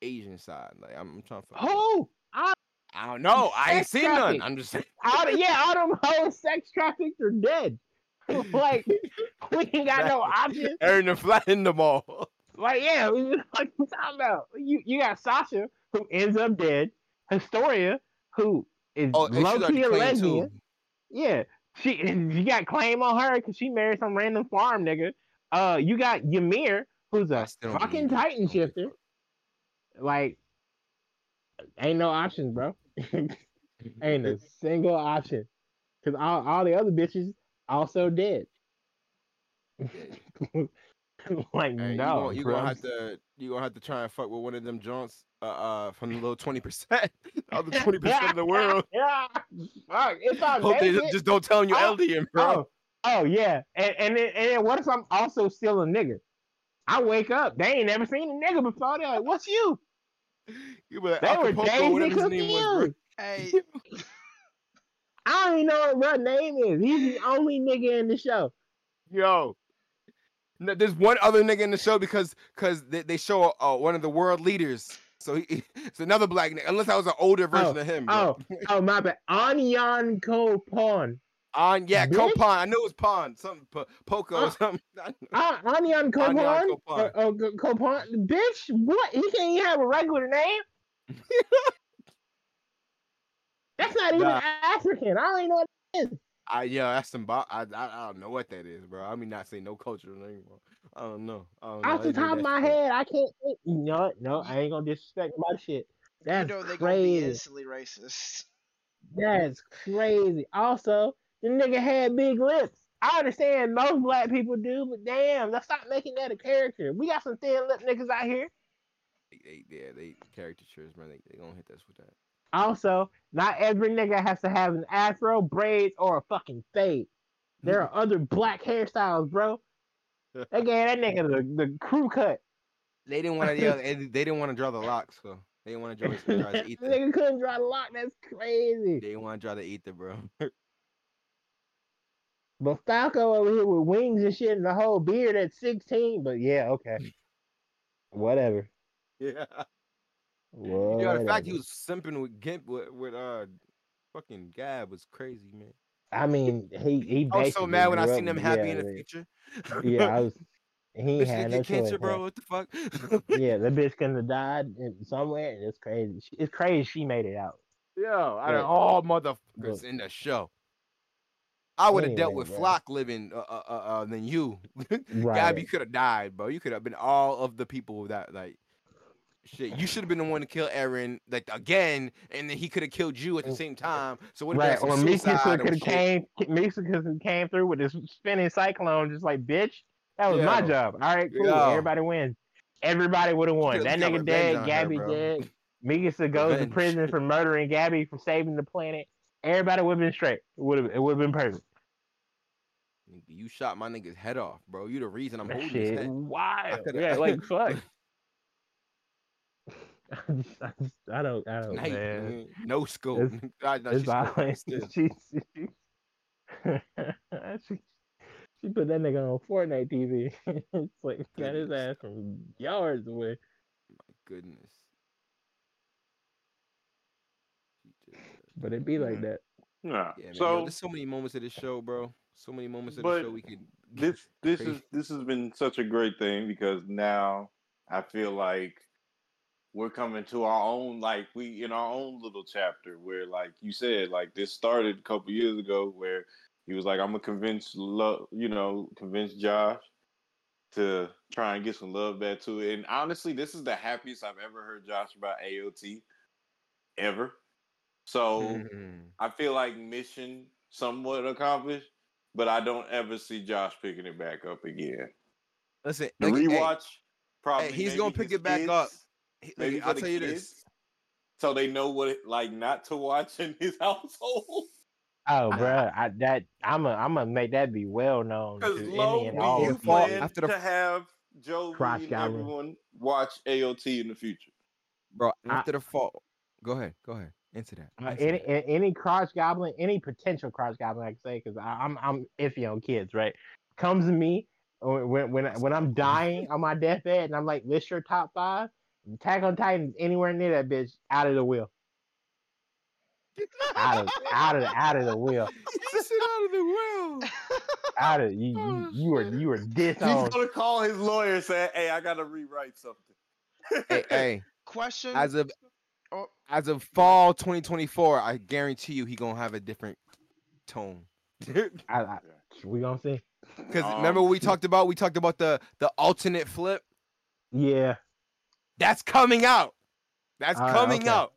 Asian side. Like I'm, I'm trying to. find- Oh, I, I don't know. I ain't Sex seen none. I'm just saying. I, yeah, all them hoes sex trafficked are dead. like we ain't got no options. Earn the flat in the mall. Like, yeah, we was like you talking about. You you got Sasha who ends up dead, Historia who is Oh, and she's low key a lesbian. too. Yeah, she you got claim on her because she married some random farm nigga. Uh, you got Ymir who's a fucking believe it. I Titan don't give a shifter. Like, ain't no options, bro. ain't a single option because all all the other bitches also dead. like Hey, you no, gonna, you bro. gonna have to you gonna have to try and fuck with one of them joints uh, uh from the little twenty percent, the other twenty percent of the world. yeah, fuck. If I Hope they just, just don't tell them you're Oh, Eldian, bro. oh, oh yeah, and and then, and then what if I'm also still a nigga? I wake up, they ain't never seen a nigga before. They're like, "What's you?" You be like, They were Acapulco, Daisy whatever his name was, bro. confused. Hey, I don't even know what my name is. He's the only nigga in the show. Yo. No, there's one other nigga in the show because because they, they show uh, one of the world leaders. So he, it's another black nigga. Unless I was an older version Oh, of him. Bro. Oh, oh my bad. Anyan Kopon. On yeah. Copon. I knew it was Pon. Something po- Poco Uh, or something. I know. Uh, Onyankopon. Anyan Kopon. Uh, oh, Kopon. Bitch, what? He can't even have a regular name. That's not even Nah. African. I don't even know what it is. I yeah, that's some. Bo- I, I I don't know what that is, bro. I mean, not say no cultural name, bro. I don't know. I don't. Off They the top of my head, I can't think. No, no, I ain't gonna disrespect my shit. you That's know they gonna be crazy. instantly racist. That's crazy. Also, the nigga had big lips. I understand most black people do, but damn, let's stop making that a character. We got some thin lip niggas out here. They, they, yeah, they caricatures, man. They, they gonna hit us with that. Also, not every nigga has to have an afro, braids, or a fucking fade. There hmm. are other black hairstyles, bro. They gave that nigga the, the crew cut. They didn't want to. Yeah, they, they didn't want to draw the locks, so they didn't want to draw, draw the ether. nigga couldn't draw the lock. That's crazy. They didn't want to draw the ether, bro. But Falco over here with wings and shit and the whole beard at 16. But yeah, okay. Whatever. yeah. Whatever. Yeah, the fact he was simping with Gimp with, with uh fucking Gab was crazy, man. I mean, he he. I was so mad when I seen them happy yeah, in the future. Yeah, I was. He Bitch, had no cancer, bro. What the fuck? Yeah, the bitch couldn't have died somewhere. It's crazy. She- It's crazy she made it out. Yo, out of all motherfuckers in the show, I would have dealt with bro. Flock living uh, uh, uh, uh, than you. Right. Gab, you could have died, bro. You could have been all of the people that like. Shit, you should have been the one to kill Eren, like again, and then he could have killed you at the mm. same time. So what? Right, or Mikasa could have came. Mikasa came through with this spinning cyclone, just like bitch. That was my job. All right, cool. Everybody wins. Everybody would have won. That nigga revenge dead. her, Gabi bro. dead. Mikasa goes to prison for murdering Gabi for saving the planet. Everybody would have been straight. It would have. It would have been perfect. You shot my nigga's head off, bro. You the reason I'm That holding his shit head. wild. Yeah, like fuck. I, just, I, don't, I don't, Night, man. man. No school. It's- I know It's she's spoken, still. she, she, she, she put that nigga on Fortnite TV. it's like got his Goodness. ass from yards away. My goodness. She did that. Uh, but it be like that. Nah. Yeah, man. yo, so there's so many moments of this show, bro. So many moments of But the show we could. this this Crazy. is this has been such a great thing because now I feel like we're coming to our own like we in our own little chapter where like you said like this started a couple years ago where he was like I'm gonna convince love you know convince Josh to try and get some love back to it and honestly this is the happiest I've ever heard Josh about AOT ever so Mhm. I feel like mission somewhat accomplished, but I don't ever see Josh picking it back up again. Listen, The like, hey, rewatch, probably he's gonna pick it back up. kids, he- Maybe for I'll the tell you kids, this. so they know what it, like not to watch in his household. Oh, bruh, I that I'm a I'm gonna make that be well known to Because any low, and you the fall- plan after the- to have Joe Crotch and goblin. everyone watch AOT in the future. Bro, I- after the fall. Go ahead. Go ahead. Into that. Uh, any that. any crotch goblin, any potential crotch goblin, I can say, because I'm I'm iffy on kids, right? Comes to me when when when, when I'm dying on my deathbed, and I'm like, list your top five. Attack on Titan's anywhere near that bitch, out of the wheel, out of out of out of the wheel, He said out of the world. out of you you, are you were you were He's disowned. gonna call his lawyer and say, "Hey, I gotta rewrite something." hey, hey, Question. as of Oh. as of fall 2024, I guarantee you he gonna have a different tone. I, I, we gonna see. Because Um, remember what we talked about? We talked about the the alternate flip. Yeah. That's coming out. That's Alright, coming okay. out.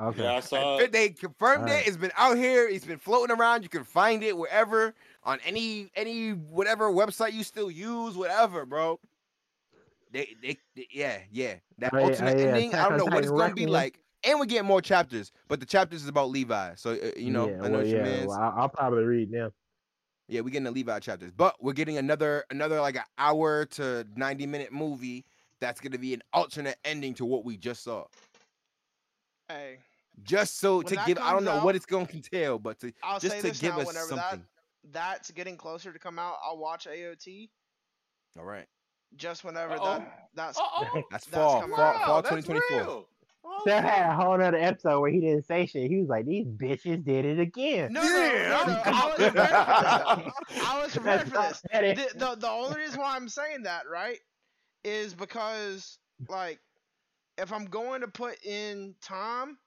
Okay. Yeah, I saw. They- They confirmed Alright. it. It's been out here. It's been floating around. You can find it wherever on any any whatever website you still use, whatever, bro. They they, they- yeah yeah that yeah, alternate yeah, ending. I don't know what it's gonna be like, and we get more chapters, but the chapters is about Levi. So uh, you know, yeah, I know well, what your yeah, well, I'll, I'll probably read them. Yeah, we're getting the Levi chapters, but we're getting another another like an hour to ninety minute movie that's gonna be an alternate ending to what we just saw. hey, Just so When to that give, I don't know out- what it's gonna entail, but to I'll just to this give now. us Whenever something. that that's getting closer to come out, I'll watch AOT. All right, Just whenever Uh-oh. that that's Uh-oh. that's That's fall, coming fall, out. fall, 2024. real. Oh, Steph shit. had a whole other episode where he didn't say shit. He was like, "These bitches did it again." no, Yeah, no, no, no. I'm- was prepared for this. I was prepared for this. The, the the only reason why I'm saying that right is because like if I'm going to put in time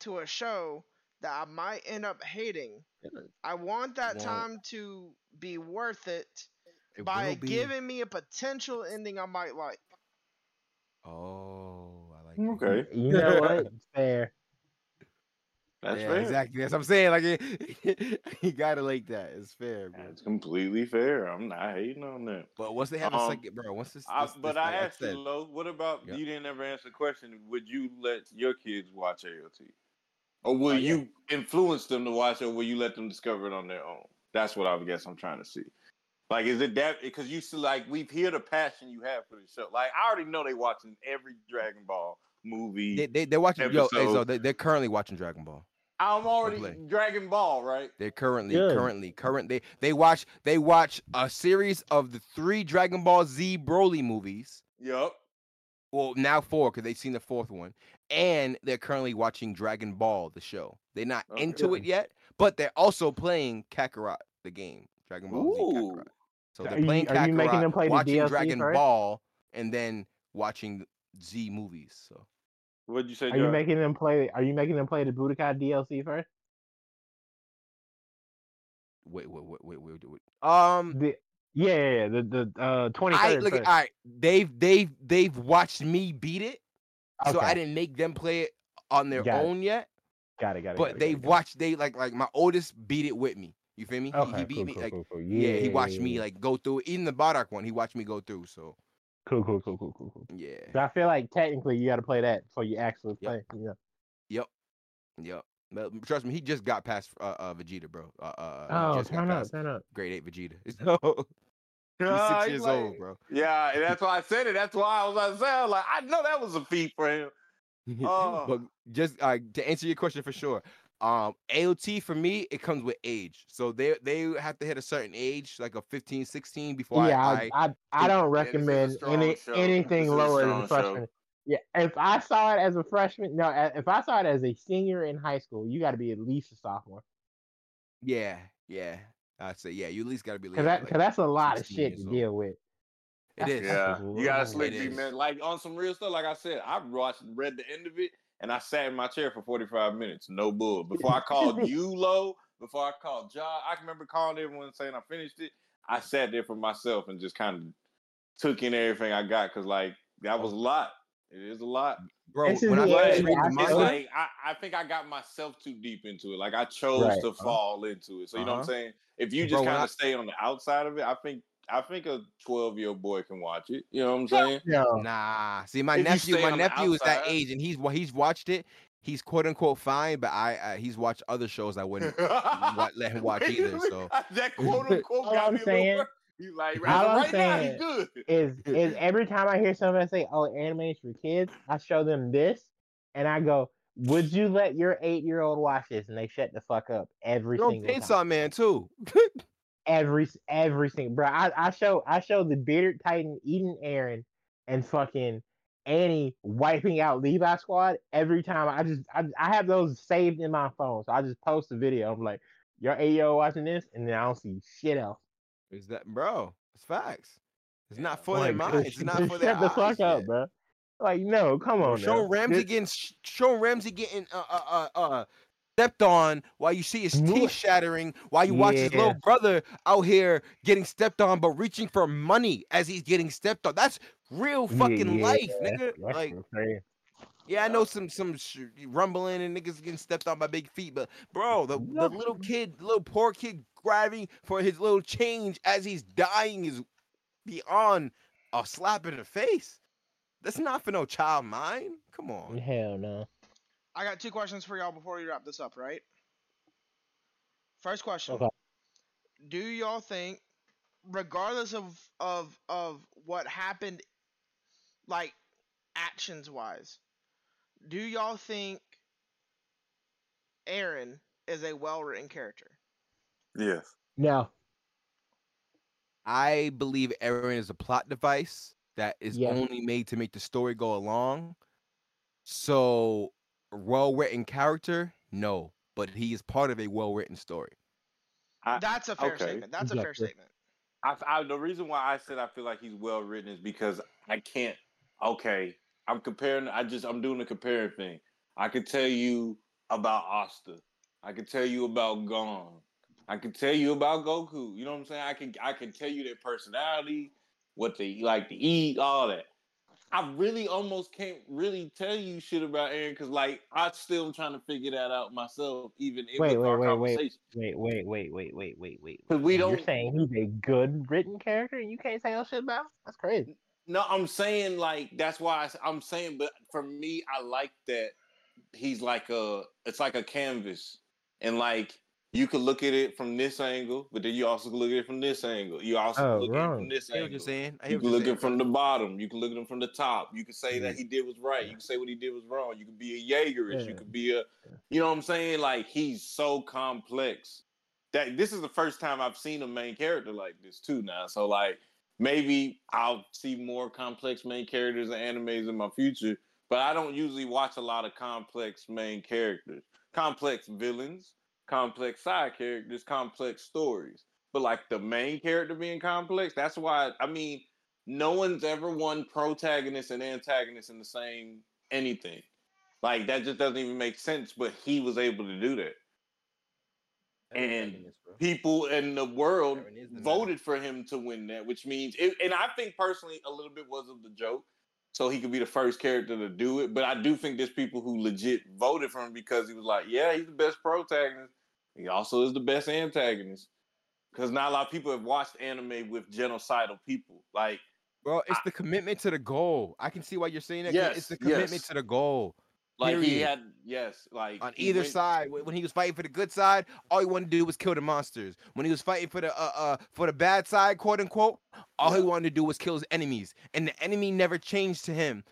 to a show that I might end up hating, I want that Won't. time to be worth it It by giving me a potential ending I might like. Oh, I like. it. Okay, You know what? Fair. That's yeah, fair. exactly. That's what I'm saying. Like, it, you gotta like that. It's fair, bro. That's completely fair. I'm not hating on that. But once they have a Um, second, bro, once this, I, this- but this- I asked you, Lo, what about Yep. you didn't ever answer the question? Would you let your kids watch AOT, or will yeah. you influence them to watch, it, or will you let them discover it on their own? That's what I guess I'm trying to see. Like, is it that because you see, like, we've hear the passion you have for the show. Like, I already know they watching every Dragon Ball movie. they, they they're watching. Yo, hey, so they, they're currently watching Dragon Ball. I'm already. Dragon Ball, right? They're currently, Good. currently, current. They they watch they watch a series of the three Dragon Ball Z Broly movies. Yup. Well, now four because they've seen the fourth one, and they're currently watching Dragon Ball the show. They're not Okay. into it yet, but they're also playing Kakarot the game, Dragon Ball Z Ooh. Kakarot. So Are they're you- playing are you making them play the watching DLC Dragon first? Ball, and then watching Z movies. So What'd you say, Are you making them play? Are you making them play the Budokai DLC first? wait, wait, wait, wait, wait, wait. Um, The, yeah, yeah, yeah, the the uh twenty I look. At, all right, they've they've they've watched me beat it, so I didn't make them play it on their Got it. own yet. got it, got it. got But it, they've got watched. They like like my oldest beat it with me. You feel me? it. He- Okay, he, beat cool, me cool, like cool, cool. yeah, he watched me like go through. Even the Bardock one, he watched me go through. So cool, cool, cool, cool, cool, cool. yeah, So I feel like technically you got to play that before you actually Yep. play. You know. yep, yep. But trust me, he just got past uh, uh Vegeta, bro. Uh, uh, he Oh, just got turn up, past turn up. Great Ape Vegeta. So he's Ah, six he's years like- old, bro. Yeah, and that's why I said it. That's why I was about to I was like, I know that was a feat for him. Oh. but just uh, to answer your question for sure, um, AOT for me it comes with age. So they they have to hit a certain age, like a 15, 16, before yeah, I, I, I, I don't Yeah, this is a recommend any show. anything This is a lower than strong a freshman. Yeah, if I saw it as a freshman, no, if I saw it as a senior in high school, you got to be at least a sophomore, yeah yeah I'd say yeah you at least got to be because like, that, like cause that's a lot of shit to deal with. it That's- is. Yeah, you got long. a slick It man. Like on some real stuff. Like I said, I watched, read the end of it, and I sat in my chair for forty five minutes. No bull. Before I called you, Lo. Before I called Ja, I remember calling everyone saying I finished it. I sat there for myself and just kind of took in everything I got because like that was a lot. It is a lot. Bro, when I the first age read I the feel It's like I, I think I got myself too deep into it. Like I chose Right. to Uh-huh. fall into it. So you know what I'm Uh-huh. saying? If you just kind of stay on the outside of it, I think I think a 12 year old boy can watch it. You know what I'm saying? No, Nah, see, my If nephew, my on the nephew is that age, and he's he's watched it. He's quote unquote fine, but I uh, he's watched other shows I wouldn't let him watch either. So that quote unquote All got I'm me a saying- little. wor- You like All right, I'm right now he's good. is is every time I hear somebody say, "Oh, anime is for kids," I show them this, and I go, "Would you let your eight year old watch this?" And they shut the fuck up every Bro, single time. Chainsaw Man too. Every every single bro. I, I show I show the bearded titan eating Eren and fucking Annie wiping out Levi Squad every time. I just I, I have those saved in my phone, so I just post a video. I'm like, your AO watching this, and then I don't see shit else. Is that bro? It's facts. It's not for I'm their like, minds. It's not for their shut the eyes fuck up, bro. Like, no, come on. Show now. Ramzi getting show Ramzi getting uh uh uh, uh stepped on while you see his teeth shattering while you watch his little brother out here getting stepped on but reaching for money as he's getting stepped on. That's real fucking yeah, life, nigga. that's like yeah, I know some some sh- rumbling and niggas getting stepped on by big feet, but bro, the, the little kid, the little poor kid grabbing for his little change as he's dying is beyond a slap in the face. That's not for no child mind. Come on. hell no. I got two questions for y'all before we wrap this up, right? First question. Okay. Do y'all think, regardless of of of what happened, like actions wise, do y'all think Eren is a well written character? Yes. No. I believe Eren is a plot device that is Yeah. only made to make the story go along. So, well written character, no, but he is part of a well written story. I- That's a fair okay. statement. That's a fair statement. I, I the reason why I said I feel like he's well written is because I can't. Okay, I'm comparing. I just I'm doing the comparing thing. I could tell you about Asta. I could tell you about Gon. I could tell you about Goku. You know what I'm saying? I can I can tell you their personality, what they like to eat, all that. I really almost can't really tell you shit about Eren because like I still am trying to figure that out myself, even Wait, wait, our wait, wait. Wait, wait, wait, wait, wait, wait, wait. Because we You're don't saying he's a good written character and you can't say no shit about him? That's crazy. No, I'm saying like that's why I, am saying, but for me, I like that he's like a it's like a canvas, and like you could look at it from this angle, but then you also can look at it from this angle. You also Oh, can look at it from this I what angle. you're saying. You can look at it from the bottom. You can look at him from the top. You can say that he did was right. You can say what he did was wrong. You can be a Jaegerist. You Yeah. could be a, you know what I'm saying? Like he's so complex that this is the first time I've seen a main character like this too. Now, so like maybe I'll see more complex main characters in animes in my future. But I don't usually watch a lot of complex main characters, complex villains, complex side characters, complex stories. But like the main character being complex, that's why I mean, no one's ever won protagonist and antagonist in the same anything. Like that just doesn't even make sense. But he was able to do that. And people in the world Eren is the man. voted for him to win that, which means, it, and I think personally, a little bit was of the joke, so he could be the first character to do it. But I do think there's people who legit voted for him because he was like, yeah, he's the best protagonist. He also is the best antagonist. Because not a lot of people have watched anime with genocidal people. Like, Bro, it's the commitment to the goal. I can see why you're saying that. Yes, it's the commitment yes. to the goal. like he had, yes, like on either went- side. When he was fighting for the good side, all he wanted to do was kill the monsters. When he was fighting for the uh, uh for the bad side, quote unquote, all he wanted to do was kill his enemies, and the enemy never changed to him.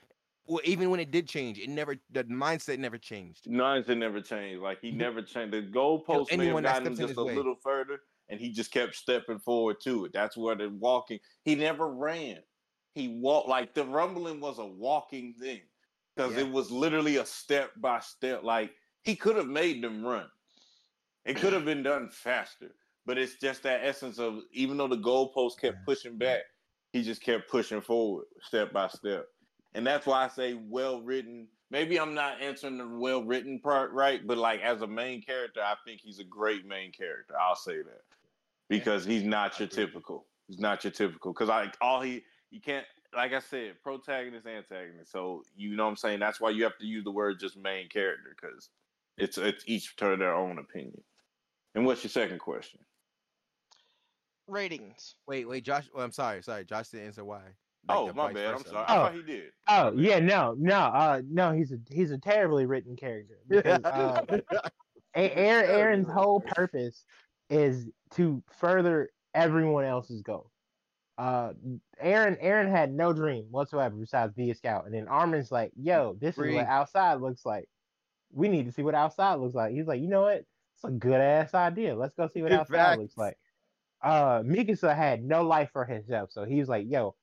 Well, even when it did change, it never the mindset never changed. Mindset never changed. Like he mm-hmm. never changed. The goalpost may have gotten him just a way. little further, and he just kept stepping forward to it. That's where the walking. He never ran. He walked like the rumbling was a walking thing because Yeah. it was literally a step by step. Like he could have made them run. It could have been done faster, but it's just that essence of even though the goalpost kept pushing back, he just kept pushing forward step by step. And that's why I say well written. Maybe I'm not answering the well written part right, but like as a main character, I think he's a great main character. I'll say that because he's not your typical. He's not your typical because like all he you can't like I said, protagonist, antagonist. So you know what I'm saying. That's why you have to use the word just main character because it's it's each to their own opinion. And what's your second question? Ratings. Wait, wait, Josh. Oh, I'm sorry, sorry. Josh didn't answer why. Like oh, the my vice bad. I'm versa. sorry. I Oh. thought he did. Oh yeah, no, no, uh, no. He's a he's a terribly written character. Because, uh, Eren, Eren's whole purpose is to further everyone else's goal. Uh, Eren Eren had no dream whatsoever besides be a scout, and then Armin's like, "Yo, this is what outside looks like. We need to see what outside looks like." He's like, "You know what? It's a good ass idea. Let's go see what Big outside facts. looks like." Uh, Mikasa had no life for himself, so he was like, "Yo,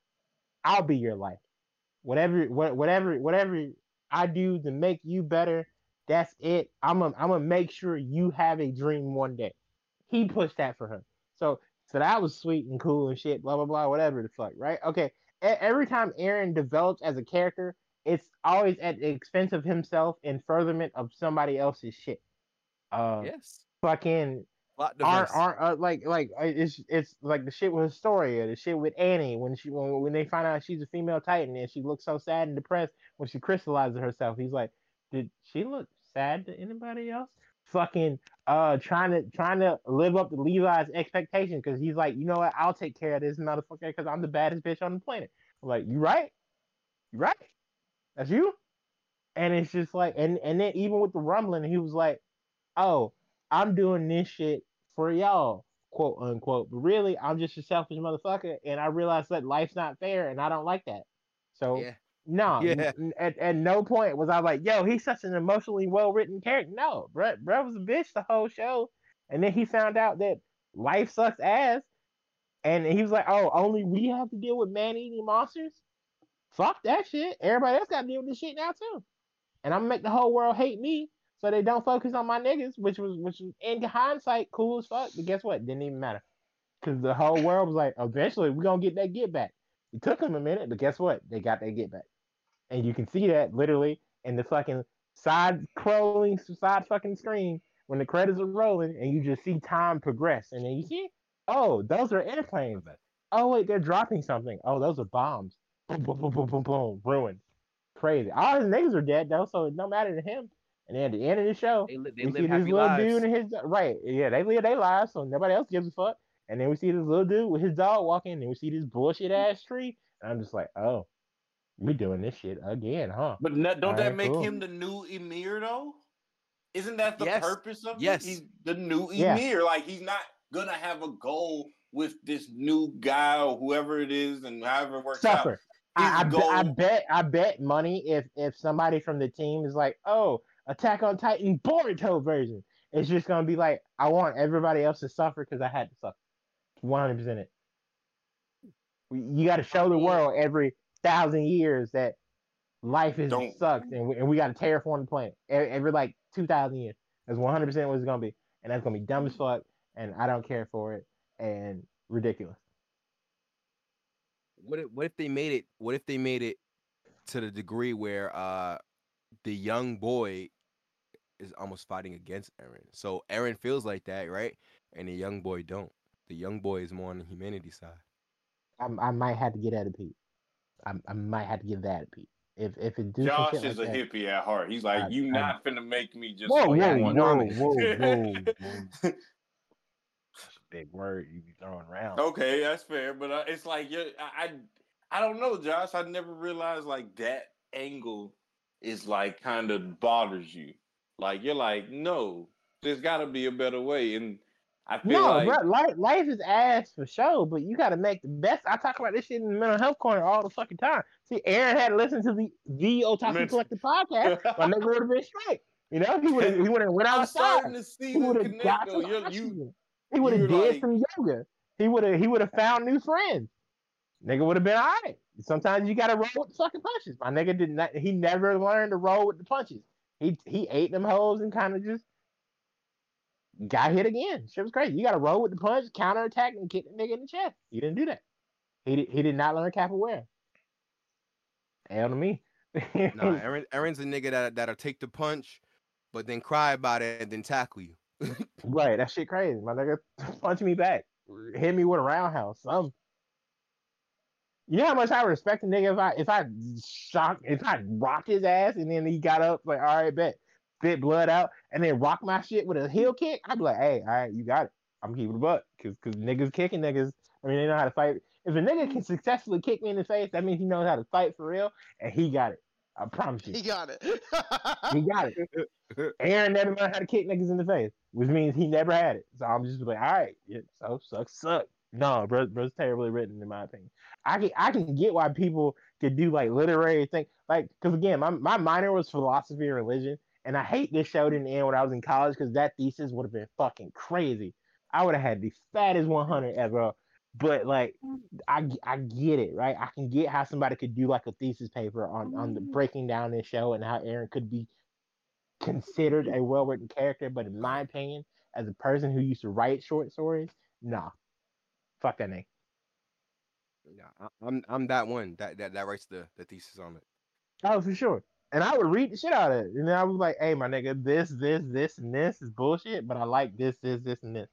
I'll be your life. Whatever, what, whatever, whatever I do to make you better, that's it. I'm gonna, I'm gonna make sure you have a dream one day." He pushed that for her. So, so that was sweet and cool and shit. Blah blah blah. Whatever the fuck, right? Okay. E- every time Eren develops as a character, it's always at the expense of himself and furtherment of somebody else's shit. Uh, yes. fucking Aren't aren't uh, like like uh, it's it's like the shit with Historia, the shit with Annie when she when, when they find out she's a female Titan and she looks so sad and depressed when she crystallizes herself. He's like, did she look sad to anybody else? Fucking uh trying to trying to live up to Levi's expectations because he's like, you know what? I'll take care of this motherfucker because I'm the baddest bitch on the planet. I'm like, you right? You right? That's you? And it's just like, and and then even with the rumbling, he was like, oh, I'm doing this shit for y'all, quote unquote. But really, I'm just a selfish motherfucker, and I realize that life's not fair, and I don't like that. So Yeah. no, Yeah. n- at, at no point was I like, yo, he's such an emotionally well written character. No, Brett, Brett was a bitch the whole show, and then he found out that life sucks ass, and he was like, oh, only we have to deal with man eating monsters. Fuck that shit. Everybody else got to deal with this shit now too, and I'm gonna make the whole world hate me so they don't focus on my niggas, which was which was in hindsight cool as fuck. But guess what? Didn't even matter. Cause the whole world was like, eventually we're gonna get that get back. It took them a minute, but guess what? They got that get back. And you can see that literally in the fucking side scrolling side fucking screen when the credits are rolling and you just see time progress. And then you see, oh, those are airplanes. Oh wait, they're dropping something. Oh, those are bombs. Boom, boom, boom, boom, boom, boom. Ruined. Crazy. All his niggas are dead though, so it don't matter to him. And then at the end of the show, They, li- they we live see this little lives. dude and his right, yeah, they live their lives, so nobody else gives a fuck. And then we see this little dude with his dog walking, and we see this bullshit ass tree, and I'm just like, oh, we doing this shit again, huh? But no- don't that Alright, make cool. him the new Ymir though? Isn't that the Yes. purpose of Yes. it? He's the new Yeah. Ymir. Like he's not gonna have a goal with this new guy or whoever it is, and however it works out. Suffer. I, I, be- I bet I bet money if if somebody from the team is like, oh, Attack on Titan Boruto version, it's just gonna be like, I want everybody else to suffer because I had to suffer. One hundred percent it. You got to show the world every thousand years that life is Don't- sucks and we, and we got to terraform the planet every, every like two thousand years. That's one hundred percent what it's gonna be, and that's gonna be dumb as fuck, and I don't care for it, and ridiculous. What if, what if they made it? What if they made it to the degree where uh the young boy is almost fighting against Eren? So Eren feels like that, right? And the young boy don't. The young boy is more on the humanity side. I, I might have to get at a Pete. I, I might have to give that a Pete. If if it do Josh is like a that. hippie at heart. He's like, I- you I- not finna make me just Whoa, like whoa, one whoa, whoa, whoa, whoa. Big word you be throwing around. okay, that's fair, but uh, it's like you're, I, I, I don't know, Josh. I never realized like that angle is like kind of bothers you. Like you're like, no, there's got to be a better way, and I feel No, like bro, life, life is ass for sure, but you got to make the best. I talk about this shit in the mental health corner all the fucking time. See, Eren had listened to the the Otaku Mental- Collective podcast. My nigga would have been straight. You know, he would have he would have went I'm outside. starting to see He the would have got some You're, you, oxygen. He would have you're did like- some yoga. He would have he would have found new friends. Nigga would have been all right. Sometimes you gotta roll with the fucking punches. My nigga did not. He never learned to roll with the punches. He he ate them hoes and kind of just got hit again. Shit was crazy. You gotta roll with the punch, counterattack, and kick the nigga in the chest. He didn't do that. He did, he did not learn capoeira. Hell to me. Nah, Eren, Eren's a nigga that that'll take the punch, but then cry about it and then tackle you. Right, that shit crazy. My nigga punch me back. Hit me with a roundhouse. Some you know how much I respect a nigga if I if I shock if I rock his ass and then he got up like all right bet spit blood out and then rock my shit with a heel kick. I'd be like, hey, all right, you got it. I'm keeping the butt because because niggas kicking niggas. I mean, they know how to fight. If a nigga can successfully kick me in the face, that means he knows how to fight for real, and he got it. I promise you. he got it. He got it. Eren never learned how to kick niggas in the face, which means he never had it. So I'm just like, all right, yeah, so suck, suck. No, bro, bro's terribly written in my opinion. I can I can get why people could do like literary thing, like because again, my my minor was philosophy and religion, and I hate this show didn't end when I was in college because that thesis would have been fucking crazy. I would have had the fattest 100 ever. But like, I I get it, right? I can get how somebody could do like a thesis paper on on the mm-hmm. breaking down this show and how Eren could be considered a well written character. But in my opinion, as a person who used to write short stories, nah, fuck that name. Yeah, I'm I'm that one that that, that writes the, the thesis on it. Oh, for sure. And I would read the shit out of it. And then I was like, hey, my nigga, this, this, this, and this is bullshit, but I like this, this, this, and this.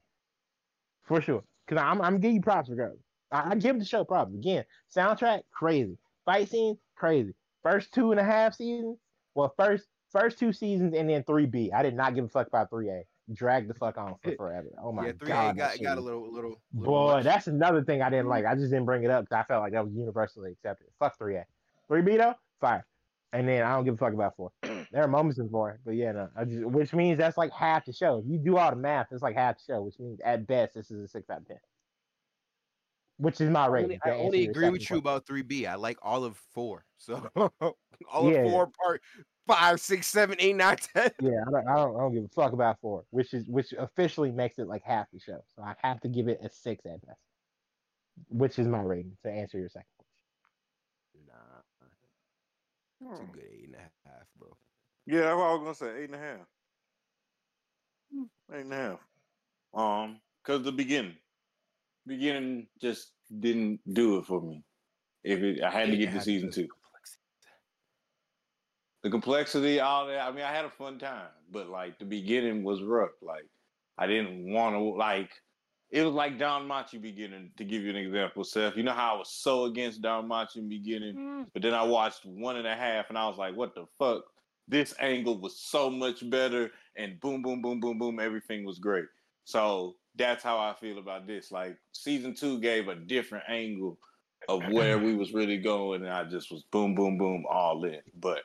For sure. Because I'm, I'm giving you props regardless. I, I give the show props. Again, soundtrack, crazy. Fight scene, crazy. First two and a half seasons, well, first first two seasons and then 3B. I did not give a fuck about 3A. Drag the fuck on for forever. Oh my god. yeah, three god. A that got got a little little. little Boy, much. that's another thing I didn't mm-hmm. like. I just didn't bring it up because I felt like that was universally accepted. Fuck 3A. 3B though, fire. And then I don't give a fuck about four. there are moments in four, but yeah, no. I just, which means that's like half the show. If you do all the math, it's like half the show, which means at best this is a six out of ten. Which is my I rating. only, I only your agree second with you about three B. I like all of four. So all Yeah. of four part five, six, seven, eight, nine, ten. Yeah, I don't, I don't, I don't give a fuck about four, which is which officially makes it like half the show. So I have to give it a six at best, which is my rating to answer your second question. Nah, it's a good eight and a half, bro. Yeah, that's what I was gonna say. Eight and a half. Eight and a half. Um, cause the beginning, beginning just didn't do it for me. If it, I had to get and to season because two. The complexity, all that. I mean, I had a fun time, but like the beginning was rough. Like I didn't want to like. It was like DanMachi beginning. To give you an example, Seth, you know how I was so against DanMachi in beginning, mm. but then I watched one and a half, and I was like, "What the fuck? This angle was so much better." And boom, boom, boom, boom, boom, everything was great. So that's how I feel about this. Like season two gave a different angle of where we was really going, and I just was boom, boom, boom, all in. But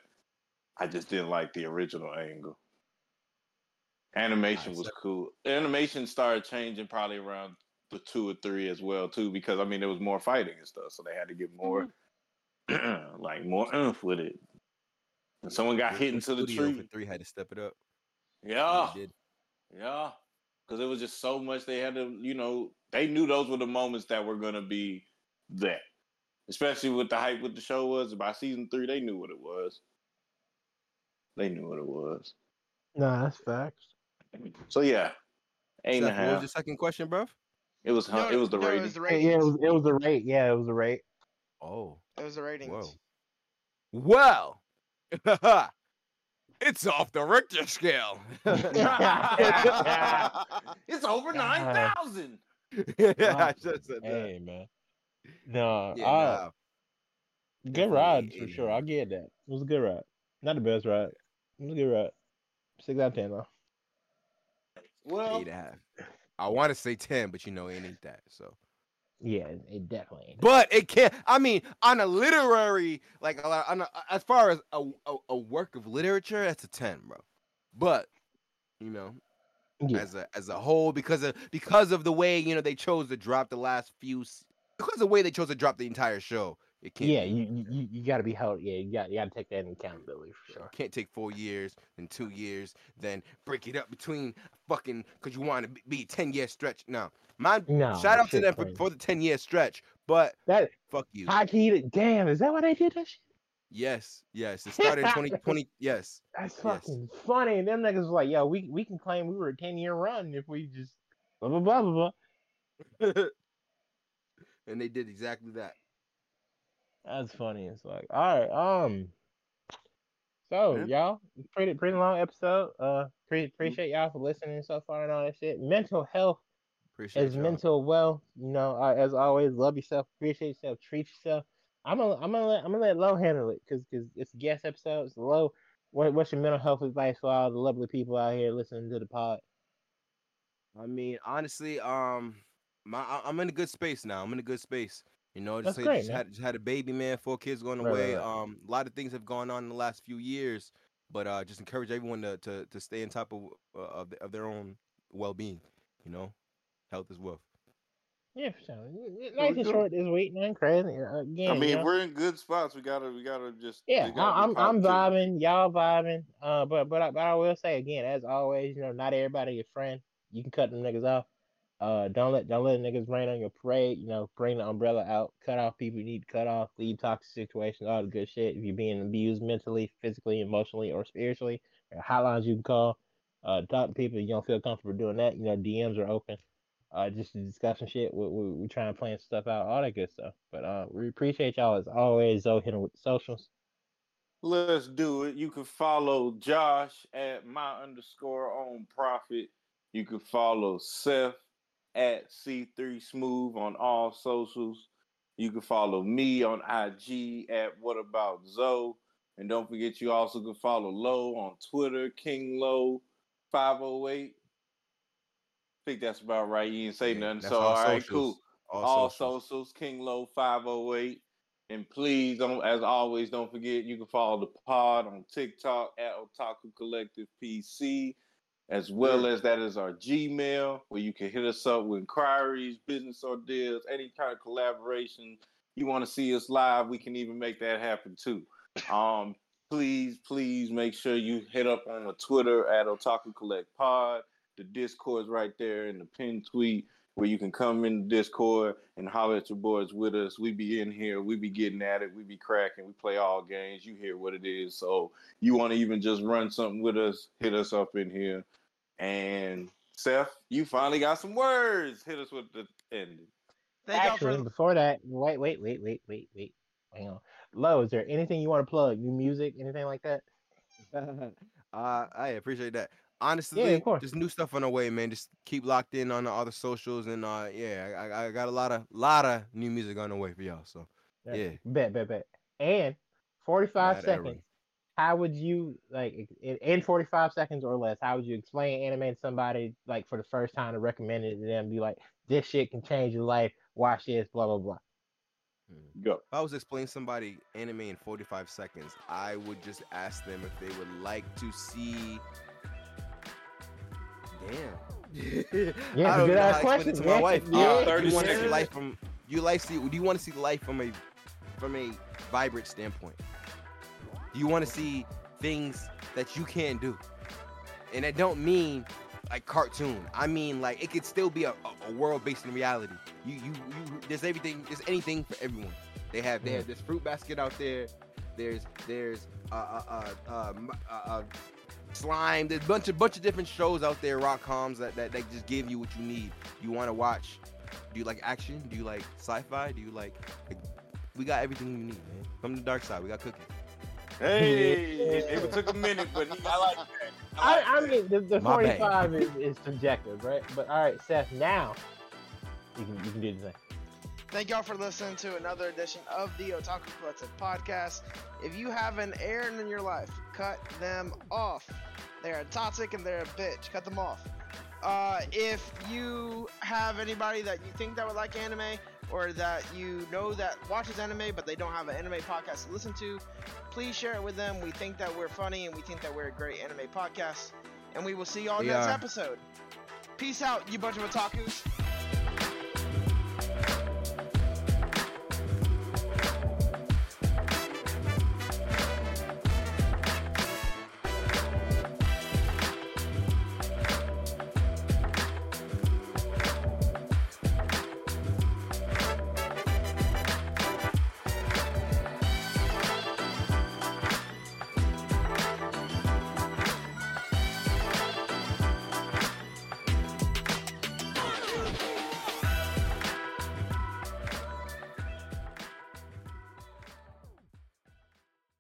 I just didn't like the original angle. Animation was cool. Animation started changing probably around the two or three as well too, because I mean there was more fighting and stuff, so they had to get more, mm-hmm. like more oomph with it. And someone got hit into the tree. Three had to step it up. Yeah, yeah, because it was just so much they had to, you know, they knew those were the moments that were gonna be that. Especially with the hype with the show was by season three, they knew what it was. They knew what it was. Nah, that's facts. So yeah, eight and a Seth, what was half. your second question, bro? It was No, it was the no, rating. It was the Yeah, ratings. yeah, it was, it was the rate. Yeah, it was the rate. Oh, It was the ratings. whoa. Well, it's off the Richter scale. it's over nine thousand. yeah, I just said that. Hey man. No, Yeah, I- nah, good ride for sure. half. I get that. It was a good ride. Not the best ride. It was a good ride. Six out of ten though. Well, eight and a half. I want to say ten, but you know it ain't that. So, Yeah, it, it definitely but it can't. I mean, on a literary, like on a, as far as a, a a work of literature, that's a ten, bro. But you know, Yeah. as a as a whole, because of because of the way you know they chose to drop the last few, because of the way they chose to drop the entire show, It can't. Yeah, be. you you, you got to be held. Yeah, you got you got to take that in accountability for sure. Can't take four years, and two years, then break it up between fucking because you want to be a ten year stretch. No, my No, shout out to them for, for the ten year stretch, but That fuck you. high key. Damn, is that why they did that shit? Yes, yes. It started in 2020. Yes, That's Yes. fucking funny. And them niggas was like, yo, we we can claim we were a ten year run if we just blah blah blah blah blah. and they did exactly that. That's funny. It's like, all right, um. So Yeah. y'all, pretty pretty long episode. Uh, pre- appreciate y'all for listening so far and all that shit. Mental health Appreciate is y'all. mental well. You know, uh, as always, love yourself, appreciate yourself, treat yourself. I'm gonna I'm gonna let I'm gonna let Lo handle it because because it's a guest episode. It's Lo. What, what's your mental health advice for all the lovely people out here listening to the pod? I mean, honestly, um, my I- I'm in a good space now. I'm in a good space. You know, That's just, great, just had just had a baby, man. Four kids going Right, right, away. right. Um, a lot of things have gone on in the last few years, but uh, just encourage everyone to to, to stay on top of uh, of, the, of their own well being. You know, health is wealth. Yeah, for sure. Nice and short this week, man. Crazy. Uh, Again, I you mean, know? we're in good spots. We gotta, we gotta just. Yeah, gotta I, be I'm I'm positive. vibing, y'all vibing. Uh, but but I, but I will say again, as always, you know, not everybody your friend. You can cut them niggas off. Uh, don't let don't let niggas rain on your parade. You know, bring the umbrella out. Cut off people you need to cut off. Leave toxic situations. All the good shit. If you're being abused mentally, physically, emotionally, or spiritually, there hotlines you can call. Uh, talk to people you don't feel comfortable doing that. You know, DMs are open. Uh, just to discuss shit. We we, we try and plan stuff out. All that good stuff. But uh, we appreciate y'all as always. Zoe hitting with the socials. Let's do it. You can follow Josh at my underscore on profit. You can follow Seth at C3 Smooth on all socials. You can follow me on IG at What About Zoe. And don't forget, you also can follow Lo on Twitter, King Lo 508. I think that's about right. You didn't say Yeah, nothing. So, all all right, socials. cool All, all socials. socials, King Lo 508. And please don't, as always, don't forget you can follow the pod on TikTok at Otaku Collective PC, as well as that is our Gmail where you can hit us up with inquiries, business ideas, any kind of collaboration. You want to see us live, we can even make that happen too. Um, please, please make sure you hit up on the Twitter at Otaku Collect Pod. The Discord's right there in the pin tweet where you can come in the Discord and holler at your boys with us. We be in here, we be getting at it, we be cracking, we play all games. You hear what it is. So you want to even just run something with us, hit us up in here. And Seth, you finally got some words. Hit us with the ending. Thank Actually, for before that, wait, wait, wait, wait, wait, wait. Hang on. Lo, is there anything you want to plug? New music, anything like that? uh, I appreciate that. Honestly, yeah, of course. just new stuff on the way, man. Just keep locked in on all the socials, and uh, yeah, I, I- I got a lot of lot of new music on the way for y'all. So Yeah. Bet, bet, bet. And 45 Mad seconds. Aaron. How would you like in, in 45 seconds or less? How would you explain anime to somebody like for the first time to recommend it to them? Be like, this shit can change your life. Watch this, blah blah blah. Go. If I was explaining somebody anime in 45 seconds, I would just ask them if they would like to see. Damn. Yeah, I don't good know how to explain it question, to man. my wife. Yeah. Uh, 30 you want to see life from? You like see? Do you want to see life from a from a vibrant standpoint? You want to see things that you can't do? And I don't mean like cartoon. I mean like it could still be a, a, a world based in reality. You, you you there's everything. There's anything for everyone. They have they have this fruit basket out there. There's there's uh uh uh, uh, uh, uh slime. There's a bunch of bunch of different shows out there, rock coms that, that that just give you what you need. You want to watch? Do you like action? Do you like sci-fi? Do you like, like we got everything you need, man. Come to the dark side. We got cooking. Hey, it, it took a minute, but he, I like that. I like I, I mean, the, the My 45 is, is subjective, right? But all right, Seth, now you can you can do the thing. Thank y'all for listening to another edition of the Otaku Collective podcast. If you have an Eren in your life, cut them off. They're a toxic and they're a bitch. Cut them off. Uh, if you have anybody that you think that would like anime, or that you know that watches anime but they don't have an anime podcast to listen to, please share it with them. We think that we're funny and we think that we're a great anime podcast. And we will see y'all We next are. episode. Peace out, you bunch of otakus.